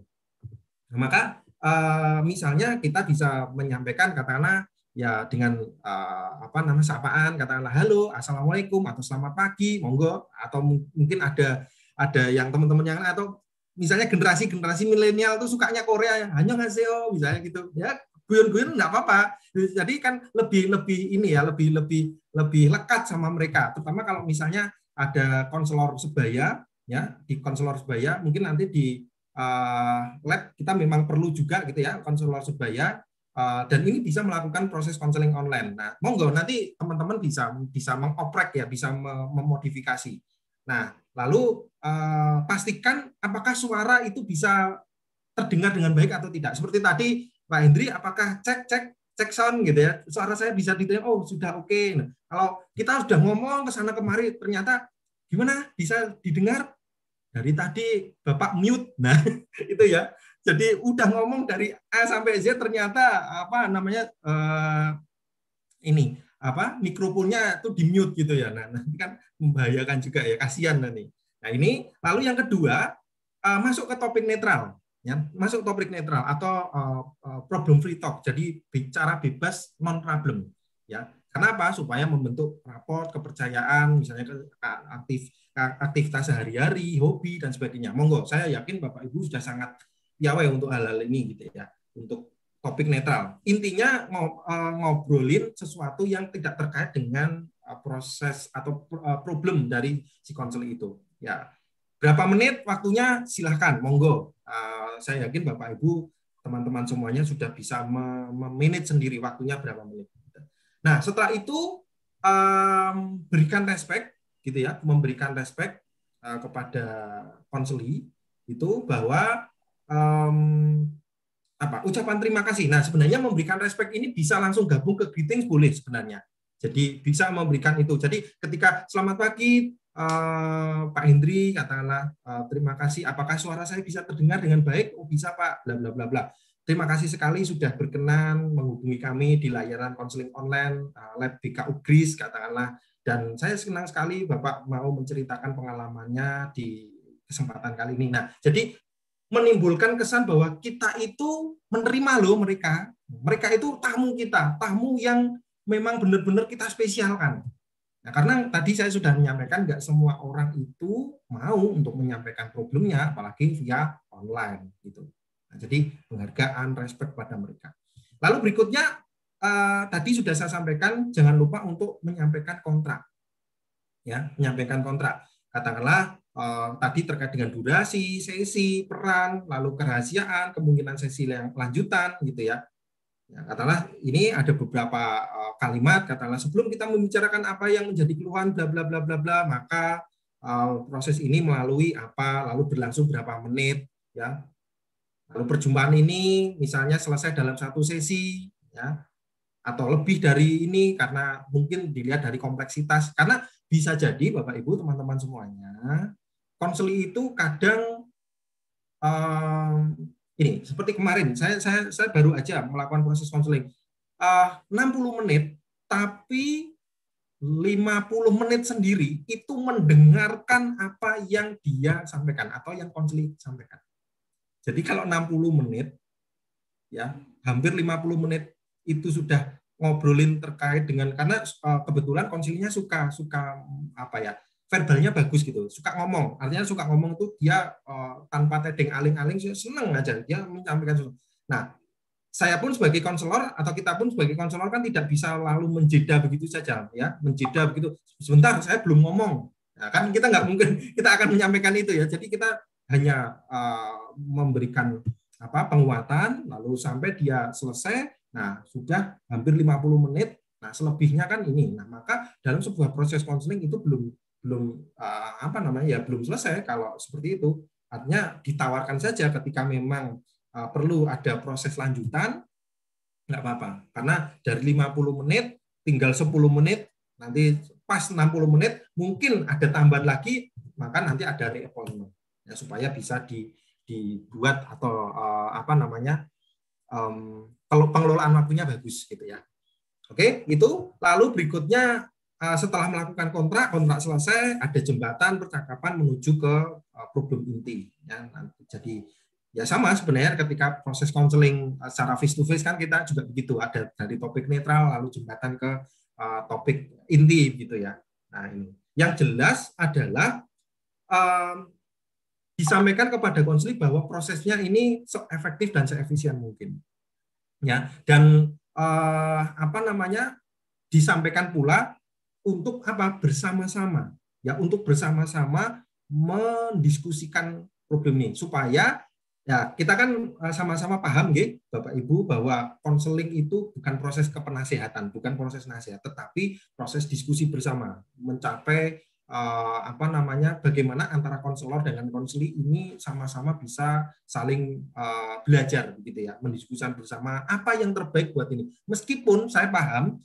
Nah, maka uh, misalnya kita bisa menyampaikan katakanlah ya dengan uh, apa namanya sapaan katakanlah halo assalamualaikum atau selamat pagi monggo. Atau mungkin ada ada yang teman-teman yang atau misalnya generasi generasi milenial tuh sukanya Korea hanya ngaseo misalnya gitu. Ya guyon-guyon nggak apa-apa. Jadi kan lebih lebih ini ya lebih lebih lebih lekat sama mereka. Terutama kalau misalnya ada konselor sebaya ya di konselor sebaya mungkin nanti di uh, lab kita memang perlu juga gitu ya konselor sebaya uh, dan ini bisa melakukan proses konseling online. Nah monggo nanti teman-teman bisa bisa mengoprek ya bisa memodifikasi nah lalu uh, pastikan apakah suara itu bisa terdengar dengan baik atau tidak. Seperti tadi Pak Hendri, apakah cek cek cek sound gitu ya, suara saya bisa didengar, oh sudah oke. Okay. Nah, kalau kita sudah ngomong ke sana kemari, ternyata gimana bisa didengar? Dari tadi Bapak mute, nah itu ya. Jadi udah ngomong dari A sampai Z ternyata apa namanya uh, ini apa mikrofonnya tuh di mute gitu ya. Nah, nanti kan membahayakan juga ya, kasihan nanti. Nah ini lalu yang kedua uh, masuk ke topik netral, ya masuk topik netral atau uh, uh, problem free talk. Jadi bicara bebas non problem, ya. Kenapa? Supaya membentuk raport kepercayaan, misalnya ke aktif aktivitas sehari-hari, hobi dan sebagainya. Monggo, saya yakin Bapak Ibu sudah sangat piawai untuk hal-hal ini gitu ya, untuk topik netral. Intinya ngobrolin sesuatu yang tidak terkait dengan proses atau problem dari si konsel itu. Ya, berapa menit waktunya silahkan, monggo. Saya yakin Bapak Ibu, teman-teman semuanya sudah bisa memanage sendiri waktunya berapa menit. Nah, setelah itu berikan respect, gitu ya, memberikan respect kepada konseli itu bahwa apa ucapan terima kasih. Nah, sebenarnya memberikan respect ini bisa langsung gabung ke greetings boleh sebenarnya. Jadi bisa memberikan itu. Jadi ketika selamat pagi, Uh, Pak Hendri katakanlah uh, terima kasih apakah suara saya bisa terdengar dengan baik oh bisa Pak bla bla bla bla terima kasih sekali sudah berkenan menghubungi kami di layanan konseling online uh, lab BK Ugris katakanlah dan saya senang sekali Bapak mau menceritakan pengalamannya di kesempatan kali ini nah jadi menimbulkan kesan bahwa kita itu menerima loh mereka mereka itu tamu kita tamu yang memang benar-benar kita spesialkan Nah, karena tadi saya sudah menyampaikan nggak semua orang itu mau untuk menyampaikan problemnya, apalagi via online gitu. Nah, jadi penghargaan, respect pada mereka. Lalu berikutnya eh, tadi sudah saya sampaikan, jangan lupa untuk menyampaikan kontrak, ya, menyampaikan kontrak. Katakanlah eh, tadi terkait dengan durasi, sesi, peran, lalu kerahasiaan, kemungkinan sesi yang lanjutan, gitu ya. Ya, katakanlah ini ada beberapa uh, kalimat katakanlah sebelum kita membicarakan apa yang menjadi keluhan bla bla bla bla bla maka uh, proses ini melalui apa lalu berlangsung berapa menit ya Lalu perjumpaan ini misalnya selesai dalam satu sesi, ya, atau lebih dari ini karena mungkin dilihat dari kompleksitas. Karena bisa jadi Bapak Ibu teman-teman semuanya, konseli itu kadang um, ini seperti kemarin saya saya saya baru aja melakukan proses konseling uh, 60 menit tapi 50 menit sendiri itu mendengarkan apa yang dia sampaikan atau yang konseling sampaikan. Jadi kalau 60 menit ya, hampir 50 menit itu sudah ngobrolin terkait dengan karena uh, kebetulan konsilinya suka suka apa ya verbalnya bagus gitu. Suka ngomong. Artinya suka ngomong tuh dia uh, tanpa tedeng aling-aling seneng aja. Dia menyampaikan sesuatu. Nah saya pun sebagai konselor atau kita pun sebagai konselor kan tidak bisa lalu menjeda begitu saja ya. Menjeda begitu. Sebentar saya belum ngomong. Nah, kan kita nggak mungkin kita akan menyampaikan itu ya. Jadi kita hanya uh, memberikan apa penguatan lalu sampai dia selesai. Nah, sudah hampir 50 menit. Nah, selebihnya kan ini. Nah, maka dalam sebuah proses konseling itu belum belum uh, apa namanya ya belum selesai kalau seperti itu. Artinya ditawarkan saja ketika memang uh, perlu ada proses lanjutan nggak apa-apa. Karena dari 50 menit tinggal 10 menit nanti pas 60 menit mungkin ada tambahan lagi maka nanti ada reappointment ya supaya bisa di dibuat atau uh, apa namanya um, pengelolaan waktunya bagus gitu ya. Oke, itu lalu berikutnya setelah melakukan kontrak, kontrak selesai, ada jembatan percakapan menuju ke uh, problem inti. Ya, jadi ya sama sebenarnya ketika proses konseling uh, secara face to face kan kita juga begitu ada dari topik netral lalu jembatan ke uh, topik inti gitu ya. Nah ini yang jelas adalah um, disampaikan kepada konseling bahwa prosesnya ini efektif dan seefisien mungkin ya dan eh, apa namanya disampaikan pula untuk apa? Bersama-sama. Ya untuk bersama-sama mendiskusikan problem ini supaya ya kita kan eh, sama-sama paham gitu Bapak Ibu bahwa konseling itu bukan proses kepenasehatan bukan proses nasihat tetapi proses diskusi bersama mencapai uh, apa namanya bagaimana antara konselor dengan konseli ini sama-sama bisa saling uh, belajar begitu ya mendiskusikan bersama apa yang terbaik buat ini. Meskipun saya paham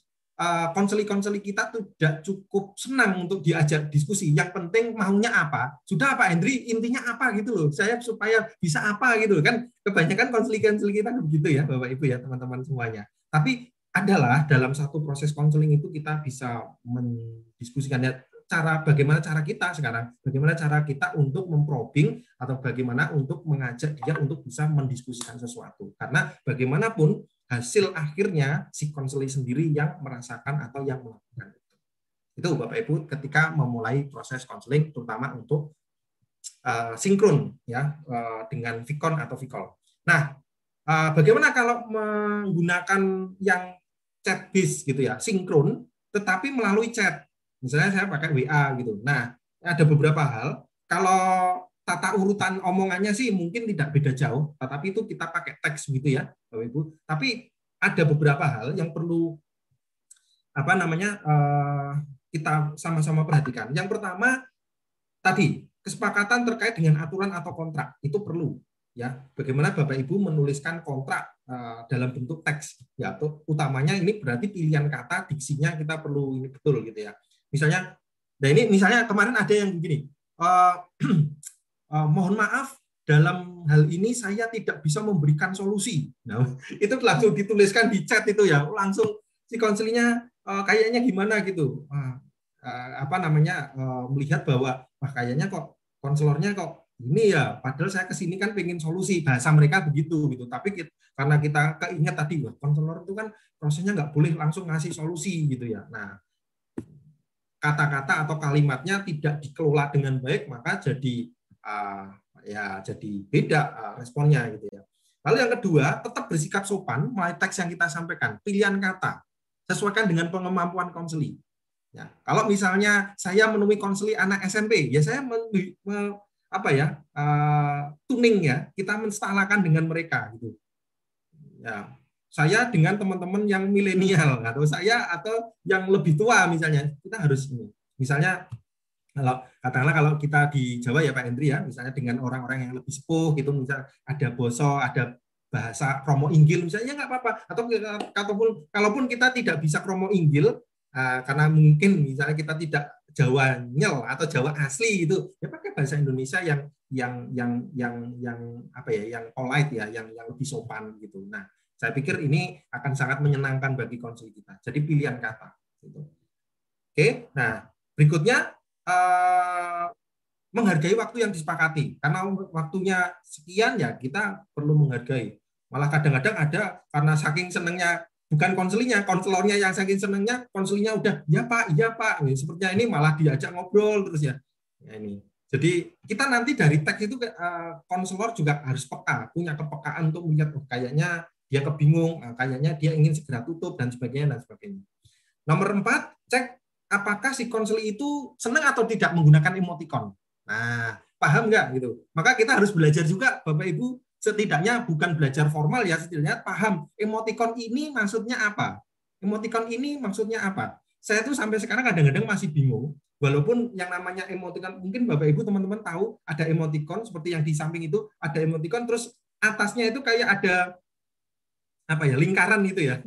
konseli-konseli kita tidak cukup senang untuk diajak diskusi. Yang penting maunya apa? Sudah Pak Hendri intinya apa gitu loh? Saya supaya bisa apa gitu kan kebanyakan konseli-konseli kita begitu ya Bapak Ibu ya teman-teman semuanya. Tapi adalah dalam satu proses konseling itu kita bisa mendiskusikan ya cara bagaimana cara kita sekarang, bagaimana cara kita untuk memprobing atau bagaimana untuk mengajak dia untuk bisa mendiskusikan sesuatu. Karena bagaimanapun hasil akhirnya si konseli sendiri yang merasakan atau yang melakukan itu. Itu Bapak Ibu ketika memulai proses konseling terutama untuk uh, sinkron ya uh, dengan Vicon atau Vicol. Nah, uh, bagaimana kalau menggunakan yang chat based gitu ya, sinkron tetapi melalui chat Misalnya saya pakai WA gitu. Nah, ada beberapa hal. Kalau tata urutan omongannya sih mungkin tidak beda jauh, tetapi itu kita pakai teks gitu ya, Bapak Ibu. Tapi ada beberapa hal yang perlu apa namanya eh, kita sama-sama perhatikan. Yang pertama tadi kesepakatan terkait dengan aturan atau kontrak itu perlu ya. Bagaimana Bapak Ibu menuliskan kontrak eh, dalam bentuk teks ya. Atau utamanya ini berarti pilihan kata diksinya kita perlu ini betul gitu ya. Misalnya, nah ini misalnya kemarin ada yang begini, uh, uh, mohon maaf dalam hal ini saya tidak bisa memberikan solusi. Nah, itu langsung dituliskan di chat itu ya, langsung si konselinya uh, kayaknya gimana gitu. Uh, apa namanya melihat bahwa wah kayaknya kok konselornya kok ini ya padahal saya ke sini kan pengen solusi bahasa mereka begitu gitu tapi kita, karena kita keinget tadi wah konselor itu kan prosesnya nggak boleh langsung ngasih solusi gitu ya nah kata-kata atau kalimatnya tidak dikelola dengan baik maka jadi uh, ya jadi beda uh, responnya gitu ya. Lalu yang kedua, tetap bersikap sopan mulai teks yang kita sampaikan, pilihan kata sesuaikan dengan kemampuan konseli. Ya, kalau misalnya saya menemui konseli anak SMP, ya saya men, me, apa ya uh, tuning ya, kita menstalakan dengan mereka gitu. Ya, saya dengan teman-teman yang milenial atau saya atau yang lebih tua misalnya kita harus ini misalnya Kalau katakanlah kalau kita di Jawa ya Pak Hendri ya, misalnya dengan orang-orang yang lebih sepuh gitu, misal ada boso, ada bahasa kromo inggil misalnya ya nggak apa-apa. Atau kalaupun kalaupun kita tidak bisa kromo inggil uh, karena mungkin misalnya kita tidak Jawa nyel atau Jawa asli itu ya pakai bahasa Indonesia yang yang yang yang yang apa ya yang polite ya yang yang lebih sopan gitu. Nah saya pikir ini akan sangat menyenangkan bagi konsul kita. Jadi pilihan kata gitu. oke nah berikutnya uh, menghargai waktu yang disepakati. Karena waktunya sekian ya kita perlu menghargai. Malah kadang-kadang ada karena saking senengnya bukan konselingnya konselornya yang saking senengnya konselingnya udah ya pak iya pak. Ya, sepertinya ini malah diajak ngobrol terus ya, ya ini. Jadi kita nanti dari teks itu eh, konselor juga harus peka punya kepekaan untuk melihat oh, kayaknya dia kebingung eh, kayaknya dia ingin segera tutup dan sebagainya dan sebagainya. Nomor empat cek apakah si konseling itu senang atau tidak menggunakan emoticon Nah, paham nggak gitu? Maka kita harus belajar juga, Bapak Ibu, setidaknya bukan belajar formal ya, setidaknya paham emoticon ini maksudnya apa? Emoticon ini maksudnya apa? Saya tuh sampai sekarang kadang-kadang masih bingung, walaupun yang namanya emoticon, mungkin Bapak Ibu teman-teman tahu ada emoticon seperti yang di samping itu ada emoticon, terus atasnya itu kayak ada apa ya lingkaran gitu ya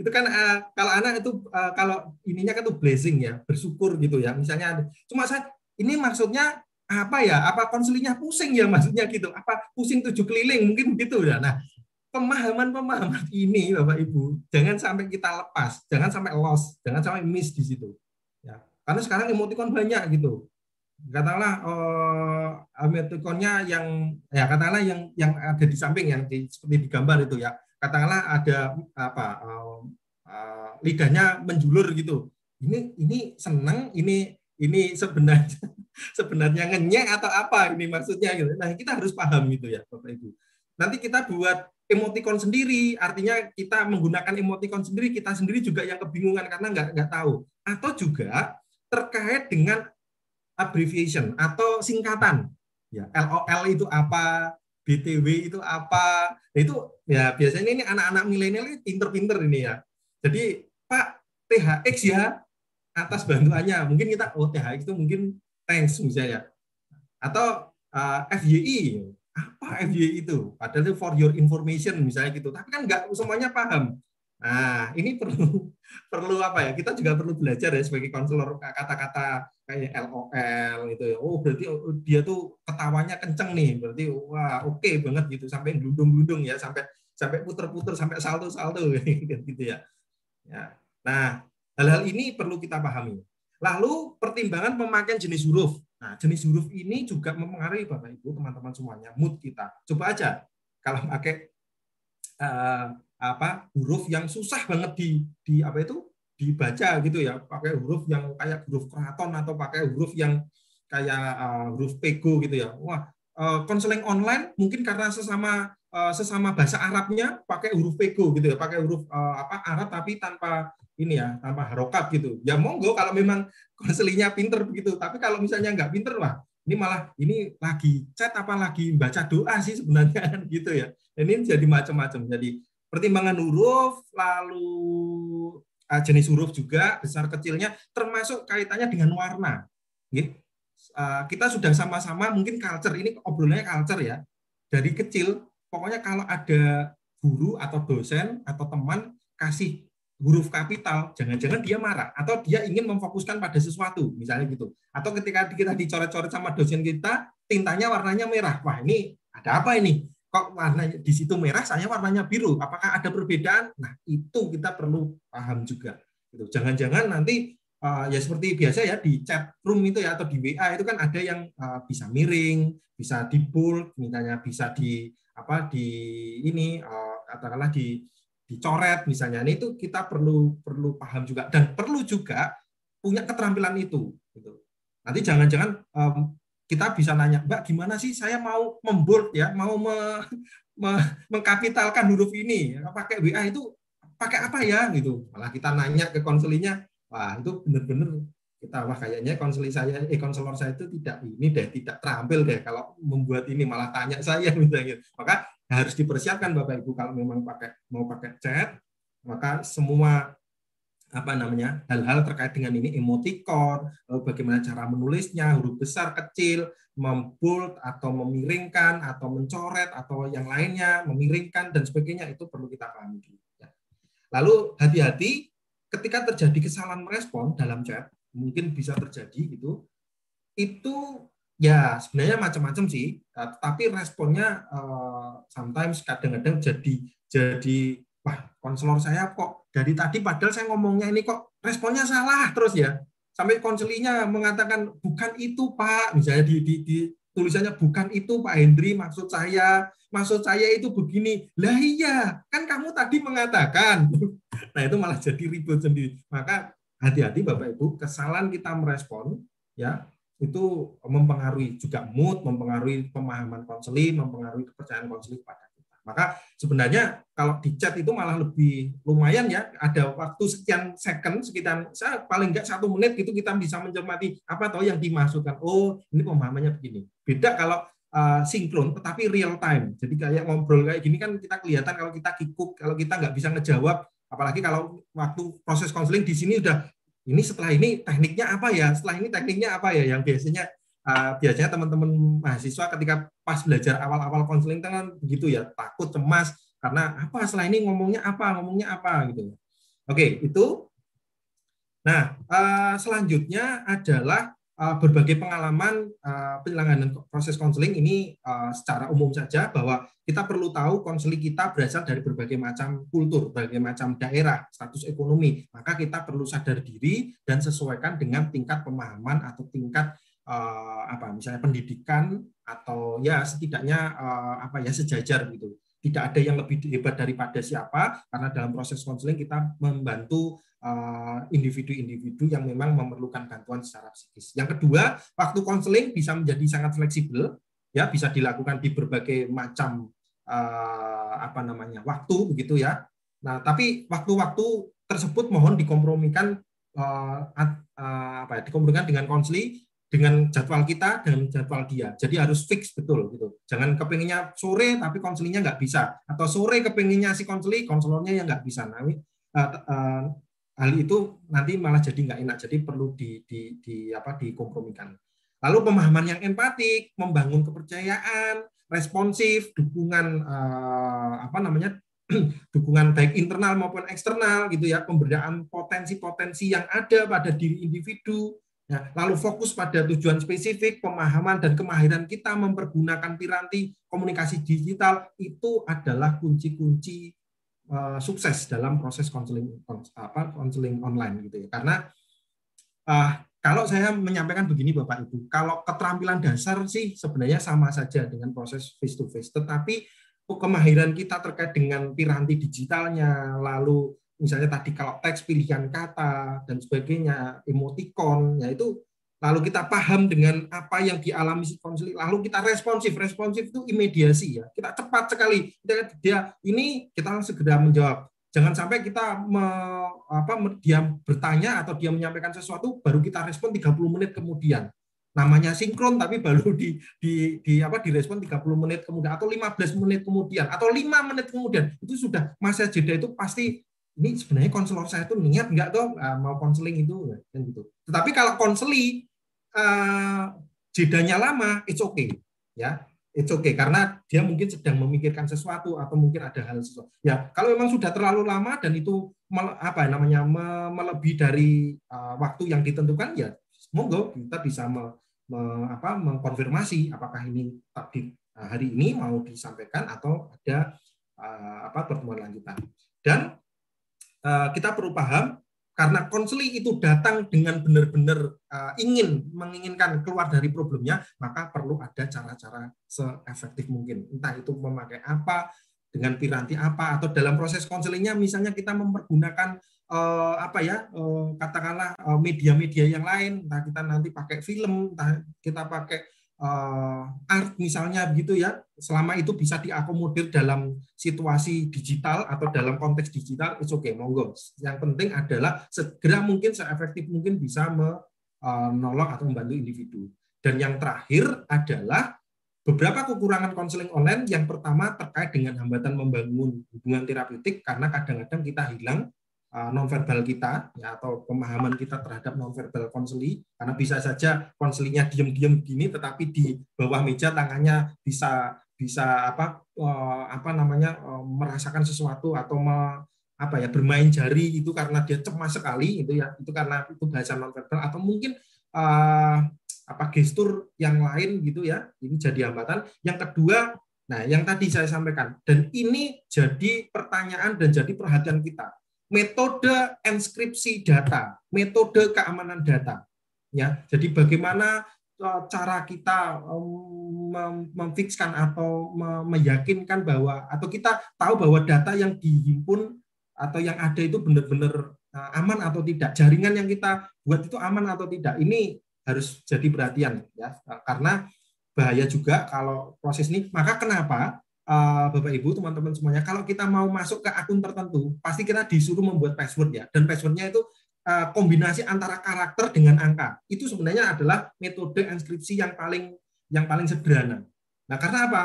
itu kan uh, kalau anak itu uh, kalau ininya kan tuh blessing ya bersyukur gitu ya. Misalnya cuma saya ini maksudnya apa ya? Apa konselingnya pusing ya maksudnya gitu? Apa pusing tujuh keliling? Mungkin begitu ya. Nah pemahaman-pemahaman ini Bapak Ibu jangan sampai kita lepas jangan sampai lost jangan sampai miss di situ ya. Karena sekarang emoticon banyak gitu. Katakanlah uh, emoticonnya yang ya katakanlah yang yang ada di samping yang di, seperti di gambar itu ya katakanlah ada apa uh, uh, lidahnya menjulur gitu ini ini senang ini ini sebenarnya sebenarnya ngenyek atau apa ini maksudnya gitu. Nah, kita harus paham gitu ya, Bapak Ibu. Nanti kita buat emoticon sendiri, artinya kita menggunakan emoticon sendiri, kita sendiri juga yang kebingungan karena nggak nggak tahu. Atau juga terkait dengan abbreviation atau singkatan. Ya, LOL itu apa, BTW itu apa. Nah, itu ya biasanya ini anak-anak milenial ini pinter-pinter ini ya. Jadi, Pak, THX ya atas bantuannya. Mungkin kita oh THX itu mungkin thanks misalnya. Atau uh, FYI, apa FYI itu? Padahal itu for your information misalnya gitu. Tapi kan nggak semuanya paham. Nah, ini perlu perlu apa ya? Kita juga perlu belajar ya sebagai konselor kata-kata kayak LOL gitu ya. Oh, berarti dia tuh ketawanya kenceng nih. Berarti wah, oke okay banget gitu sampai glundung-glundung ya, sampai sampai puter-puter sampai salto-salto gitu ya. Ya. Nah, hal-hal ini perlu kita pahami. Lalu pertimbangan pemakaian jenis huruf. Nah, jenis huruf ini juga mempengaruhi Bapak Ibu, teman-teman semuanya, mood kita. Coba aja kalau pakai uh, apa huruf yang susah banget di di apa itu dibaca gitu ya, pakai huruf yang kayak huruf keraton atau pakai huruf yang kayak uh, huruf pego gitu ya. Wah, uh, konseling online mungkin karena sesama uh, sesama bahasa Arabnya pakai huruf pego gitu ya, pakai huruf uh, apa Arab tapi tanpa ini ya tanpa harokat gitu. Ya monggo kalau memang konselingnya pinter begitu. Tapi kalau misalnya nggak pinter lah, ini malah ini lagi chat apa lagi baca doa sih sebenarnya gitu ya. Ini jadi macam-macam. Jadi pertimbangan huruf, lalu uh, jenis huruf juga besar kecilnya, termasuk kaitannya dengan warna. Uh, kita sudah sama-sama mungkin culture ini obrolannya culture ya. Dari kecil, pokoknya kalau ada guru atau dosen atau teman kasih huruf kapital, jangan-jangan dia marah atau dia ingin memfokuskan pada sesuatu, misalnya gitu. Atau ketika kita dicoret-coret sama dosen kita, tintanya warnanya merah. Wah, ini ada apa ini? Kok warna di situ merah, saya warnanya biru. Apakah ada perbedaan? Nah, itu kita perlu paham juga. Gitu. Jangan-jangan nanti uh, ya seperti biasa ya di chat room itu ya atau di WA itu kan ada yang uh, bisa miring, bisa di bold, misalnya bisa di apa di ini uh, katakanlah di dicoret misalnya. Ini itu kita perlu perlu paham juga dan perlu juga punya keterampilan itu. Gitu. Nanti jangan-jangan um, kita bisa nanya, Mbak, gimana sih saya mau membold ya, mau me, me, mengkapitalkan huruf ini, pakai WA itu pakai apa ya? Gitu. Malah kita nanya ke konselinya, wah itu benar-benar kita wah kayaknya konseling saya eh konselor saya itu tidak ini deh tidak terampil deh kalau membuat ini malah tanya saya misalnya maka harus dipersiapkan Bapak Ibu kalau memang pakai mau pakai chat, maka semua apa namanya hal-hal terkait dengan ini emoticon, bagaimana cara menulisnya, huruf besar, kecil, membold atau memiringkan atau mencoret atau yang lainnya, memiringkan dan sebagainya itu perlu kita pahami dulu. ya. Lalu hati-hati ketika terjadi kesalahan merespon dalam chat, mungkin bisa terjadi gitu. Itu ya sebenarnya macam-macam sih, eh, tapi responnya eh, sometimes kadang-kadang jadi jadi wah konselor saya kok dari tadi padahal saya ngomongnya ini kok responnya salah terus ya. Sampai konselinya mengatakan bukan itu Pak. Misalnya di, di, di tulisannya bukan itu Pak Hendri maksud saya. Maksud saya itu begini. Lah iya kan kamu tadi mengatakan. Nah itu malah jadi ribut sendiri. Maka hati-hati Bapak Ibu kesalahan kita merespon ya itu mempengaruhi juga mood mempengaruhi pemahaman konseling mempengaruhi kepercayaan konseling pada maka sebenarnya kalau di chat itu malah lebih lumayan ya, ada waktu sekian second, sekitar paling enggak satu menit gitu kita bisa mencermati apa tahu yang dimaksudkan. Oh, ini pemahamannya begini. Beda kalau uh, sinkron, tetapi real time. Jadi kayak ngobrol kayak gini kan kita kelihatan kalau kita kikuk, kalau kita nggak bisa ngejawab, apalagi kalau waktu proses konseling di sini udah ini setelah ini tekniknya apa ya, setelah ini tekniknya apa ya, yang biasanya uh, biasanya teman-teman mahasiswa ketika pas belajar awal-awal konseling kan begitu ya takut cemas karena apa setelah ini ngomongnya apa ngomongnya apa gitu oke itu nah uh, selanjutnya adalah uh, berbagai pengalaman uh, penyelenggaraan proses konseling ini secara umum saja bahwa kita perlu tahu konseling kita berasal dari berbagai macam kultur, berbagai macam daerah, status ekonomi. Maka kita perlu sadar diri dan sesuaikan dengan tingkat pemahaman atau tingkat uh, apa misalnya pendidikan atau ya setidaknya uh, apa ya sejajar gitu. Tidak ada yang lebih hebat daripada siapa karena dalam proses konseling kita membantu eh, individu-individu yang memang memerlukan bantuan secara psikis. Yang kedua, waktu konseling bisa menjadi sangat fleksibel ya bisa dilakukan di berbagai macam apa namanya waktu begitu ya. Nah, tapi waktu-waktu tersebut mohon dikompromikan apa ya, dikompromikan dengan konseling dengan jadwal kita dengan jadwal dia. Jadi harus fix betul gitu. Jangan kepinginnya sore tapi konselingnya nggak bisa atau sore kepinginnya si konseli konselornya yang nggak bisa. Nah, uh, hal itu nanti malah jadi nggak enak. Jadi perlu di, di, di apa dikompromikan. Lalu pemahaman yang empatik, membangun kepercayaan, responsif, dukungan uh, apa namanya dukungan baik internal maupun eksternal gitu ya, pemberdayaan potensi-potensi yang ada pada diri individu, Ya, lalu fokus pada tujuan spesifik, pemahaman dan kemahiran kita mempergunakan piranti komunikasi digital itu adalah kunci-kunci uh, sukses dalam proses konseling apa konseling online gitu ya. Karena uh, kalau saya menyampaikan begini Bapak Ibu, kalau keterampilan dasar sih sebenarnya sama saja dengan proses face to face, tetapi kemahiran kita terkait dengan piranti digitalnya, lalu misalnya tadi kalau teks pilihan kata dan sebagainya, emoticon, ya itu lalu kita paham dengan apa yang dialami si konseling, lalu kita responsif. Responsif itu imediasi ya. Kita cepat sekali. Dia ini kita segera menjawab. Jangan sampai kita me, apa, dia bertanya atau dia menyampaikan sesuatu baru kita respon 30 menit kemudian. Namanya sinkron tapi baru di di di apa direspon 30 menit kemudian atau 15 menit kemudian atau 5 menit kemudian. Itu sudah masa jeda itu pasti ini sebenarnya konselor saya tuh niat nggak tuh uh, mau konseling itu kan gitu. Tetapi kalau konseli uh, jedanya lama, it's okay ya, it's okay karena dia mungkin sedang memikirkan sesuatu atau mungkin ada hal sesuatu. Ya kalau memang sudah terlalu lama dan itu apa namanya melebihi dari uh, waktu yang ditentukan ya monggo kita bisa me, me, apa, mengkonfirmasi apakah ini di hari ini mau disampaikan atau ada apa pertemuan lanjutan. Dan kita perlu paham karena konseling itu datang dengan benar-benar uh, ingin menginginkan keluar dari problemnya, maka perlu ada cara-cara seefektif mungkin. Entah itu memakai apa, dengan piranti apa, atau dalam proses konselingnya misalnya kita mempergunakan uh, apa ya, katakanlah media-media yang lain, entah kita nanti pakai film, entah kita pakai uh, art misalnya begitu ya, selama itu bisa diakomodir dalam situasi digital atau dalam konteks digital, itu oke, okay, monggo. Yang penting adalah segera mungkin seefektif mungkin bisa menolong atau membantu individu. Dan yang terakhir adalah beberapa kekurangan konseling online. Yang pertama terkait dengan hambatan membangun hubungan terapeutik karena kadang-kadang kita hilang nonverbal kita ya atau pemahaman kita terhadap nonverbal konseli. Karena bisa saja konselinya diam-diam gini tetapi di bawah meja tangannya bisa bisa apa uh, apa namanya uh, merasakan sesuatu atau me, apa ya bermain jari itu karena dia cemas sekali itu ya itu karena itu bahasa nonverbal. Atau mungkin uh, apa gestur yang lain gitu ya ini jadi hambatan. Yang kedua nah yang tadi saya sampaikan dan ini jadi pertanyaan dan jadi perhatian kita metode enskripsi data metode keamanan data. Ya jadi bagaimana eh, cara kita memfikskan atau meyakinkan bahwa atau kita tahu bahwa data yang dihimpun atau yang ada itu benar-benar eh, aman atau tidak jaringan yang kita buat itu aman atau tidak ini harus jadi perhatian ya. Karena bahaya juga kalau proses ini. Maka kenapa uh, Bapak Ibu teman-teman semuanya kalau kita mau masuk ke akun tertentu pasti kita disuruh membuat password ya. Dan passwordnya itu uh, kombinasi antara karakter dengan angka. Itu sebenarnya adalah metode enskripsi yang paling yang paling sederhana. Nah karena apa?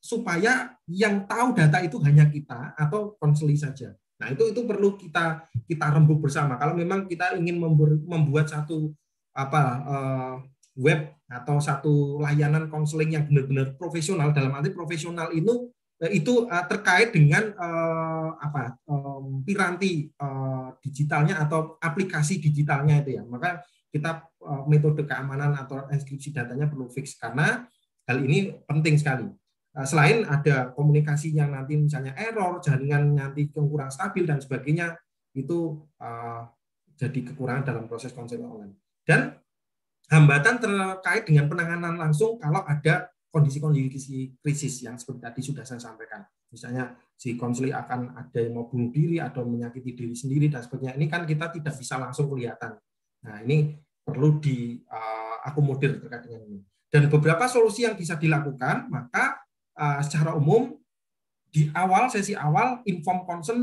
Supaya yang tahu data itu hanya kita atau konseli saja. Nah itu itu perlu kita kita rembuk bersama. Kalau memang kita ingin membuat satu apa uh, web atau satu layanan konseling yang benar-benar profesional dalam arti profesional itu eh, itu uh, terkait dengan uh, apa piranti digitalnya atau aplikasi digitalnya itu ya. Maka kita metode keamanan atau inskripsi datanya perlu fix karena hal ini penting sekali. Selain ada komunikasi yang nanti misalnya error jaringan nanti kurang stabil dan sebagainya itu uh, jadi kekurangan dalam proses konseling online. Dan hambatan terkait dengan penanganan langsung kalau ada kondisi-kondisi krisis yang seperti tadi sudah saya sampaikan. Misalnya si konseli akan ada yang mau bunuh diri atau menyakiti diri sendiri dan sebagainya. Ini kan kita tidak bisa langsung kelihatan. Nah ini perlu diakomodir uh, terkait dengan ini. Dan beberapa solusi yang bisa dilakukan, maka uh, secara umum di awal sesi awal inform concern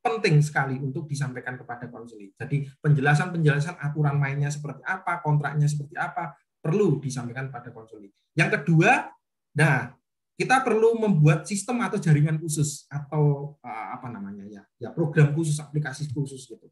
penting sekali untuk disampaikan kepada konseling. Jadi penjelasan-penjelasan aturan mainnya seperti apa, kontraknya seperti apa, perlu disampaikan pada konseling. Yang kedua, nah kita perlu membuat sistem atau jaringan khusus atau uh, apa namanya ya, ya program khusus, aplikasi khusus gitu.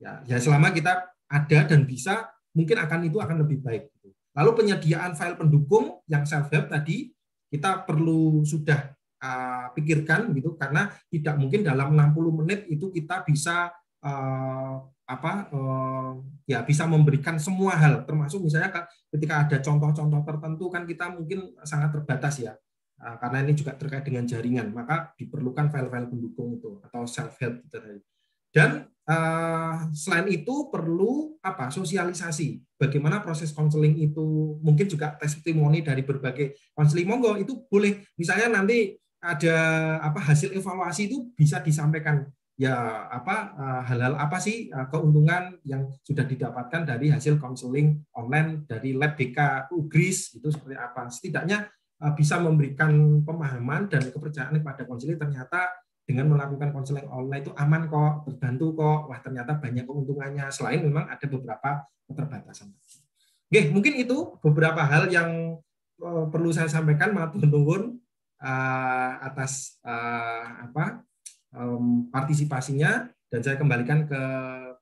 Ya, ya selama kita ada dan bisa, mungkin akan itu akan lebih baik. Gitu. Lalu penyediaan file pendukung yang self help tadi kita perlu sudah uh, pikirkan gitu karena tidak mungkin dalam 60 menit itu kita bisa uh, apa uh, ya bisa memberikan semua hal. Termasuk misalnya ketika ada contoh-contoh tertentu kan kita mungkin sangat terbatas ya. Uh, karena ini juga terkait dengan jaringan maka diperlukan file-file pendukung itu atau self help gitu. Dan uh, selain itu perlu apa sosialisasi. Bagaimana proses konseling itu mungkin juga testimoni dari berbagai konseling monggo itu boleh. Misalnya nanti ada apa hasil evaluasi itu bisa disampaikan. Ya apa eh, hal-hal apa sih eh, keuntungan yang sudah didapatkan dari hasil konseling online dari lab BK Ugris itu seperti apa? Setidaknya eh, bisa memberikan pemahaman dan kepercayaan kepada konseling ternyata dengan melakukan konseling online itu aman kok terbantu kok. Wah ternyata banyak keuntungannya. Selain memang ada beberapa keterbatasan. Oke, mungkin itu beberapa hal yang perlu saya sampaikan. Matur nuwun uh, atas uh, apa um, partisipasinya dan saya kembalikan ke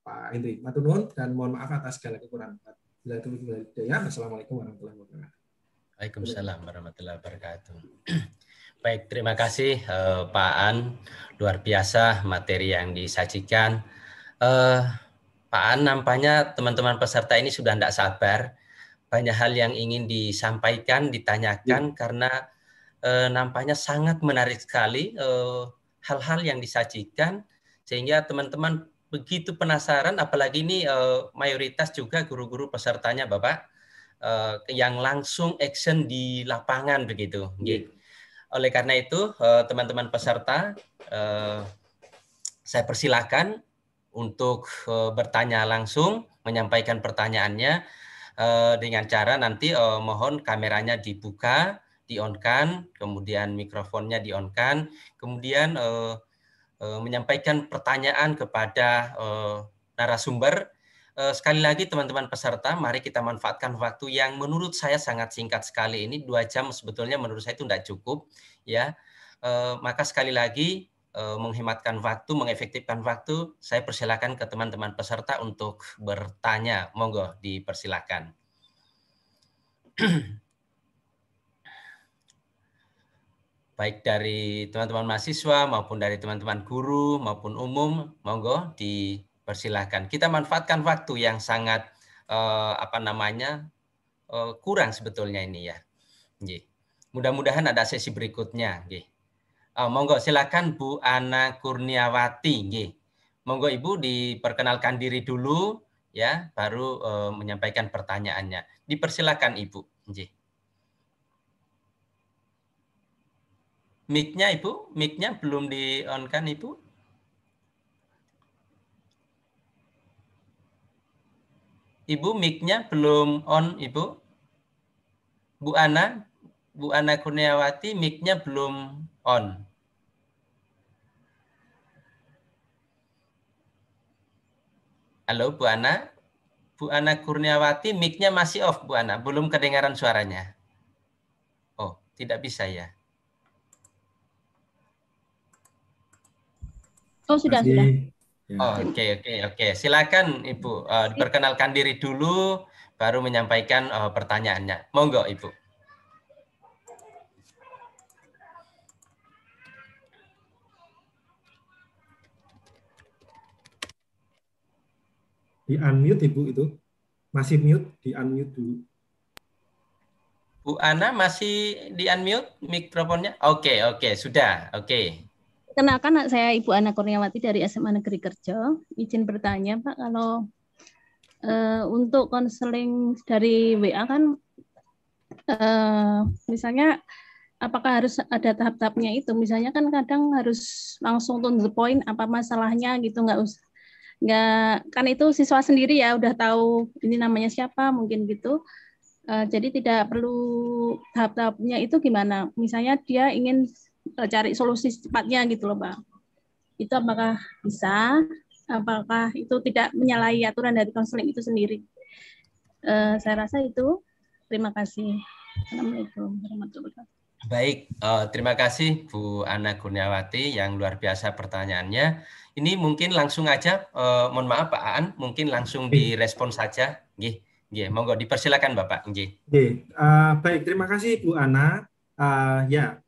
Pak Hendri Matunun dan mohon maaf atas segala kekurangan. Ya, Assalamualaikum warahmatullahi wabarakatuh. Waalaikumsalam warahmatullahi wabarakatuh. Baik, terima kasih uh, Pak An. Luar biasa materi yang disajikan. Uh, Pak An, nampaknya teman-teman peserta ini sudah tidak sabar. Banyak hal yang ingin disampaikan, ditanyakan, ya. karena eh, nampaknya sangat menarik sekali eh, hal-hal yang disajikan sehingga teman-teman begitu penasaran apalagi ini eh, mayoritas juga guru-guru pesertanya Bapak eh, yang langsung action di lapangan begitu. Yeah. Oleh karena itu eh, teman-teman peserta eh, saya persilakan untuk eh, bertanya langsung menyampaikan pertanyaannya eh, dengan cara nanti eh, mohon kameranya dibuka di on kemudian mikrofonnya di on kemudian uh, uh, menyampaikan pertanyaan kepada uh, narasumber. Uh, sekali lagi teman-teman peserta, mari kita manfaatkan waktu yang menurut saya sangat singkat sekali ini dua jam sebetulnya menurut saya itu tidak cukup ya. Uh, maka sekali lagi eh, menghematkan waktu, mengefektifkan waktu, saya persilakan ke teman-teman peserta untuk bertanya. Monggo dipersilakan. Baik dari teman-teman mahasiswa maupun dari teman-teman guru maupun umum, monggo dipersilakan. Kita manfaatkan waktu yang sangat eh, apa namanya eh, kurang sebetulnya ini ya. Mudah-mudahan ada sesi berikutnya. Ah, monggo silakan Bu Ana Kurniawati. Monggo Ibu diperkenalkan diri dulu ya, baru eh, menyampaikan pertanyaannya. Dipersilakan Ibu. Nggih. Mic-nya Ibu, mic-nya belum di-on-kan Ibu? Ibu mic-nya belum on Ibu? Bu Ana, Bu Ana Kurniawati mic-nya belum on. Halo Bu Ana? Bu Ana Kurniawati mic-nya masih off Bu Ana, belum kedengaran suaranya. Oh, tidak bisa ya. Oh sudah Masih. sudah. Ya. Oke oke oke, silakan Ibu Eh, diperkenalkan diri dulu, baru menyampaikan eh, pertanyaannya. Monggo Ibu. Di unmute Ibu itu. Masih mute, di unmute dulu. Bu Ana masih di unmute mikrofonnya? Oke oke sudah oke. Kenalkan saya Ibu Ana Kurniawati dari SMA Negeri Kerja. Izin bertanya Pak, kalau eh, untuk konseling dari WA kan eh, misalnya apakah harus ada tahap-tahapnya itu? Misalnya kan kadang harus langsung to the point apa masalahnya gitu nggak usah nggak kan itu siswa sendiri ya udah tahu ini namanya siapa mungkin gitu Eh, jadi tidak perlu tahap-tahapnya itu gimana misalnya dia ingin cari solusi secepatnya gitu loh Pak itu apakah bisa apakah itu tidak menyalahi aturan dari konseling itu sendiri Eh, saya rasa itu terima kasih Assalamualaikum warahmatullahi wabarakatuh Baik, eh, terima kasih Bu Ana Kurniawati yang luar biasa pertanyaannya. Ini mungkin langsung aja, eh, mohon maaf Pak Aan, mungkin langsung direspon saja. Nggih, nggih, monggo dipersilakan Bapak. Nggih. Oke, eh, baik terima kasih Bu Ana. Eh, ya,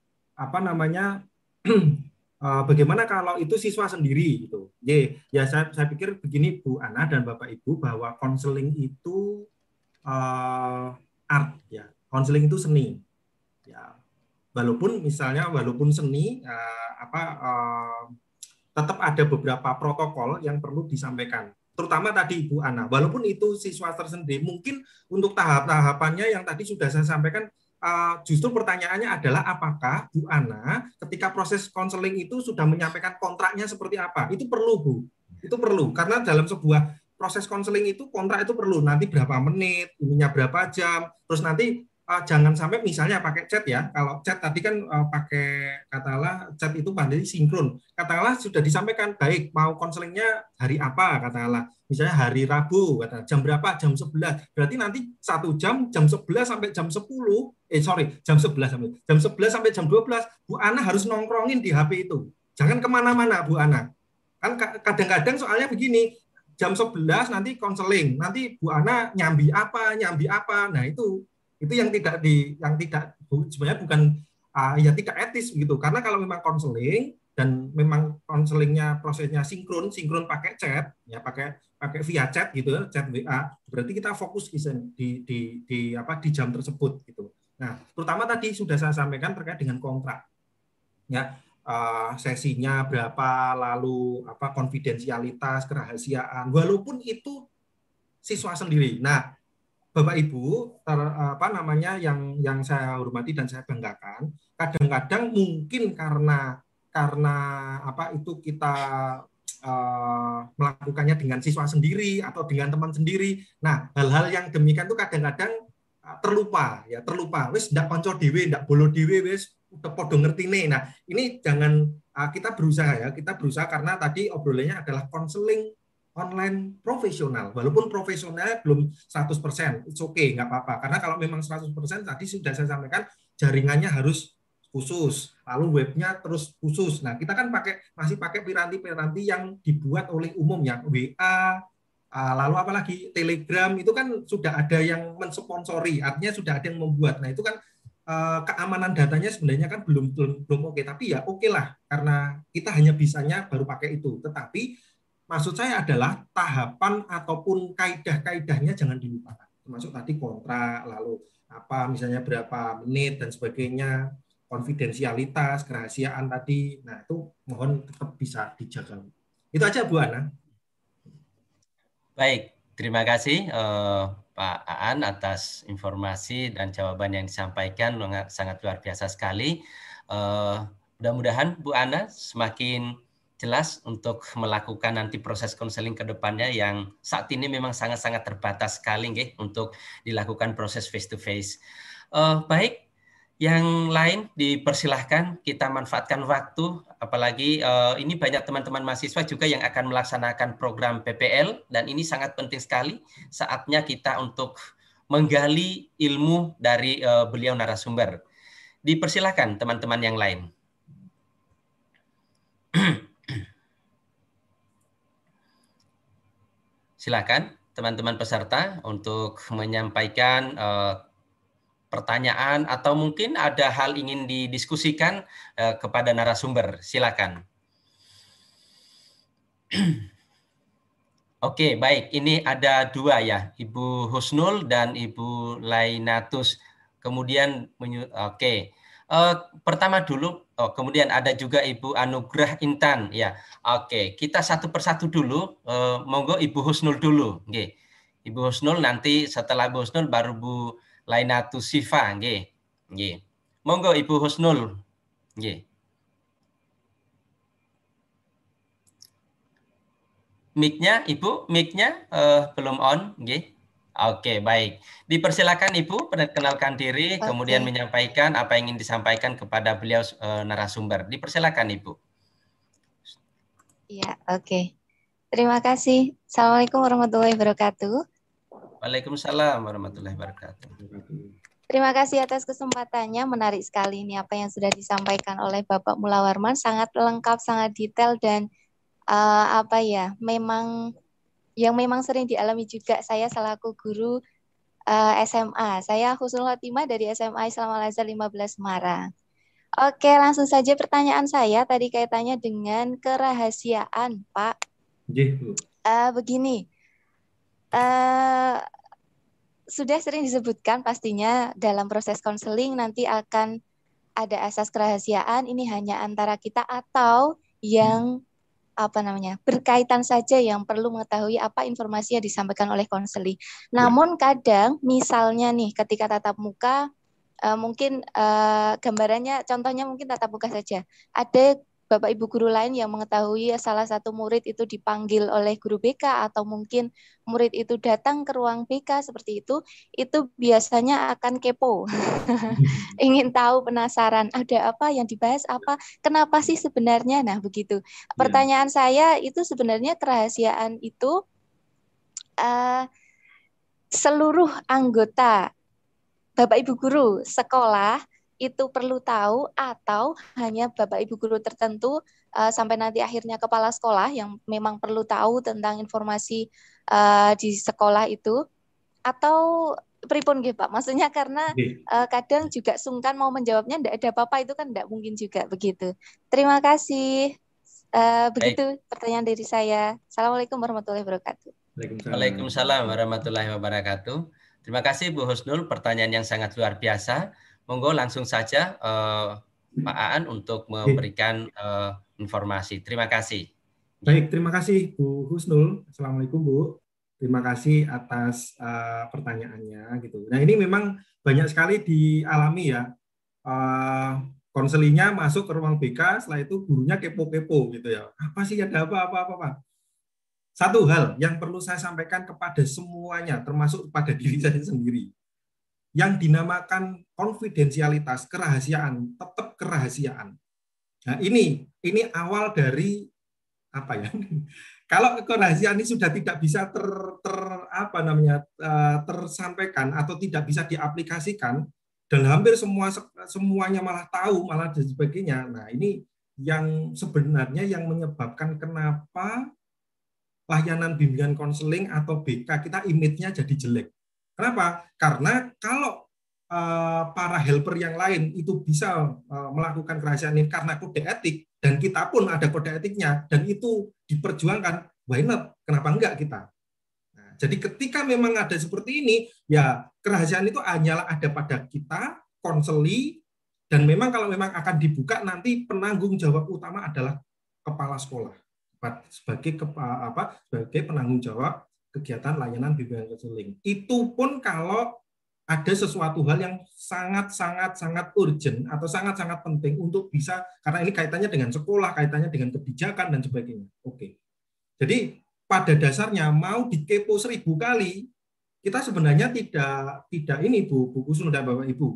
apa namanya? eh, bagaimana kalau itu siswa sendiri gitu? Ye, ya saya, saya pikir begini Bu Ana dan Bapak Ibu bahwa konseling itu eh, art ya, konseling itu seni. Ya, walaupun misalnya walaupun seni eh, apa eh, tetap ada beberapa protokol yang perlu disampaikan terutama tadi Bu Ana walaupun itu siswa tersendiri mungkin untuk tahap-tahapannya yang tadi sudah saya sampaikan eh, justru pertanyaannya adalah apakah Bu Ana ketika proses konseling itu sudah menyampaikan kontraknya seperti apa itu perlu Bu itu perlu karena dalam sebuah proses konseling itu kontrak itu perlu nanti berapa menit ininya berapa jam terus nanti uh, jangan sampai misalnya pakai chat ya. Kalau chat tadi kan uh, pakai katakanlah chat itu pandai sinkron. Katakanlah sudah disampaikan baik mau konselingnya hari apa katakanlah. Misalnya hari Rabu katakanlah jam berapa? Jam 11. Berarti nanti satu jam jam 11 sampai jam 10 eh sorry jam 11 sampai jam 11 sampai jam 12 Bu Ana harus nongkrongin di HP itu. Jangan ke mana-mana Bu Ana. Kan ka- kadang-kadang soalnya begini jam 11 nanti konseling, nanti Bu Ana nyambi apa, nyambi apa. Nah, itu itu yang tidak di yang tidak sebenarnya bukan ah, ya tidak etis begitu karena kalau memang konseling dan memang konselingnya prosesnya sinkron sinkron pakai chat ya pakai pakai via chat gitu ya, chat WA berarti kita fokus di di, di apa di jam tersebut gitu nah terutama tadi sudah saya sampaikan terkait dengan kontrak. Ya eh, sesinya berapa lalu apa konfidensialitas kerahasiaan. Walaupun itu siswa sendiri. Nah Bapak Ibu, ter, apa namanya yang yang saya hormati dan saya banggakan, kadang-kadang mungkin karena karena apa itu kita eh, melakukannya dengan siswa sendiri atau dengan teman sendiri. Nah, hal-hal yang demikian itu kadang-kadang terlupa ya, terlupa. Wis ndak konco dhewe, ndak bolo dhewe wis udah podo ngertine. Nah, ini jangan eh, kita berusaha ya, kita berusaha karena tadi obrolannya adalah konseling online profesional. Walaupun profesionalnya belum 100%, it's okay, nggak apa-apa. Karena kalau memang 100% tadi sudah saya sampaikan, jaringannya harus khusus, lalu webnya terus khusus. Nah, kita kan pakai masih pakai piranti-piranti yang dibuat oleh umum yang WA, ah, lalu apalagi Telegram itu kan sudah ada yang mensponsori, artinya sudah ada yang membuat. Nah, itu kan eh, keamanan datanya sebenarnya kan belum belum belum oke, tapi ya oke lah karena kita hanya bisanya baru pakai itu. Tetapi maksud saya adalah tahapan ataupun kaidah-kaidahnya jangan dilupakan. Termasuk tadi kontrak, lalu apa misalnya berapa menit dan sebagainya konfidensialitas, kerahasiaan tadi. Nah, itu mohon tetap bisa dijaga. Itu aja Bu Ana. Baik, terima kasih eh, Pak Aan atas informasi dan jawaban yang disampaikan sangat- luar biasa sekali. Eh, Mudah-mudahan Bu Ana semakin jelas untuk melakukan nanti proses konseling ke depannya yang saat ini memang sangat-sangat terbatas sekali nggih, untuk dilakukan proses face to face. Eh, baik, yang lain dipersilahkan kita manfaatkan waktu, apalagi eh, ini banyak teman-teman mahasiswa juga yang akan melaksanakan program PPL dan ini sangat penting sekali saatnya kita untuk menggali ilmu dari eh, beliau narasumber. Dipersilahkan teman-teman yang lain. Silakan teman-teman peserta untuk menyampaikan eh, pertanyaan atau mungkin ada hal ingin didiskusikan eh, kepada narasumber. Silakan. Oke, baik. Ini ada dua ya, Ibu Husnul dan Ibu Lainatus. Kemudian, oke. Eh, pertama dulu, oh, kemudian ada juga Ibu Anugrah Intan. Ya, oke. Kita satu persatu dulu. Eh, monggo Ibu Husnul dulu. Oke. Ibu Husnul nanti setelah Ibu Husnul baru Bu Lainatus Sifa. Oke. Oke. Monggo Ibu Husnul. Oke. Mic-nya, Ibu, mic-nya eh, belum on, nggih. Oke, baik. Dipersilakan Ibu perkenalkan diri, Oke. kemudian menyampaikan apa yang ingin disampaikan kepada beliau eh, narasumber. Dipersilakan Ibu. Iya, oke. Terima kasih. Assalamualaikum warahmatullahi wabarakatuh. Waalaikumsalam warahmatullahi wabarakatuh. Terima kasih atas kesempatannya. Menarik sekali ini apa yang sudah disampaikan oleh Bapak Mulawarman. Sangat lengkap, sangat detail dan eh, apa ya, memang yang memang sering dialami juga saya selaku guru eh, SMA. Saya Husnul Khotimah dari SMA Islam Al Azhar 15 Semarang. Oke, langsung saja pertanyaan saya tadi kaitannya dengan kerahasiaan, Pak. Nggih, Bu. Eh, begini, eh sudah sering disebutkan pastinya dalam proses konseling nanti akan ada asas kerahasiaan ini hanya antara kita atau yang apa namanya berkaitan saja yang perlu mengetahui apa informasi yang disampaikan oleh konseling. Namun kadang misalnya nih ketika tatap muka eh, mungkin eh, gambarannya contohnya mungkin tatap muka saja. Ada Bapak Ibu guru lain yang mengetahui salah satu murid itu dipanggil oleh guru BK atau mungkin murid itu datang ke ruang BK seperti itu, itu biasanya akan kepo. Ingin tahu, penasaran, ada apa yang dibahas apa, kenapa sih sebenarnya? Nah, begitu. Pertanyaan saya itu sebenarnya kerahasiaan itu eh, seluruh anggota Bapak Ibu guru sekolah itu perlu tahu atau hanya Bapak Ibu guru tertentu uh, sampai nanti akhirnya kepala sekolah yang memang perlu tahu tentang informasi uh, di sekolah itu atau pripun nggih Pak? Maksudnya karena uh, kadang juga sungkan mau menjawabnya ndak ada apa-apa itu kan ndak mungkin juga begitu. Terima kasih. Uh, begitu pertanyaan dari saya. Assalamualaikum warahmatullahi wabarakatuh. Waalaikumsalam warahmatullahi wabarakatuh. Terima kasih Bu Husnul, pertanyaan yang sangat luar biasa. Monggo langsung saja eh, Pak Aan untuk memberikan eh, informasi. Terima kasih. Baik, terima kasih Bu Husnul. Assalamualaikum Bu. Terima kasih atas uh, pertanyaannya gitu. Nah ini memang banyak sekali dialami ya. Uh, konselingnya masuk ke ruang BK, setelah itu gurunya kepo-kepo gitu ya. Apa sih ada apa-apa apa apa? Satu hal yang perlu saya sampaikan kepada semuanya, termasuk kepada diri saya sendiri, yang dinamakan konfidensialitas, kerahasiaan, tetap kerahasiaan. Nah ini ini awal dari apa ya? Kalau kerahasiaan ini sudah tidak bisa ter, ter apa namanya tersampaikan atau tidak bisa diaplikasikan, dan hampir semua semuanya malah tahu malah dan sebagainya. Nah ini yang sebenarnya yang menyebabkan kenapa layanan bimbingan konseling atau BK kita image-nya jadi jelek. Kenapa? Karena kalau uh, para helper yang lain itu bisa uh, melakukan kerahasiaan ini karena kode etik dan kita pun ada kode etiknya dan itu diperjuangkan, why not? Kenapa enggak kita? Nah, jadi ketika memang ada seperti ini, ya kerahasiaan itu hanyalah ada pada kita, konseli, dan memang kalau memang akan dibuka nanti penanggung jawab utama adalah kepala sekolah sebagai apa sebagai penanggung jawab kegiatan layanan bimbingan konseling. Itu pun kalau ada sesuatu hal yang sangat sangat sangat urgent atau sangat sangat penting untuk bisa karena ini kaitannya dengan sekolah, kaitannya dengan kebijakan dan sebagainya. Oke. Jadi pada dasarnya mau dikepo seribu kali kita sebenarnya tidak tidak ini Bu, Bu Kusno dan Bapak Ibu.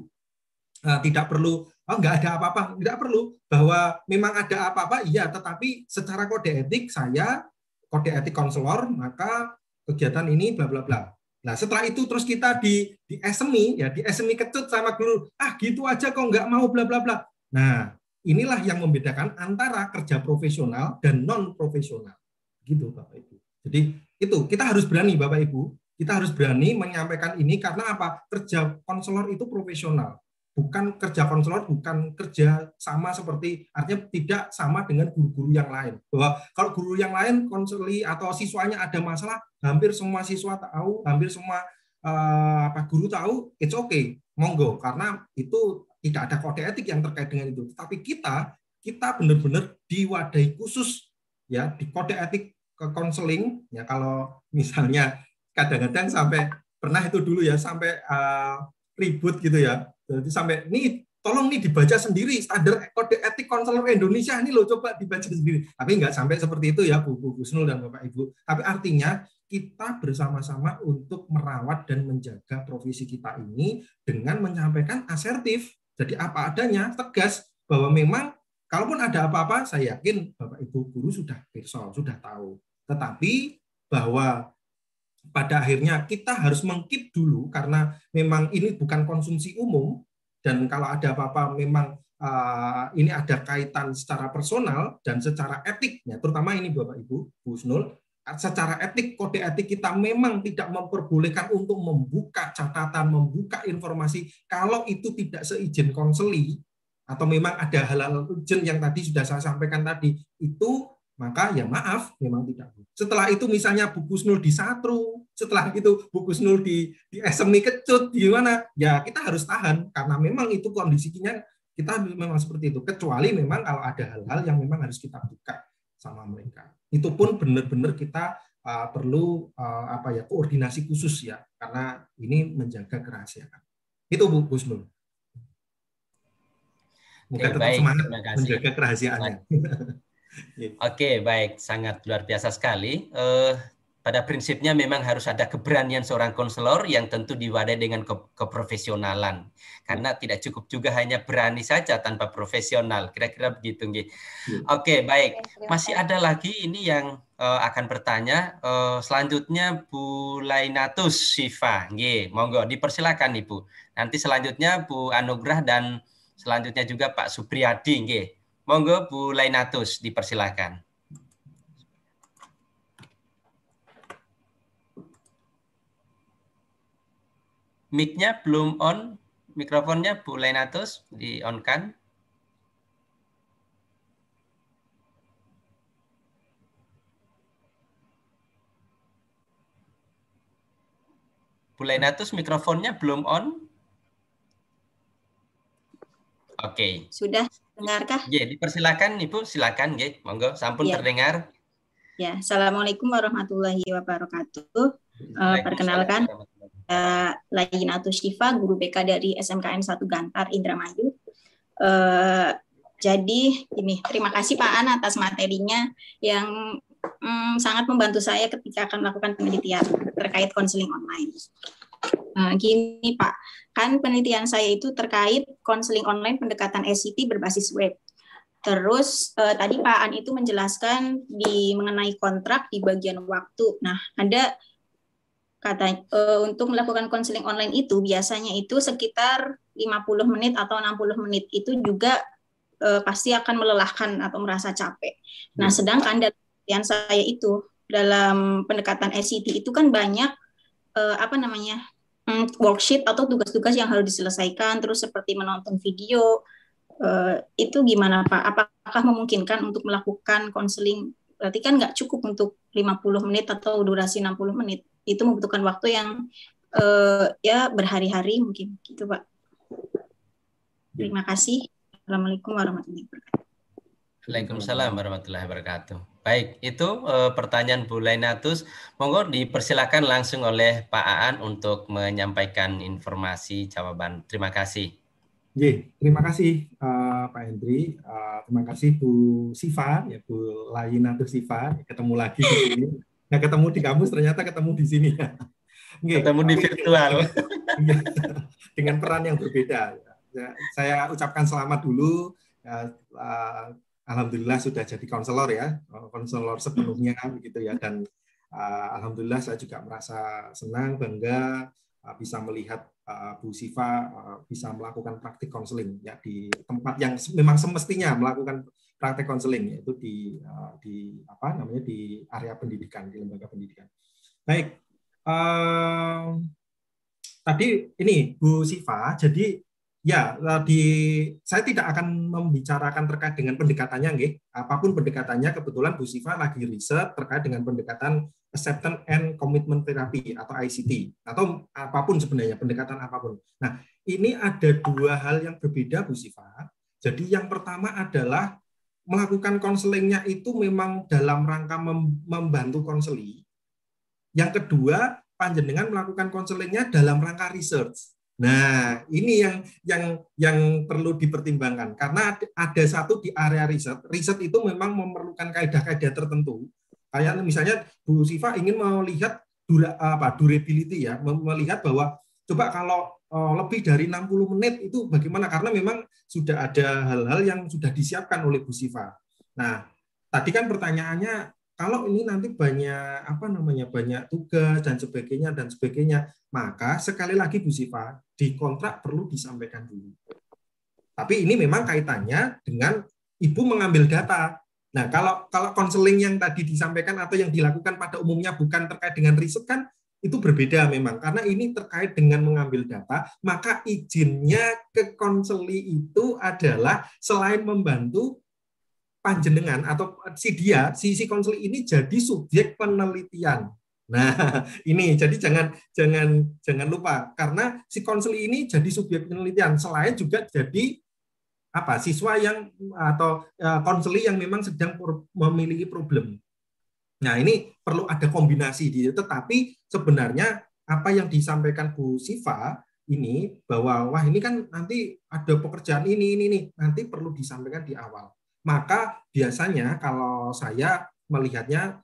Uh, tidak perlu oh nggak ada apa-apa, tidak perlu bahwa memang ada apa-apa iya, tetapi secara kode etik saya kode etik konselor maka kegiatan ini bla bla bla Nah, setelah itu terus kita di di SMI ya, di SMI kecut sama guru, ah gitu aja kok nggak mau bla bla bla. Nah, inilah yang membedakan antara kerja profesional dan non profesional. Gitu Bapak Ibu. Jadi itu kita harus berani Bapak Ibu, kita harus berani menyampaikan ini karena apa? Kerja konselor itu profesional bukan kerja konselor bukan kerja sama seperti artinya tidak sama dengan guru-guru yang lain. Bahwa kalau guru yang lain konseli atau siswanya ada masalah hampir semua siswa tahu hampir semua uh, apa guru tahu it's okay monggo. Karena itu tidak ada kode etik yang terkait dengan itu. Tapi kita kita benar-benar diwadahi khusus ya di kode etik ke konseling. Ya kalau misalnya kadang-kadang sampai pernah itu dulu ya sampai uh, ribut gitu ya jadi sampai ini tolong nih dibaca sendiri standar kode etik konselor Indonesia ini loh coba dibaca sendiri. Tapi nggak sampai seperti itu ya Bu, Bu Gusnul dan Bapak Ibu. Tapi artinya kita bersama-sama untuk merawat dan menjaga profesi kita ini dengan menyampaikan asertif. Jadi apa adanya, tegas bahwa memang kalaupun ada apa-apa, saya yakin Bapak Ibu guru sudah perso, sudah tahu. Tetapi bahwa pada akhirnya kita harus mengkip dulu karena memang ini bukan konsumsi umum dan kalau ada apa-apa memang uh, ini ada kaitan secara personal dan secara etiknya terutama ini Bapak Ibu Bu Snul secara etik kode etik kita memang tidak memperbolehkan untuk membuka catatan membuka informasi kalau itu tidak seizin konseli atau memang ada hal-hal urgent yang tadi sudah saya sampaikan tadi. Itu maka ya maaf memang tidak. Setelah itu misalnya buku Snul di Satru setelah itu buku Snul di di SMI kecut di mana ya kita harus tahan karena memang itu kondisinya kita memang seperti itu. Kecuali memang kalau ada hal-hal yang memang harus kita buka sama mereka. Itu pun benar-benar kita uh, perlu uh, apa ya koordinasi khusus ya karena ini menjaga kerahasiaan. Itu Bu Snul Bukan tetap baik, semangat terima kasih. menjaga kerahasiaannya. Oke, baik, sangat luar biasa sekali. Eh, pada prinsipnya memang harus ada keberanian seorang konselor yang tentu diwadai dengan ke keprofesionalan. Karena tidak cukup juga hanya berani saja tanpa profesional. Kira-kira begitu, nggih. Oke, baik. Masih ada lagi ini yang eh, akan bertanya. Eh, selanjutnya Bu Lainatus Siva, nggih. Monggo dipersilakan Ibu. Nanti selanjutnya Bu Anugrah dan selanjutnya juga Pak Supriyadi, nggih. Monggo Bu Lainatus dipersilakan. Mic-nya belum on, mikrofonnya Bu Lainatus di on kan? Bu Lainatus mikrofonnya belum on? Oke. Sudah dengarkah? Ya, dipersilakan Ibu, silakan nggih. Monggo, sampun Ya. terdengar. Ya, Assalamualaikum warahmatullahi wabarakatuh. Eh, perkenalkan, uh, Lainatus Syifa, guru BK dari SMKN 1 Gantar, Indramayu. Eh, jadi, ini terima kasih Pak An atas materinya yang mm, sangat membantu saya ketika akan melakukan penelitian terkait konseling online. Nah, gini Pak, kan penelitian saya itu terkait konseling online pendekatan SCT berbasis web. Terus eh, tadi Pak An itu menjelaskan di mengenai kontrak di bagian waktu. Nah, ada kata eh, untuk melakukan konseling online itu biasanya itu sekitar 50 menit atau 60 menit itu juga eh, pasti akan melelahkan atau merasa capek. Nah, sedangkan dari yang saya itu dalam pendekatan ICT itu kan banyak eh, apa namanya worksheet atau tugas-tugas yang harus diselesaikan, terus seperti menonton video eh, itu gimana Pak? Apakah memungkinkan untuk melakukan konseling? Berarti kan nggak cukup untuk 50 menit atau durasi 60 menit. Itu membutuhkan waktu yang eh, ya berhari-hari mungkin gitu Pak. Terima kasih. Assalamualaikum warahmatullahi wabarakatuh. Waalaikumsalam warahmatullahi wabarakatuh. Baik, itu eh, pertanyaan Bu Lainatus. Monggo dipersilakan langsung oleh Pak Aan untuk menyampaikan informasi jawaban. Terima kasih. Ye, terima kasih eh, Pak Hendri. Eh, terima kasih Bu Siva, ya Bu Lainatus Siva. Ketemu lagi di sini. Nggak ketemu di kampus, ternyata ketemu di sini. Nggih, Ketemu di virtual. Iya, dengan peran yang berbeda. Ya, saya ucapkan selamat dulu. Ya, Alhamdulillah sudah jadi konselor ya, konselor sepenuhnya begitu ya. Dan eh, alhamdulillah saya juga merasa senang, bangga eh, bisa melihat eh, Bu Siva eh, bisa melakukan praktik konseling ya di tempat yang memang semestinya melakukan praktik konseling yaitu di eh, di apa namanya di area pendidikan di lembaga pendidikan. Baik, eh, tadi ini Bu Siva, jadi ya di saya tidak akan membicarakan terkait dengan pendekatannya, nggih. Apa pun pendekatannya, kebetulan Bu Siva lagi riset terkait dengan pendekatan acceptance and commitment therapy atau ICT atau apa pun sebenarnya pendekatan apa pun. Nah, ini ada dua hal yang berbeda Bu Siva. Jadi yang pertama adalah melakukan konselingnya itu memang dalam rangka mem- membantu konseli. Yang kedua, panjenengan melakukan konselingnya dalam rangka research. Nah, ini yang yang yang perlu dipertimbangkan karena ada- satu di area riset. Riset itu memang memerlukan kaidah-kaidah tertentu. Kayak misalnya Bu Siva ingin melihat dura, apa durability ya, melihat bahwa coba kalau eh, lebih dari 60 menit itu bagaimana karena memang sudah ada hal-hal yang sudah disiapkan oleh Bu Siva. Nah, tadi kan pertanyaannya kalau ini nanti banyak apa namanya banyak tugas dan sebagainya dan sebagainya, maka sekali lagi Bu Siva di kontrak perlu disampaikan dulu. Tapi ini memang kaitannya dengan ibu mengambil data. Nah, kalau kalau konseling yang tadi disampaikan atau yang dilakukan pada umumnya bukan terkait dengan riset kan itu berbeda memang karena ini terkait dengan mengambil data, maka izinnya ke konseli itu adalah selain membantu panjenengan atau si dia, si si konseli ini jadi subjek penelitian. Nah, ini jadi jangan jangan jangan lupa karena si konseli ini jadi subjek penelitian selain juga jadi apa siswa yang atau eh, konseli yang memang sedang memiliki problem. Nah, ini perlu ada kombinasi di tetapi sebenarnya apa yang disampaikan Bu Siva ini bahwa wah ini kan nanti ada pekerjaan ini ini ini nanti perlu disampaikan di awal. Maka biasanya kalau saya melihatnya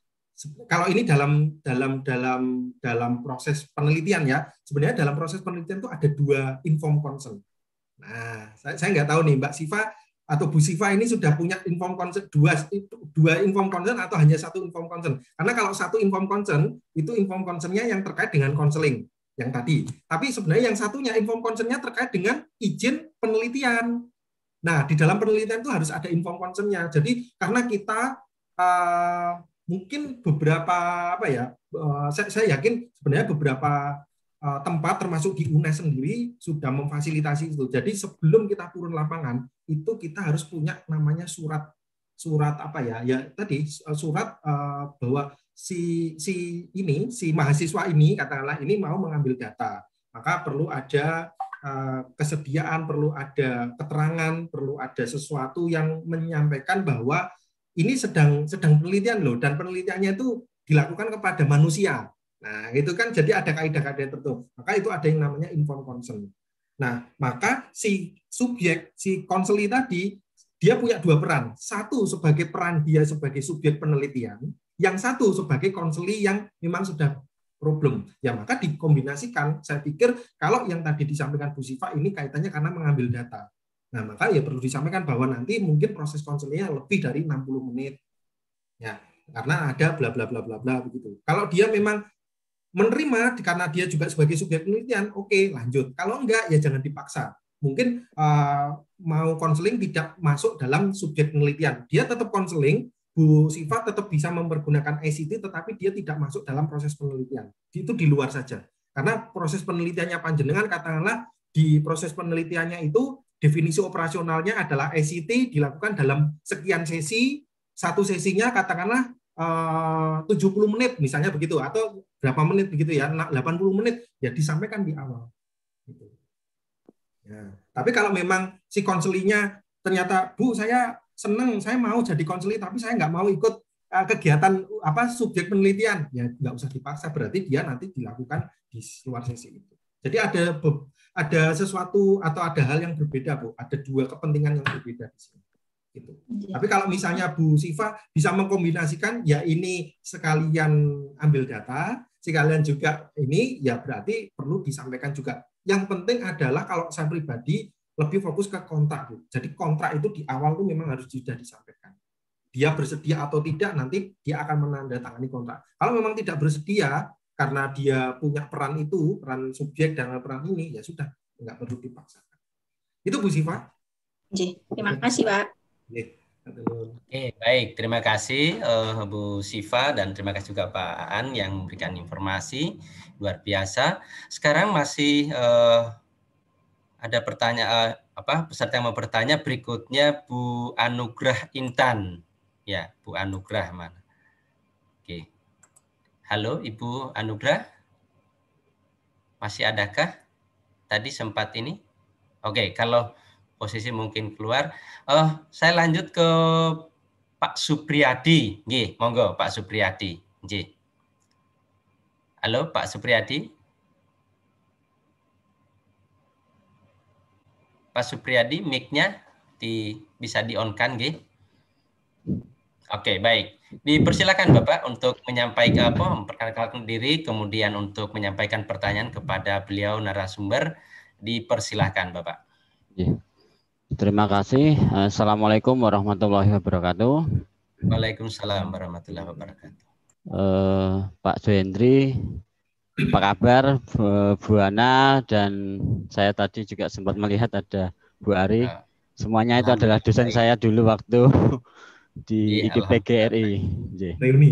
kalau ini dalam dalam dalam dalam proses penelitian ya sebenarnya dalam proses penelitian itu ada dua inform consent. Nah, saya, saya nggak tahu nih Mbak Siva atau Bu Siva ini sudah punya inform consent dua dua inform consent atau hanya satu inform consent. Karena kalau satu inform consent itu inform consentnya yang terkait dengan konseling yang tadi. Tapi sebenarnya yang satunya inform consentnya terkait dengan izin penelitian. Nah, di dalam penelitian itu harus ada inform consentnya. Jadi karena kita uh, mungkin beberapa apa ya, uh, saya, saya yakin sebenarnya beberapa uh, tempat termasuk di UNES sendiri sudah memfasilitasi itu. Jadi sebelum kita turun lapangan itu kita harus punya namanya surat surat apa ya? Ya tadi surat uh, bahwa si si ini si mahasiswa ini katakanlah ini mau mengambil data, maka perlu ada kesediaan, perlu ada keterangan, perlu ada sesuatu yang menyampaikan bahwa ini sedang sedang penelitian loh dan penelitiannya itu dilakukan kepada manusia. Nah, itu kan jadi ada kaidah-kaidah tertentu. Maka itu ada yang namanya informed consent. Nah, maka si subjek, si konseli tadi, dia punya dua peran. Satu sebagai peran dia sebagai subjek penelitian, yang satu sebagai konseli yang memang sudah problem. Ya maka dikombinasikan. Saya pikir kalau yang tadi disampaikan Bu Siva ini kaitannya karena mengambil data. Nah, maka ya perlu disampaikan bahwa nanti mungkin proses konselnya lebih dari 60 menit. Ya, karena ada bla bla bla bla bla begitu. Kalau dia memang menerima karena dia juga sebagai subjek penelitian, oke lanjut. Kalau enggak ya jangan dipaksa. Mungkin eh, mau konseling tidak masuk dalam subjek penelitian. Dia tetap konseling, Bu Siva tetap bisa mempergunakan ICT, tetapi dia tidak masuk dalam proses penelitian. Itu di luar saja. Karena proses penelitiannya panjenengan katakanlah di proses penelitiannya itu definisi operasionalnya adalah ICT dilakukan dalam sekian sesi, satu sesinya katakanlah eh, 70 menit misalnya begitu atau berapa menit begitu ya, 80 menit ya disampaikan di awal. Gitu. Ya. Tapi kalau memang si konselingnya ternyata Bu saya senang, saya mau jadi konseling tapi saya nggak mau ikut eh, kegiatan apa subjek penelitian, ya nggak usah dipaksa berarti dia nanti dilakukan di luar sesi itu. Jadi ada ada sesuatu atau ada hal yang berbeda Bu, ada dua kepentingan yang berbeda di sini. Gitu. Tapi kalau misalnya Bu Siva bisa mengkombinasikan, ya ini sekalian ambil data, sekalian juga ini, ya berarti perlu disampaikan juga. Yang penting adalah kalau saya pribadi lebih fokus ke kontrak. Bu. Jadi kontrak itu di awal tuh memang harus sudah disampaikan. Dia bersedia atau tidak, nanti dia akan menandatangani kontrak. Kalau memang tidak bersedia, karena dia punya peran itu, peran subjek dan peran ini, ya sudah, nggak perlu dipaksakan. Itu Bu Siva. Terima kasih, Pak. Oke, atur. Oke, baik. Terima kasih eh, Bu Siva dan terima kasih juga Pak Aan yang memberikan informasi luar biasa. Sekarang masih eh, ada pertanyaan apa peserta yang mau bertanya berikutnya Bu Anugrah Intan. Ya, Bu Anugrah mana? Oke. Halo Ibu Anugrah. Masih adakah? Tadi sempat ini? Oke, kalau posisi mungkin keluar. Oh, saya lanjut ke Pak Supriyadi. Nggih, monggo Pak Supriyadi. Nggih. Halo Pak Supriyadi. Pak Supriyadi, mic-nya di, bisa di-on-kan, nggih. Oke, baik. Dipersilakan Bapak untuk menyampaikan apa, memperkenalkan diri, kemudian untuk menyampaikan pertanyaan kepada beliau narasumber. Dipersilakan Bapak. Terima kasih. Assalamualaikum warahmatullahi wabarakatuh. Waalaikumsalam warahmatullahi wabarakatuh. Eh, Pak Johendri, apa kabar Bu- Bu Ana dan saya tadi juga sempat melihat ada Bu Ari. Semuanya itu adalah dosen saya dulu waktu di Iya, IKPGRI. Nggih. Reuni.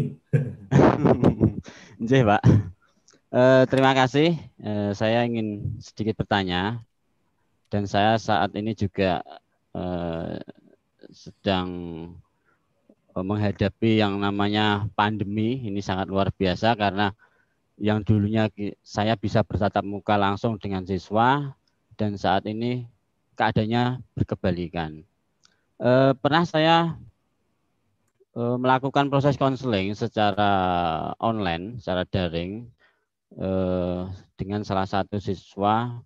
Pak. Eh, terima kasih. Eh, saya ingin sedikit bertanya dan saya saat ini juga eh, sedang menghadapi yang namanya pandemi. Ini sangat luar biasa karena yang dulunya saya bisa bertatap muka langsung dengan siswa dan saat ini keadaannya berkebalikan. Eh, pernah saya eh, melakukan proses konseling secara online, secara daring eh, dengan salah satu siswa.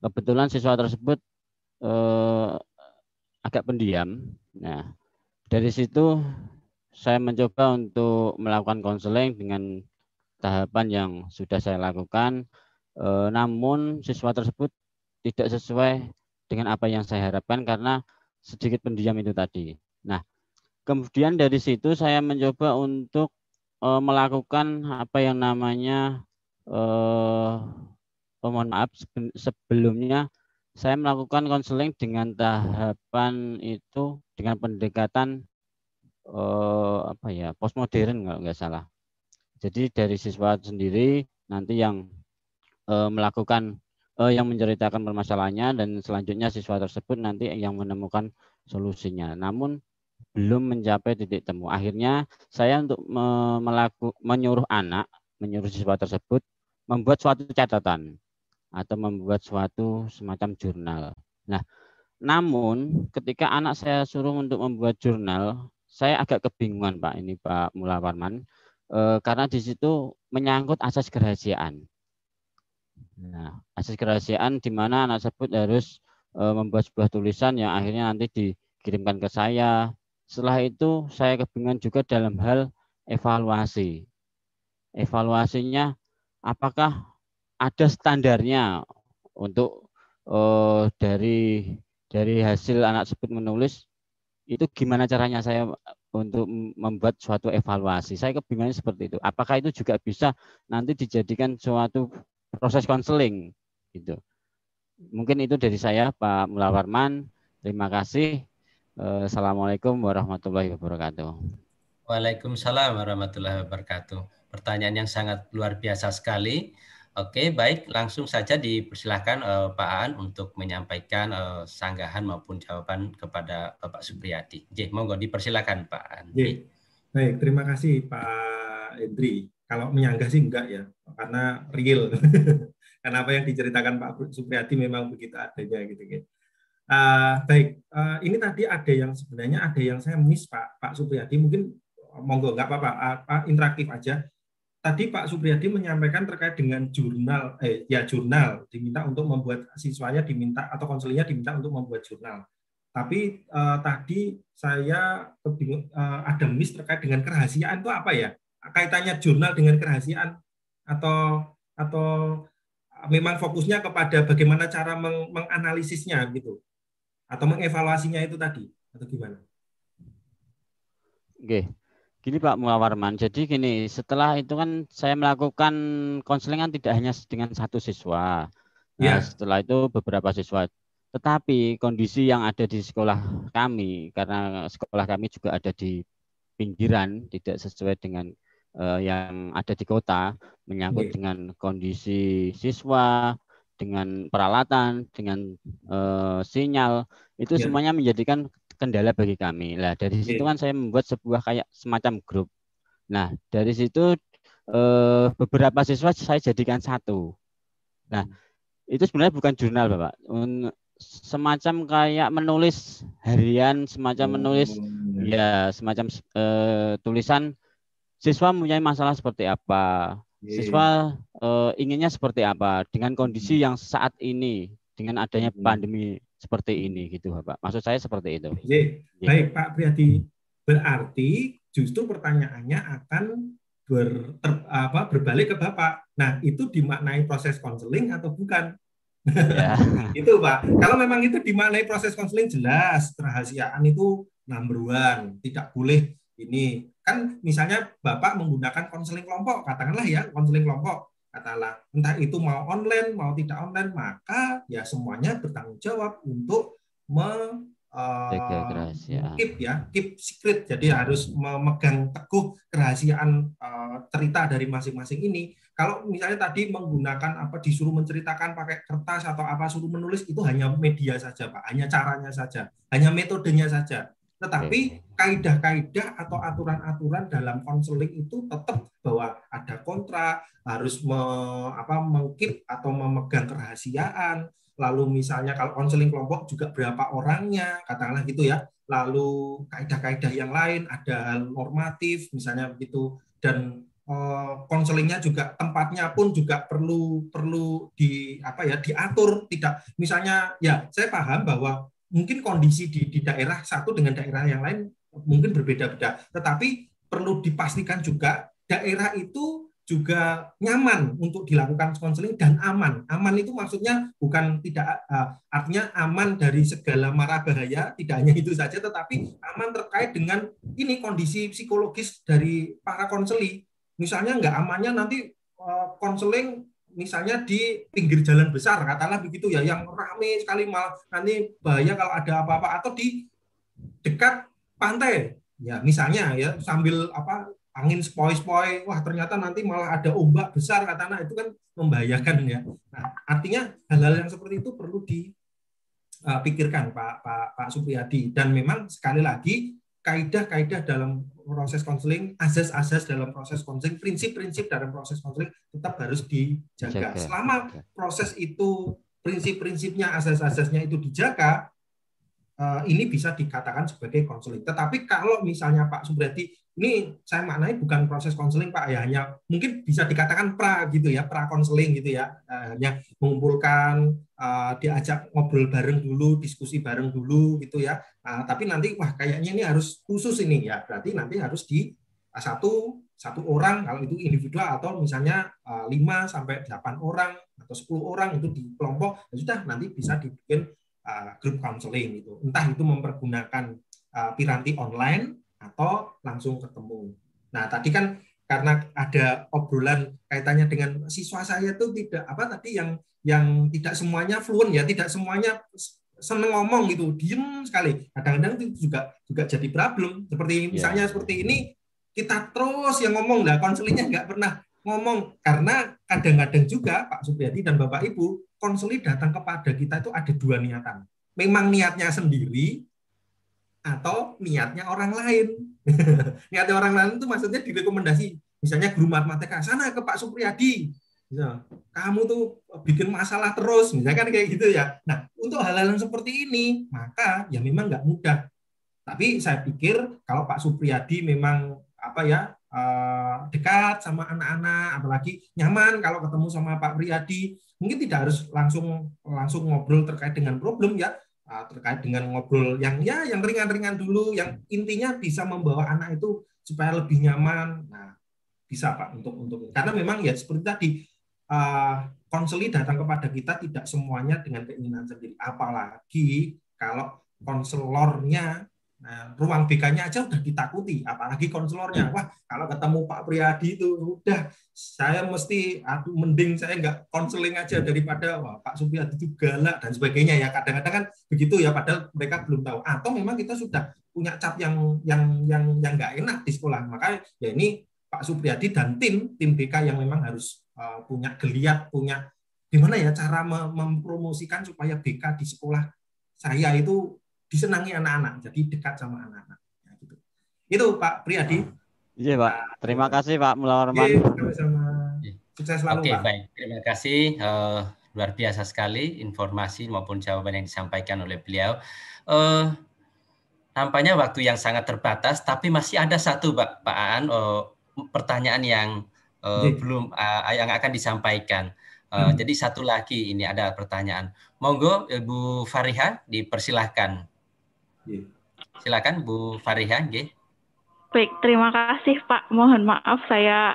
Kebetulan siswa tersebut eh, agak pendiam. Nah, dari situ saya mencoba untuk melakukan konseling dengan tahapan yang sudah saya lakukan. Eh, namun siswa tersebut tidak sesuai dengan apa yang saya harapkan karena sedikit pendiam itu tadi. Nah, kemudian dari situ saya mencoba untuk eh, melakukan apa yang namanya eh oh, mohon maaf sebe- sebelumnya saya melakukan konseling dengan tahapan itu dengan pendekatan eh, apa ya postmodern kalau nggak salah. Jadi dari siswa sendiri nanti yang eh, melakukan eh, yang menceritakan permasalahannya dan selanjutnya siswa tersebut nanti yang menemukan solusinya. Namun belum mencapai titik temu. Akhirnya saya untuk me- melaku, menyuruh anak, menyuruh siswa tersebut membuat suatu catatan atau membuat suatu semacam jurnal. Nah, namun ketika anak saya suruh untuk membuat jurnal, saya agak kebingungan Pak ini Pak Mulawarman eh, karena di situ menyangkut asas kerahasiaan. Nah, asas kerahasiaan di mana anak tersebut harus eh, membuat sebuah tulisan yang akhirnya nanti dikirimkan ke saya. Setelah itu saya kebingungan juga dalam hal evaluasi. Evaluasinya apakah ada standarnya untuk eh, dari dari hasil anak tersebut menulis itu gimana caranya saya untuk membuat suatu evaluasi. Saya kebingungan seperti itu. Apakah itu juga bisa nanti dijadikan suatu proses konseling gitu. Mungkin itu dari saya Pak Mulawarman. Terima kasih. Eh, Assalamualaikum warahmatullahi wabarakatuh. Waalaikumsalam warahmatullahi wabarakatuh. Pertanyaan yang sangat luar biasa sekali. Oke, baik, langsung saja dipersilahkan eh, Pak Aan untuk menyampaikan eh, sanggahan maupun jawaban kepada Bapak Supriyadi. J, monggo dipersilakan Pak Aan. Ye. Baik, terima kasih Pak Endri. Kalau menyanggah sih enggak ya, karena real. karena apa yang diceritakan Pak Supriyadi memang begitu adanya gitu kan. Uh, baik, uh, ini tadi ada yang sebenarnya ada yang saya miss Pak Pak Supriyadi mungkin monggo nggak apa-apa uh, interaktif aja. Tadi Pak Supriyadi menyampaikan terkait dengan jurnal eh ya jurnal diminta untuk membuat siswanya diminta atau konselingnya diminta untuk membuat jurnal. Tapi uh, tadi saya uh, ada miss terkait dengan kerahasiaan itu apa ya? Kaitannya jurnal dengan kerahasiaan atau atau memang fokusnya kepada bagaimana cara meng menganalisisnya gitu atau mengevaluasinya itu tadi atau gimana? Oke, gini Pak Muawarman. Jadi gini, setelah itu kan saya melakukan konseling kan tidak hanya dengan satu siswa. Nah, Ya. setelah itu beberapa siswa. Tetapi kondisi yang ada di sekolah kami, karena sekolah kami juga ada di pinggiran, tidak sesuai dengan eh, yang ada di kota, menyangkut Oke. dengan kondisi siswa, dengan peralatan, dengan eh, sinyal, itu Ya. semuanya menjadikan kendala bagi kami. Nah, dari situ kan saya membuat sebuah kayak semacam grup. Nah, dari situ eh, beberapa siswa saya jadikan satu. Nah, itu sebenarnya bukan jurnal, Bapak. Un- Semacam kayak menulis harian, semacam menulis ya semacam eh, tulisan siswa mempunyai masalah seperti apa, Oke. siswa eh, inginnya seperti apa dengan kondisi yang saat ini dengan adanya Hmm. pandemi seperti ini gitu, Bapak. Maksud saya seperti itu. Ye. Ye. Baik Pak Priyadi, berarti justru pertanyaannya akan ber, ter- apa, berbalik ke Bapak. Nah, itu dimaknai proses konseling atau bukan? Ya. itu Pak. Kalau memang itu dimaknai proses konseling jelas kerahasiaan itu number one, tidak boleh ini. Kan misalnya Bapak menggunakan konseling kelompok, katakanlah ya konseling kelompok, katakanlah entah itu mau online mau tidak online, maka ya semuanya bertanggung jawab untuk me, kerahasiaan. keep ya, keep secret. Jadi harus memegang teguh kerahasiaan eh, cerita dari masing-masing ini. Kalau misalnya tadi menggunakan apa disuruh menceritakan pakai kertas atau apa suruh menulis itu hanya media saja, Pak. Hanya caranya saja, hanya metodenya saja. Tetapi kaidah-kaidah atau aturan-aturan dalam konseling itu tetap bahwa ada kontrak, harus me, apa mengkip atau memegang kerahasiaan. Lalu misalnya kalau konseling kelompok juga berapa orangnya, katakanlah gitu ya. Lalu kaidah-kaidah yang lain ada hal normatif misalnya begitu dan eh, konselingnya juga tempatnya pun juga perlu perlu di apa ya diatur tidak misalnya ya saya paham bahwa mungkin kondisi di, di daerah satu dengan daerah yang lain mungkin berbeda-beda. Tetapi perlu dipastikan juga daerah itu juga nyaman untuk dilakukan konseling dan aman. Aman itu maksudnya bukan tidak eh, artinya aman dari segala mara bahaya tidak hanya itu saja tetapi aman terkait dengan ini kondisi psikologis dari para konseli misalnya nggak amannya nanti eh, konseling misalnya di pinggir jalan besar katakanlah begitu ya yang ramai sekali malah nanti bahaya kalau ada apa-apa atau di dekat pantai. Ya misalnya ya sambil apa angin spoi-spoi wah ternyata nanti malah ada ombak besar katakanlah itu kan membahayakan ya. Nah artinya hal-hal yang seperti itu perlu dipikirkan Pak Pak Pak Supriyadi. Dan memang sekali lagi kaidah-kaidah dalam proses konseling, azas-azas dalam proses konseling, prinsip-prinsip dalam proses konseling tetap harus dijaga. Jaga, Selama proses itu prinsip-prinsipnya, azas-azasnya itu dijaga, eh, ini bisa dikatakan sebagai konseling. Tetapi kalau misalnya Pak Subriyadi, ini saya maknai bukan proses konseling Pak, ya hanya mungkin bisa dikatakan pra gitu ya, pra konseling gitu ya, Eh, hanya mengumpulkan, eh, diajak ngobrol bareng dulu, diskusi bareng dulu gitu ya. Nah, tapi nanti wah kayaknya ini harus khusus ini ya, berarti nanti harus di eh, satu satu orang kalau itu individual atau misalnya eh, 5 sampai 8 orang atau 10 orang itu di kelompok ya sudah nanti bisa dibikin grup counseling gitu. Entah itu mempergunakan piranti online atau langsung ketemu. Nah, tadi kan karena ada obrolan kaitannya dengan siswa saya itu tidak apa tadi yang yang tidak semuanya fluent ya, tidak semuanya seneng ngomong gitu, diem sekali. Kadang-kadang itu juga juga jadi problem. Seperti misalnya seperti ini kita terus yang ngomong lah, konselingnya nggak pernah ngomong karena kadang-kadang juga Pak Supriyadi dan Bapak Ibu konseli datang kepada kita itu ada dua niatan. Memang niatnya sendiri atau niatnya orang lain. niatnya orang lain itu maksudnya direkomendasi. Misalnya guru matematika, sana ke Pak Supriyadi. Ya, kamu tuh bikin masalah terus, misalnya kan kayak gitu ya. Nah, untuk hal-hal yang seperti ini, maka ya memang nggak mudah. Tapi saya pikir kalau Pak Supriyadi memang apa ya eh, dekat sama anak-anak, apalagi nyaman kalau ketemu sama Pak Priyadi, mungkin tidak harus langsung langsung ngobrol terkait dengan problem ya, terkait dengan ngobrol yang ya yang ringan-ringan dulu, yang intinya bisa membawa anak itu supaya lebih nyaman. Nah, bisa Pak untuk untuk karena memang ya seperti tadi eh, konseli datang kepada kita tidak semuanya dengan keinginan sendiri, apalagi kalau konselornya Nah, ruang BK-nya aja udah ditakuti, apalagi konselornya. Wah, kalau ketemu Pak Priyadi itu udah saya mesti aduh mending saya nggak konseling aja daripada wah Pak Supriyadi itu galak dan sebagainya ya. Kadang-kadang kan begitu ya padahal mereka belum tahu. Atau memang kita sudah punya cap yang yang yang yang nggak enak di sekolah. Makanya ya ini Pak Supriyadi dan tim tim BK yang memang harus uh, punya geliat, punya gimana ya cara mem- mempromosikan supaya BK di sekolah saya itu disenangi anak-anak, jadi dekat sama anak-anak. Ya, gitu. Itu Pak Priyadi. Iya Pak, terima kasih Pak Mulawarman. Oke, sama-sama. Sukses selalu Oke, Pak. baik. Terima kasih. Eh, luar biasa sekali informasi maupun jawaban yang disampaikan oleh beliau. Eh, nampaknya waktu yang sangat terbatas, tapi masih ada satu Pak, Pak Aan, eh, pertanyaan yang eh, Oke. belum eh, yang akan disampaikan. Eh, Hmm. Jadi satu lagi ini ada pertanyaan. Monggo Ibu Fariha dipersilahkan. Iya. Silakan Bu Fariha, nggih. Baik, terima kasih Pak. Mohon maaf saya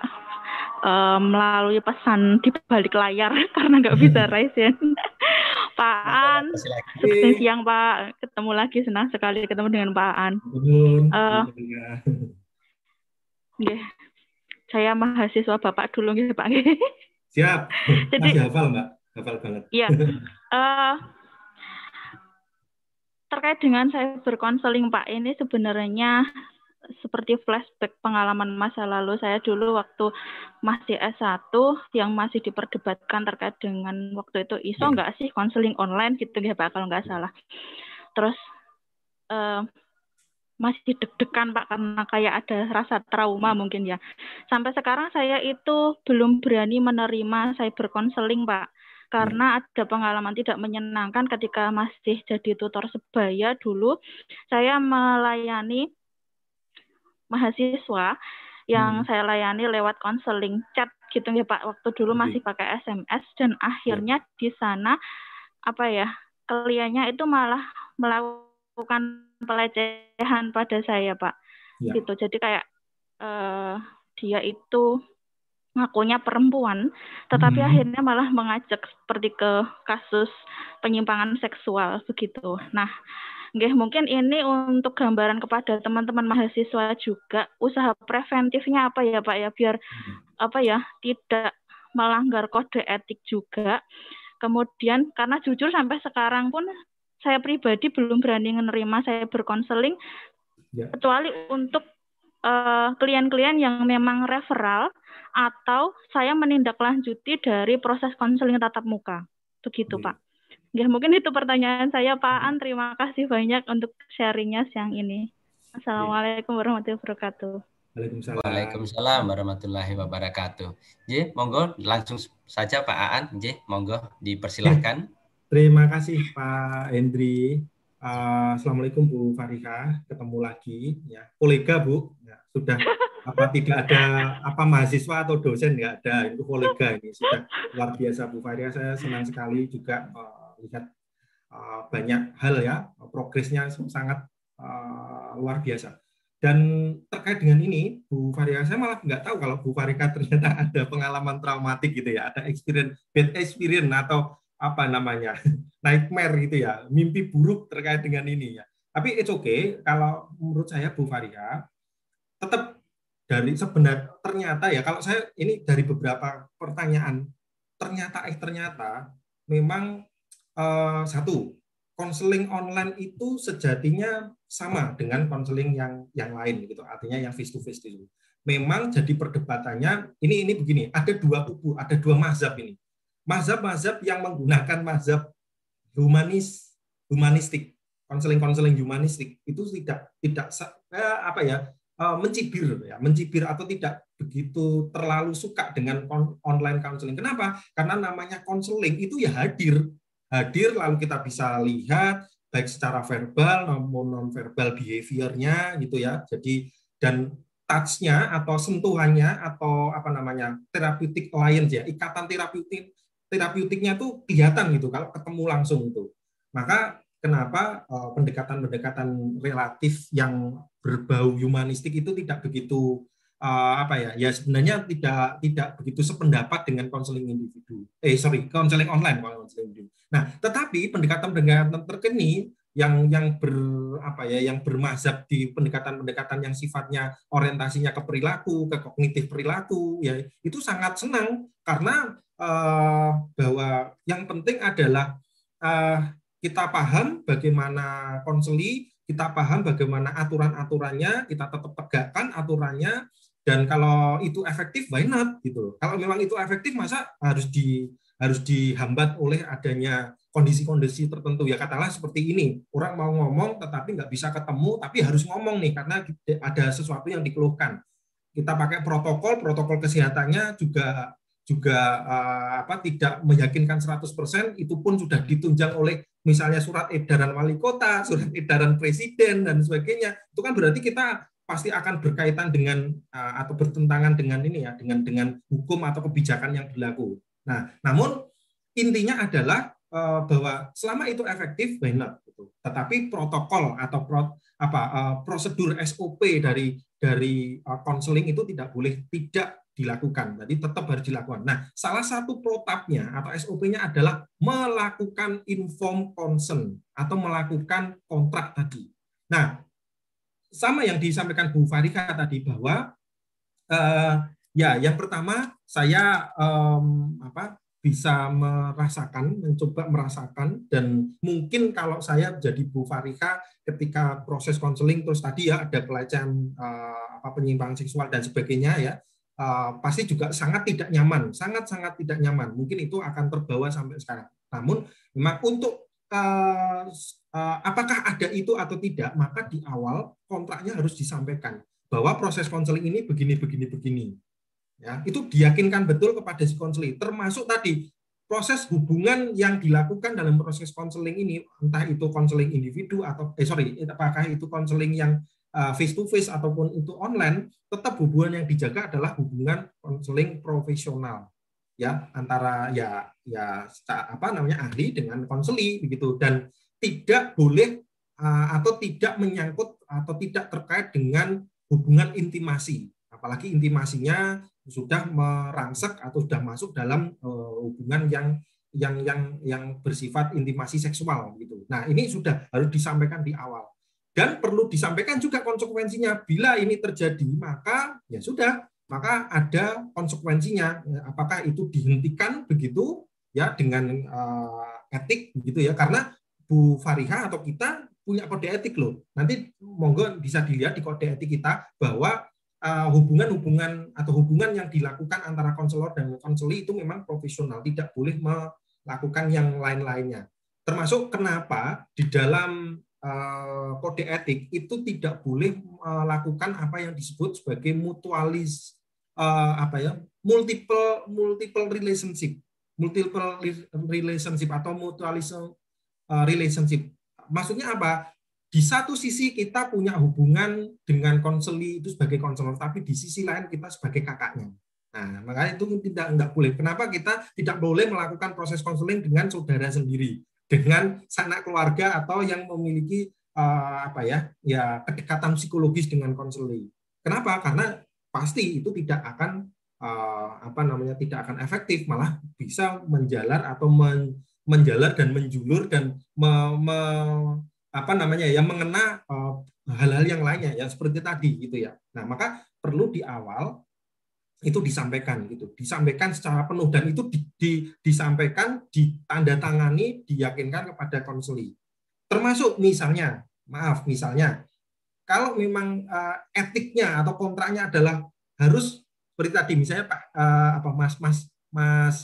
eh, melalui pesan di balik layar karena nggak bisa raise ya. Pak An, sukses siang Pak. Ketemu lagi, senang sekali ketemu dengan Pak An. Nuhun. Eh, nggih. Saya mahasiswa Bapak dulu nggih Pak. nggih. Siap. Jadi- Masih hafal, Mbak. Hafal banget. Iya. Eh, terkait dengan saya berkonseling Pak ini sebenarnya seperti flashback pengalaman masa lalu saya dulu waktu masih S1 yang masih diperdebatkan terkait dengan waktu itu iso nggak sih konseling online gitu ya Pak kalau nggak salah. Terus eh, masih deg-degan Pak karena kayak ada rasa trauma mungkin ya. Sampai sekarang saya itu belum berani menerima saya berkonseling Pak karena ada pengalaman tidak menyenangkan ketika masih jadi tutor sebaya dulu saya melayani mahasiswa yang Hmm. saya layani lewat konseling chat gitu ya Pak. Waktu dulu masih pakai SMS dan akhirnya di sana apa ya kliennya itu malah melakukan pelecehan pada saya Pak. Ya. gitu. Jadi kayak eh, dia itu ngakunya perempuan, tetapi Hmm. akhirnya malah mengajak seperti ke kasus penyimpangan seksual begitu. Nah, nggih mungkin ini untuk gambaran kepada teman-teman mahasiswa juga usaha preventifnya apa ya Pak ya biar apa ya tidak melanggar kode etik juga. Kemudian karena jujur sampai sekarang pun saya pribadi belum berani menerima saya berkonseling Ya. kecuali untuk eh, klien-klien yang memang referral atau saya menindaklanjuti dari proses konseling tatap muka. Begitu, Pak. Ya, mungkin itu pertanyaan saya, Pak An. Terima kasih banyak untuk sharingnya siang ini. Assalamualaikum warahmatullahi wabarakatuh. Waalaikumsalam. Waalaikumsalam warahmatullahi wabarakatuh. J, monggo langsung saja Pak Aan, J, monggo dipersilahkan. Terima kasih Pak Hendri. Eh, Assalamualaikum Bu Farika, ketemu lagi ya. Kolega Bu, ya, sudah apa tidak ada apa mahasiswa atau dosen? Nggak ada. Itu kolega ini. Sudah luar biasa Bu Farika. Saya senang sekali juga eh, lihat eh, banyak hal ya. Progresnya sangat eh, luar biasa. Dan terkait dengan ini, Bu Farika, saya malah nggak tahu kalau Bu Farika ternyata ada pengalaman traumatik gitu ya, ada experience, bad experience atau apa namanya, nightmare gitu ya, mimpi buruk terkait dengan ini ya. Tapi it's okay, kalau menurut saya Bu Farika, tetap dari sebenarnya ternyata ya kalau saya ini dari beberapa pertanyaan ternyata eh ternyata memang eh, satu konseling online itu sejatinya sama dengan konseling yang yang lain gitu artinya yang face to face itu memang jadi perdebatannya ini ini begini ada dua kubu ada dua mazhab ini mazhab-mazhab yang menggunakan mazhab humanis humanistik konseling-konseling humanistik itu tidak tidak eh, apa ya eh, mencibir ya mencibir atau tidak begitu terlalu suka dengan online counseling. Kenapa? Karena namanya konseling itu ya hadir. Hadir lalu kita bisa lihat baik secara verbal maupun non verbal behaviornya gitu ya. Jadi dan touch-nya atau sentuhannya atau apa namanya therapeutic alliance ya ikatan terapeutik terapeutiknya tuh kelihatan gitu kalau ketemu langsung itu. Maka kenapa eh, pendekatan-pendekatan relatif yang berbau humanistik itu tidak begitu uh, apa ya ya sebenarnya tidak tidak begitu sependapat dengan konseling individu. Eh sorry konseling online konseling individu. Nah tetapi pendekatan-pendekatan terkini yang yang ber apa ya yang bermazhab di pendekatan-pendekatan yang sifatnya orientasinya ke perilaku ke kognitif perilaku ya itu sangat senang. Karena uh, bahwa yang penting adalah uh, kita paham bagaimana konseli, kita paham bagaimana aturan-aturannya, kita tetap tegakkan aturannya, dan kalau itu efektif, why not gitu. Kalau memang itu efektif, masa harus di harus dihambat oleh adanya kondisi-kondisi tertentu ya katakanlah seperti ini orang mau ngomong tetapi nggak bisa ketemu tapi harus ngomong nih karena ada sesuatu yang dikeluhkan kita pakai protokol protokol kesehatannya juga juga uh, apa tidak meyakinkan 100% itu pun sudah ditunjang oleh misalnya surat edaran wali kota, surat edaran presiden dan sebagainya. Itu kan berarti kita pasti akan berkaitan dengan uh, atau bertentangan dengan ini ya, dengan dengan hukum atau kebijakan yang berlaku. Nah, namun intinya adalah uh, bahwa selama itu efektif, why not? Gitu. Tetapi protokol atau pro, apa uh, prosedur SOP dari dari konseling uh, itu tidak boleh tidak dilakukan. Jadi tetap harus dilakukan. Nah, salah satu protapnya atau SOP-nya adalah melakukan inform consent atau melakukan kontrak tadi. Nah, sama yang disampaikan Bu Farika tadi bahwa uh, ya yang pertama saya um, apa bisa merasakan, mencoba merasakan dan mungkin kalau saya jadi Bu Farika ketika proses konseling terus tadi ya ada pelecehan uh, apa penyimpangan seksual dan sebagainya ya uh, pasti juga sangat tidak nyaman, sangat-sangat tidak nyaman. Mungkin itu akan terbawa sampai sekarang. Namun memang untuk uh, uh, apakah ada itu atau tidak, maka di awal kontraknya harus disampaikan bahwa proses konseling ini begini, begini, begini. Ya, itu diyakinkan betul kepada si konseling. Termasuk tadi proses hubungan yang dilakukan dalam proses konseling ini, entah itu konseling individu atau eh sorry, apakah itu konseling yang face to face ataupun itu online, tetap hubungan yang dijaga adalah hubungan konseling profesional ya antara ya ya apa namanya ahli dengan konseli begitu dan tidak boleh atau tidak menyangkut atau tidak terkait dengan hubungan intimasi apalagi intimasinya sudah merangsek atau sudah masuk dalam hubungan yang yang yang yang bersifat intimasi seksual gitu. Nah, ini sudah harus disampaikan di awal. Dan perlu disampaikan juga konsekuensinya. Bila ini terjadi, maka ya sudah, maka ada konsekuensinya. Apakah itu dihentikan begitu ya dengan uh, etik begitu ya? Karena Bu Fariha atau kita punya kode etik loh. Nanti monggo bisa dilihat di kode etik kita bahwa eh, hubungan-hubungan uh, atau hubungan yang dilakukan antara konselor dan konseli itu memang profesional, tidak boleh melakukan yang lain-lainnya. Termasuk kenapa di dalam kode etik itu tidak boleh melakukan apa yang disebut sebagai mutualis eh, apa ya multiple multiple relationship multiple relationship atau mutualism eh, relationship. Maksudnya apa? Di satu sisi kita punya hubungan dengan konseli itu sebagai konselor tapi di sisi lain kita sebagai kakaknya. Nah makanya itu tidak tidak boleh. Kenapa kita tidak boleh melakukan proses konseling dengan saudara sendiri dengan sanak keluarga atau yang memiliki uh, apa ya ya kedekatan psikologis dengan konseling. Kenapa? Karena pasti itu tidak akan uh, apa namanya tidak akan efektif, malah bisa menjalar atau men, menjalar dan menjulur dan me, me, apa namanya ya mengena uh, hal-hal yang lainnya yang seperti tadi gitu ya. Nah, maka perlu di awal itu disampaikan gitu, disampaikan secara penuh dan itu di, di, disampaikan, ditandatangani, diyakinkan kepada konseli. Termasuk misalnya, maaf misalnya, kalau memang uh, etiknya atau kontraknya adalah harus seperti tadi misalnya Pak uh, apa Mas Mas Mas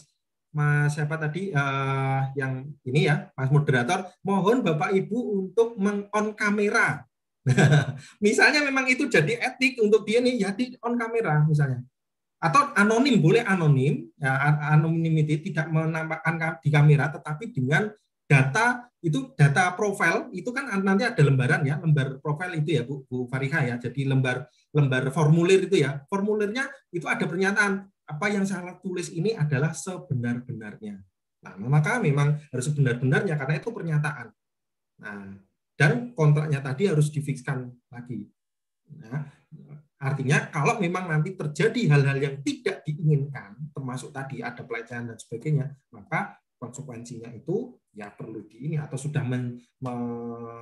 Mas siapa tadi uh, yang ini ya Mas moderator mohon Bapak Ibu untuk meng-on kamera. Misalnya memang itu jadi etik untuk dia nih ya di on kamera misalnya atau anonim boleh anonim ya anonymity tidak menampakkan di kamera tetapi dengan data itu data profil itu kan nanti ada lembaran ya lembar profil itu ya Bu, Bu Fariha ya jadi lembar lembar formulir itu ya. Formulirnya itu ada pernyataan apa yang saya tulis ini adalah sebenar-benarnya. Nah maka memang harus sebenar-benarnya karena itu pernyataan. Nah dan kontraknya tadi harus difikskan lagi. Nah, artinya kalau memang nanti terjadi hal-hal yang tidak diinginkan, termasuk tadi ada pelecehan dan sebagainya, maka konsekuensinya itu ya perlu di ini atau sudah men, me,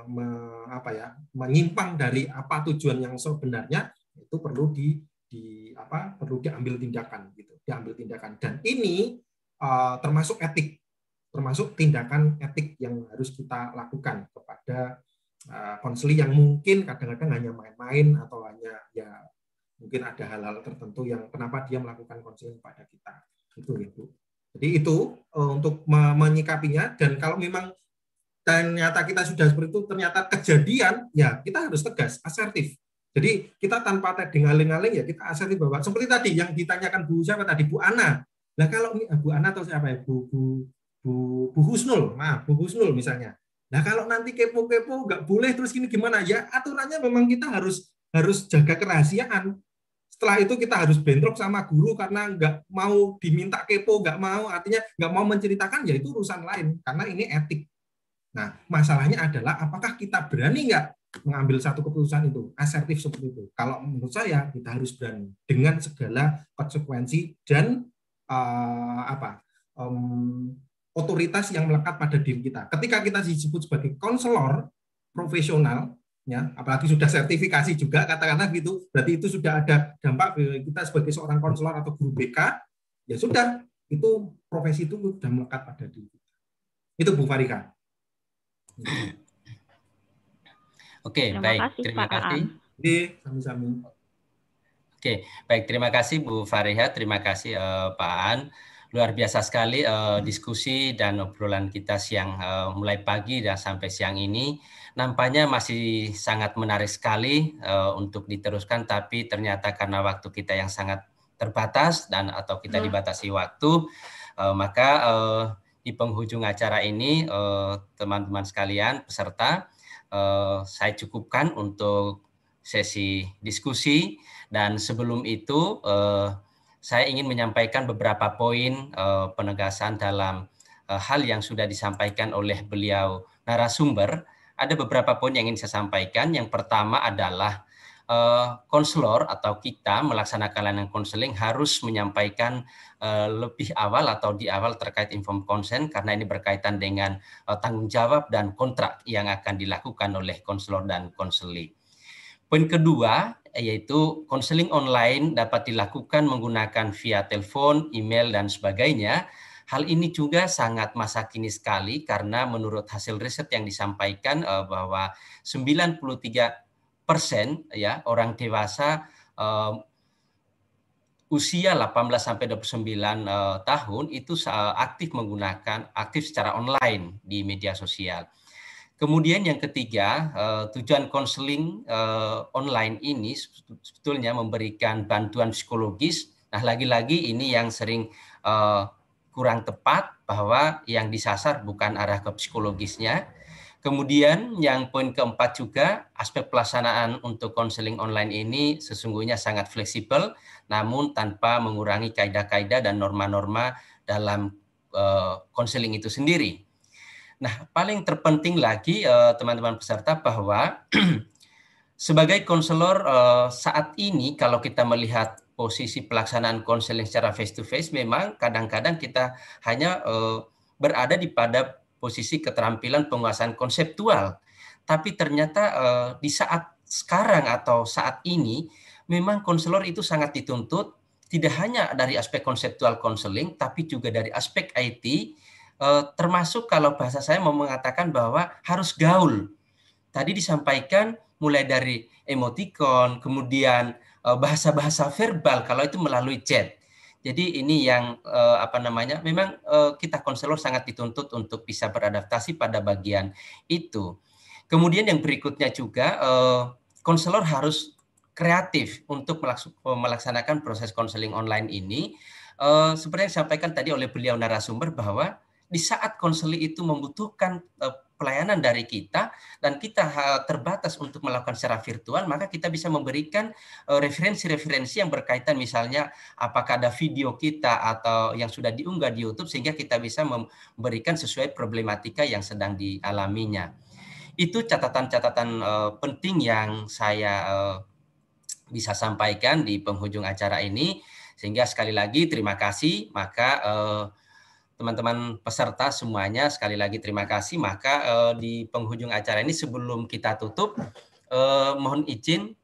me, apa ya menyimpang dari apa tujuan yang sebenarnya itu perlu di, di apa perlu diambil tindakan gitu diambil tindakan. Dan ini uh, termasuk etik termasuk tindakan etik yang harus kita lakukan kepada konseli yang mungkin kadang-kadang hanya main-main atau hanya ya mungkin ada hal-hal tertentu yang kenapa dia melakukan konseling pada kita. Itu bu jadi itu uh, untuk menyikapinya. Dan kalau memang ternyata kita sudah seperti itu ternyata kejadian ya kita harus tegas asertif. Jadi kita tanpa tadi ngaling-ngaling ya kita asertif bahwa seperti tadi yang ditanyakan Bu siapa tadi? Bu Ana. Nah kalau Bu Ana atau siapa ya? Bu Bu Bu, Bu Husnul. Maaf Bu Husnul misalnya Nah kalau nanti kepo-kepo nggak boleh terus gini gimana ya aturannya memang kita harus harus jaga kerahasiaan. Setelah itu kita harus bentrok sama guru karena nggak mau diminta kepo, nggak mau artinya nggak mau menceritakan ya itu urusan lain karena ini etik. Nah masalahnya adalah apakah kita berani nggak mengambil satu keputusan itu asertif seperti itu. Kalau menurut saya kita harus berani dengan segala konsekuensi dan uh, apa um, otoritas yang melekat pada diri kita. Ketika kita disebut sebagai konselor profesional, ya, apalagi sudah sertifikasi juga katakanlah gitu, berarti itu sudah ada dampak kita sebagai seorang konselor atau guru BK, ya sudah itu profesi itu sudah melekat pada diri kita. Itu Bu Farika. Oke, terima baik. Kasih, terima Pak kasih. Oke, sami-sami. Oke, baik. Terima kasih Bu Fariha, terima kasih uh, Pak An luar biasa sekali uh, diskusi dan obrolan kita siang uh, mulai pagi dan sampai siang ini nampaknya masih sangat menarik sekali uh, untuk diteruskan tapi ternyata karena waktu kita yang sangat terbatas dan atau kita hmm. dibatasi waktu uh, maka uh, di penghujung acara ini teman-teman uh, sekalian peserta uh, saya cukupkan untuk sesi diskusi dan sebelum itu uh, saya ingin menyampaikan beberapa poin uh, penegasan dalam uh, hal yang sudah disampaikan oleh beliau narasumber. Ada beberapa poin yang ingin saya sampaikan. Yang pertama adalah uh, konselor atau kita melaksanakan layanan konseling harus menyampaikan uh, lebih awal atau di awal terkait inform consent karena ini berkaitan dengan uh, tanggung jawab dan kontrak yang akan dilakukan oleh konselor dan konseli. Poin kedua, yaitu konseling online dapat dilakukan menggunakan via telepon, email, dan sebagainya. Hal ini juga sangat masa kini sekali karena menurut hasil riset yang disampaikan uh, bahwa 93 persen ya orang dewasa uh, usia 18 sampai 29 uh, tahun itu aktif menggunakan aktif secara online di media sosial. Kemudian yang ketiga, uh, tujuan konseling uh, online ini sebetulnya memberikan bantuan psikologis. Nah, lagi-lagi ini yang sering uh, kurang tepat bahwa yang disasar bukan arah ke psikologisnya. Kemudian yang poin keempat juga aspek pelaksanaan untuk konseling online ini sesungguhnya sangat fleksibel namun tanpa mengurangi kaidah-kaidah dan norma-norma dalam konseling itu sendiri. Nah, paling terpenting lagi eh, teman-teman peserta bahwa sebagai konselor eh, saat ini kalau kita melihat posisi pelaksanaan konseling secara face to face memang kadang-kadang kita hanya eh, berada di pada posisi keterampilan penguasaan konseptual. Tapi ternyata di saat sekarang atau saat ini memang konselor itu sangat dituntut tidak hanya dari aspek konseptual konseling tapi juga dari aspek IT termasuk kalau bahasa saya mau mengatakan bahwa harus gaul. Tadi disampaikan mulai dari emoticon, kemudian eh, bahasa-bahasa verbal kalau itu melalui chat. Jadi ini yang eh, apa namanya? Memang eh, kita konselor sangat dituntut untuk bisa beradaptasi pada bagian itu. Kemudian yang berikutnya juga eh, konselor harus kreatif untuk melaks- melaksanakan proses konseling online ini. Eh, seperti yang disampaikan tadi oleh beliau narasumber bahwa di saat konseling itu membutuhkan eh, pelayanan dari kita dan kita ha- terbatas untuk melakukan secara virtual, maka kita bisa memberikan eh, referensi-referensi yang berkaitan misalnya apakah ada video kita atau yang sudah diunggah di YouTube sehingga kita bisa memberikan sesuai problematika yang sedang dialaminya. Itu catatan-catatan eh, penting yang saya eh, bisa sampaikan di penghujung acara ini. Sehingga sekali lagi terima kasih. Maka eh, teman-teman peserta semuanya sekali lagi terima kasih. Maka eh, di penghujung acara ini sebelum kita tutup, eh, mohon izin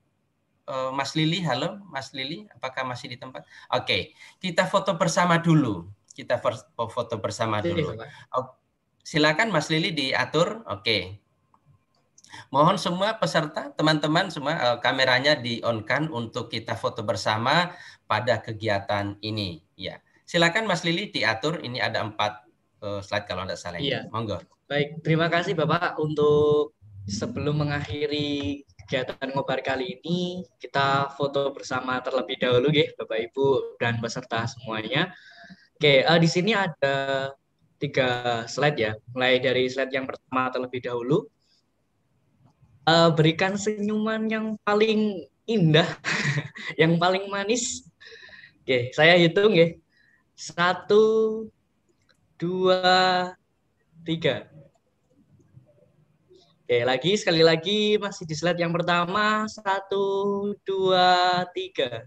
eh, Mas Lili, halo Mas Lili, apakah masih di tempat? Oke, kita foto bersama dulu. Kita foto bersama dulu. Oh, silakan Mas Lili diatur. Oke. Mohon semua peserta, teman-teman semua eh, kameranya di-on-kan untuk kita foto bersama pada kegiatan ini. Ya, silakan Mas Lili diatur. Ini ada empat eh, slide kalau Anda salah. Iya. Monggo. Baik, terima kasih Bapak untuk sebelum mengakhiri kegiatan ngobar kali ini, kita foto bersama terlebih dahulu ya Bapak Ibu dan peserta semuanya. Oke, eh, di sini ada tiga slide ya. Mulai dari slide yang pertama terlebih dahulu. Eh, berikan senyuman yang paling indah, yang paling manis. Oke, saya hitung ya. Satu, dua, tiga. Oke, lagi sekali lagi masih di slide yang pertama. Satu, dua, tiga.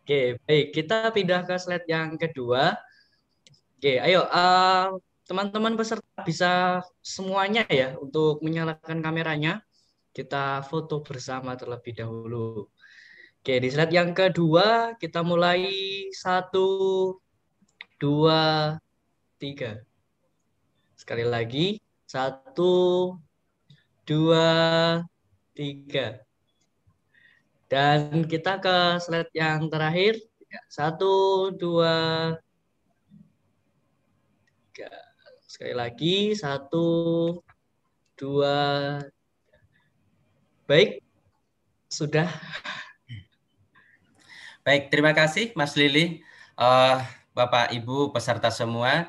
Oke, baik. Kita pindah ke slide yang kedua. Oke, ayo eh, teman-teman peserta bisa semuanya ya untuk menyalakan kameranya. Kita foto bersama terlebih dahulu. Oke, di slide yang kedua kita mulai satu, dua, tiga. Sekali lagi, satu, dua, tiga. Dan kita ke slide yang terakhir. Satu, dua, tiga. Sekali lagi, satu, dua. Baik, sudah. Baik, terima kasih Mas Lili. Eh, Bapak Ibu peserta semua,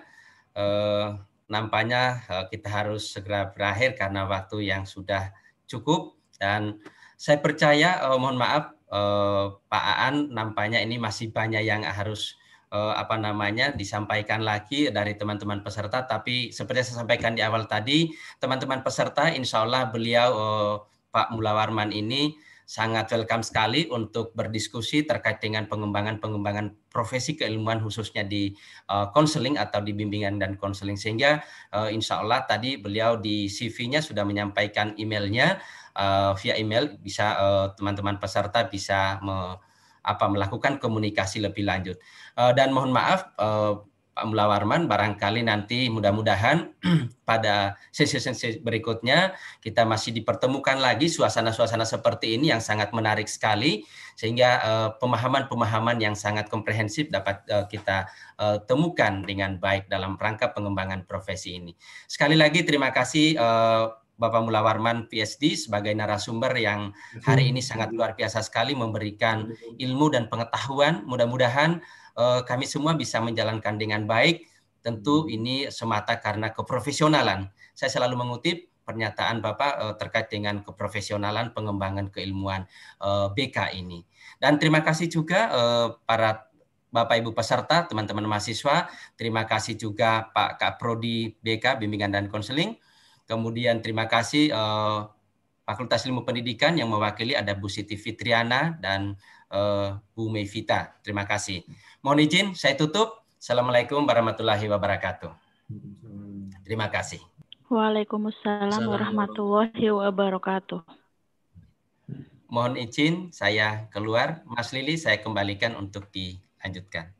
eh, nampaknya eh, kita harus segera berakhir karena waktu yang sudah cukup. Dan saya percaya eh, mohon maaf eh, Pak Aan nampaknya ini masih banyak yang harus eh, apa namanya disampaikan lagi dari teman-teman peserta. Tapi seperti saya sampaikan di awal tadi teman-teman peserta insya Allah beliau eh, Pak Mulawarman ini sangat welcome sekali untuk berdiskusi terkait dengan pengembangan-pengembangan profesi keilmuan khususnya di konseling uh, atau di bimbingan dan konseling sehingga uh, insya Allah tadi beliau di CV-nya sudah menyampaikan emailnya uh, via email bisa teman-teman uh, peserta bisa me, apa melakukan komunikasi lebih lanjut. Uh, dan mohon maaf uh, Pak Mulawarman barangkali nanti mudah-mudahan pada sesi-sesi berikutnya kita masih dipertemukan lagi suasana-suasana seperti ini yang sangat menarik sekali sehingga pemahaman-pemahaman uh, yang sangat komprehensif dapat uh, kita uh, temukan dengan baik dalam rangka pengembangan profesi ini. Sekali lagi terima kasih uh, Bapak Mulawarman PSD sebagai narasumber yang hari ini sangat luar biasa sekali memberikan ilmu dan pengetahuan. Mudah-mudahan kami semua bisa menjalankan dengan baik. Tentu ini semata karena keprofesionalan. Saya selalu mengutip pernyataan Bapak terkait dengan keprofesionalan pengembangan keilmuan BK ini. Dan terima kasih juga para Bapak Ibu peserta, teman-teman mahasiswa. Terima kasih juga Pak Kak Prodi BK Bimbingan dan Konseling. Kemudian terima kasih Fakultas Ilmu Pendidikan yang mewakili ada Bu Siti Fitriana dan Bu Mevita. Terima kasih. Mohon izin saya tutup. Assalamualaikum warahmatullahi wabarakatuh. Terima kasih. Waalaikumsalam warahmatullahi wabarakatuh. Mohon izin saya keluar. Mas Lili saya kembalikan untuk dilanjutkan.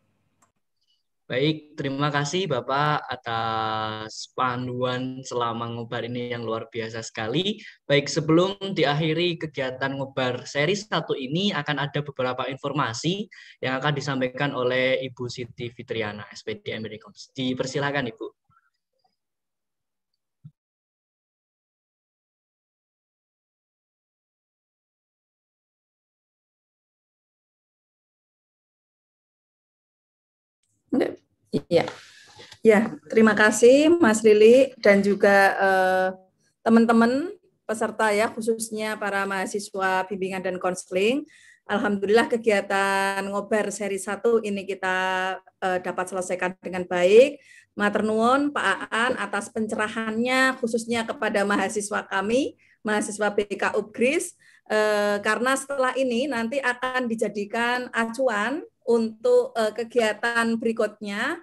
Baik, terima kasih Bapak atas panduan selama ngobar ini yang luar biasa sekali. Baik, sebelum diakhiri kegiatan ngobar seri satu ini akan ada beberapa informasi yang akan disampaikan oleh Ibu Siti Fitriana, SPD MBD Koms. Dipersilakan Ibu. Iya. Ya, terima kasih Mas Lili dan juga eh, teman-teman peserta ya khususnya para mahasiswa bimbingan dan konseling. Alhamdulillah kegiatan ngobar seri 1 ini kita eh, dapat selesaikan dengan baik. Matur nuwun Pak Aan atas pencerahannya khususnya kepada mahasiswa kami, mahasiswa BK Upgris eh, karena setelah ini nanti akan dijadikan acuan untuk eh, kegiatan berikutnya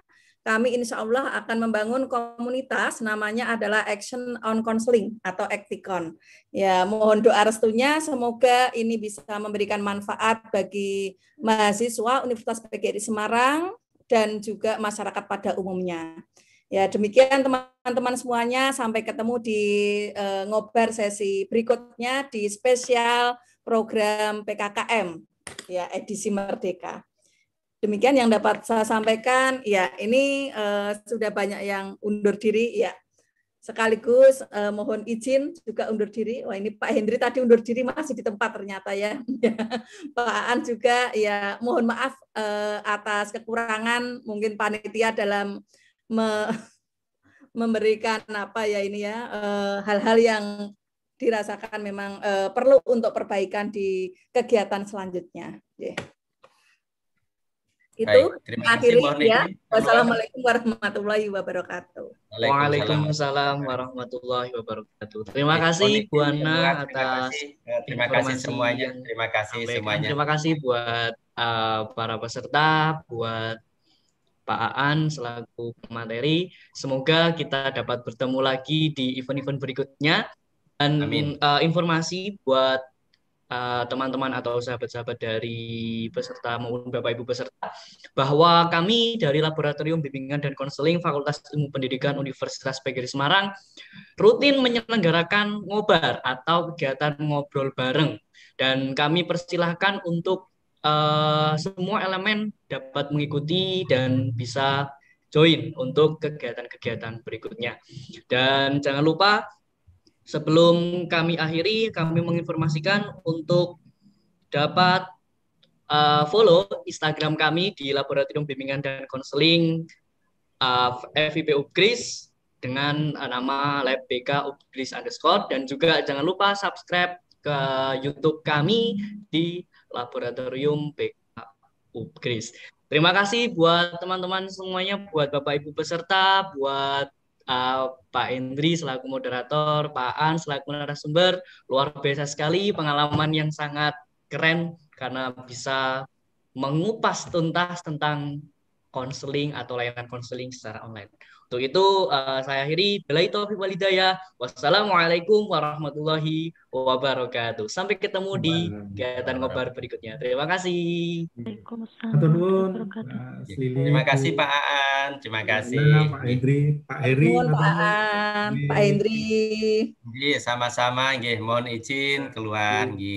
kami insya Allah akan membangun komunitas namanya adalah Action on Counseling atau Acticon. Ya, mohon doa restunya semoga ini bisa memberikan manfaat bagi mahasiswa Universitas PGRI Semarang dan juga masyarakat pada umumnya. Ya, demikian teman-teman semuanya sampai ketemu di uh, ngobar sesi berikutnya di spesial program PKKM ya edisi Merdeka. Demikian yang dapat saya sampaikan. Ya, ini uh, sudah banyak yang undur diri. Ya, sekaligus uh, mohon izin juga undur diri. Wah, ini Pak Hendri tadi undur diri masih di tempat ternyata ya. Pak Aan juga ya mohon maaf uh, atas kekurangan mungkin panitia dalam me memberikan apa ya ini ya hal-hal uh, yang dirasakan memang uh, perlu untuk perbaikan di kegiatan selanjutnya. Yeah. Itu Baik, terima kasih, akhiri ya. Wassalamualaikum warahmatullahi wabarakatuh. Waalaikumsalam warahmatullahi wabarakatuh. Terima kasih Bu Ana atas. Eh, Terima kasih informasi semuanya. yang Terima kasih semuanya. Terima kasih buat uh, para peserta, buat Pak Aan selaku pemateri. Semoga kita dapat bertemu lagi di event-event berikutnya. Dan Amin. uh, informasi buat uh, teman-teman atau sahabat-sahabat dari peserta maupun Bapak Ibu peserta bahwa kami dari Laboratorium Bimbingan dan Konseling Fakultas Ilmu Pendidikan Universitas PGRI Semarang rutin menyelenggarakan ngobar atau kegiatan ngobrol bareng dan kami persilahkan untuk uh, semua elemen dapat mengikuti dan bisa join untuk kegiatan-kegiatan berikutnya. Dan jangan lupa sebelum kami akhiri, kami menginformasikan untuk dapat uh, follow Instagram kami di Laboratorium Bimbingan dan Konseling uh, FIP Upgris dengan uh, nama Lab BK Upgris underscore dan juga jangan lupa subscribe ke YouTube kami di Laboratorium BK Upgris. Terima kasih buat teman-teman semuanya, buat Bapak Ibu peserta, buat uh, Pak Endri selaku moderator, Pak An selaku narasumber. Luar biasa sekali pengalaman yang sangat keren karena bisa mengupas tuntas tentang konseling atau layanan konseling secara online. Untuk itu uh, saya akhiri. Bila itu walidaya. Wassalamualaikum warahmatullahi wabarakatuh. Sampai ketemu di kegiatan ngobar berikutnya. Terima kasih. Terima kasih Pak Aan. Terima kasih. Pak Hendri, Pak matur Pak. Aan, Pak Hendri. Nggih, sama-sama nggih mohon izin keluar nggih.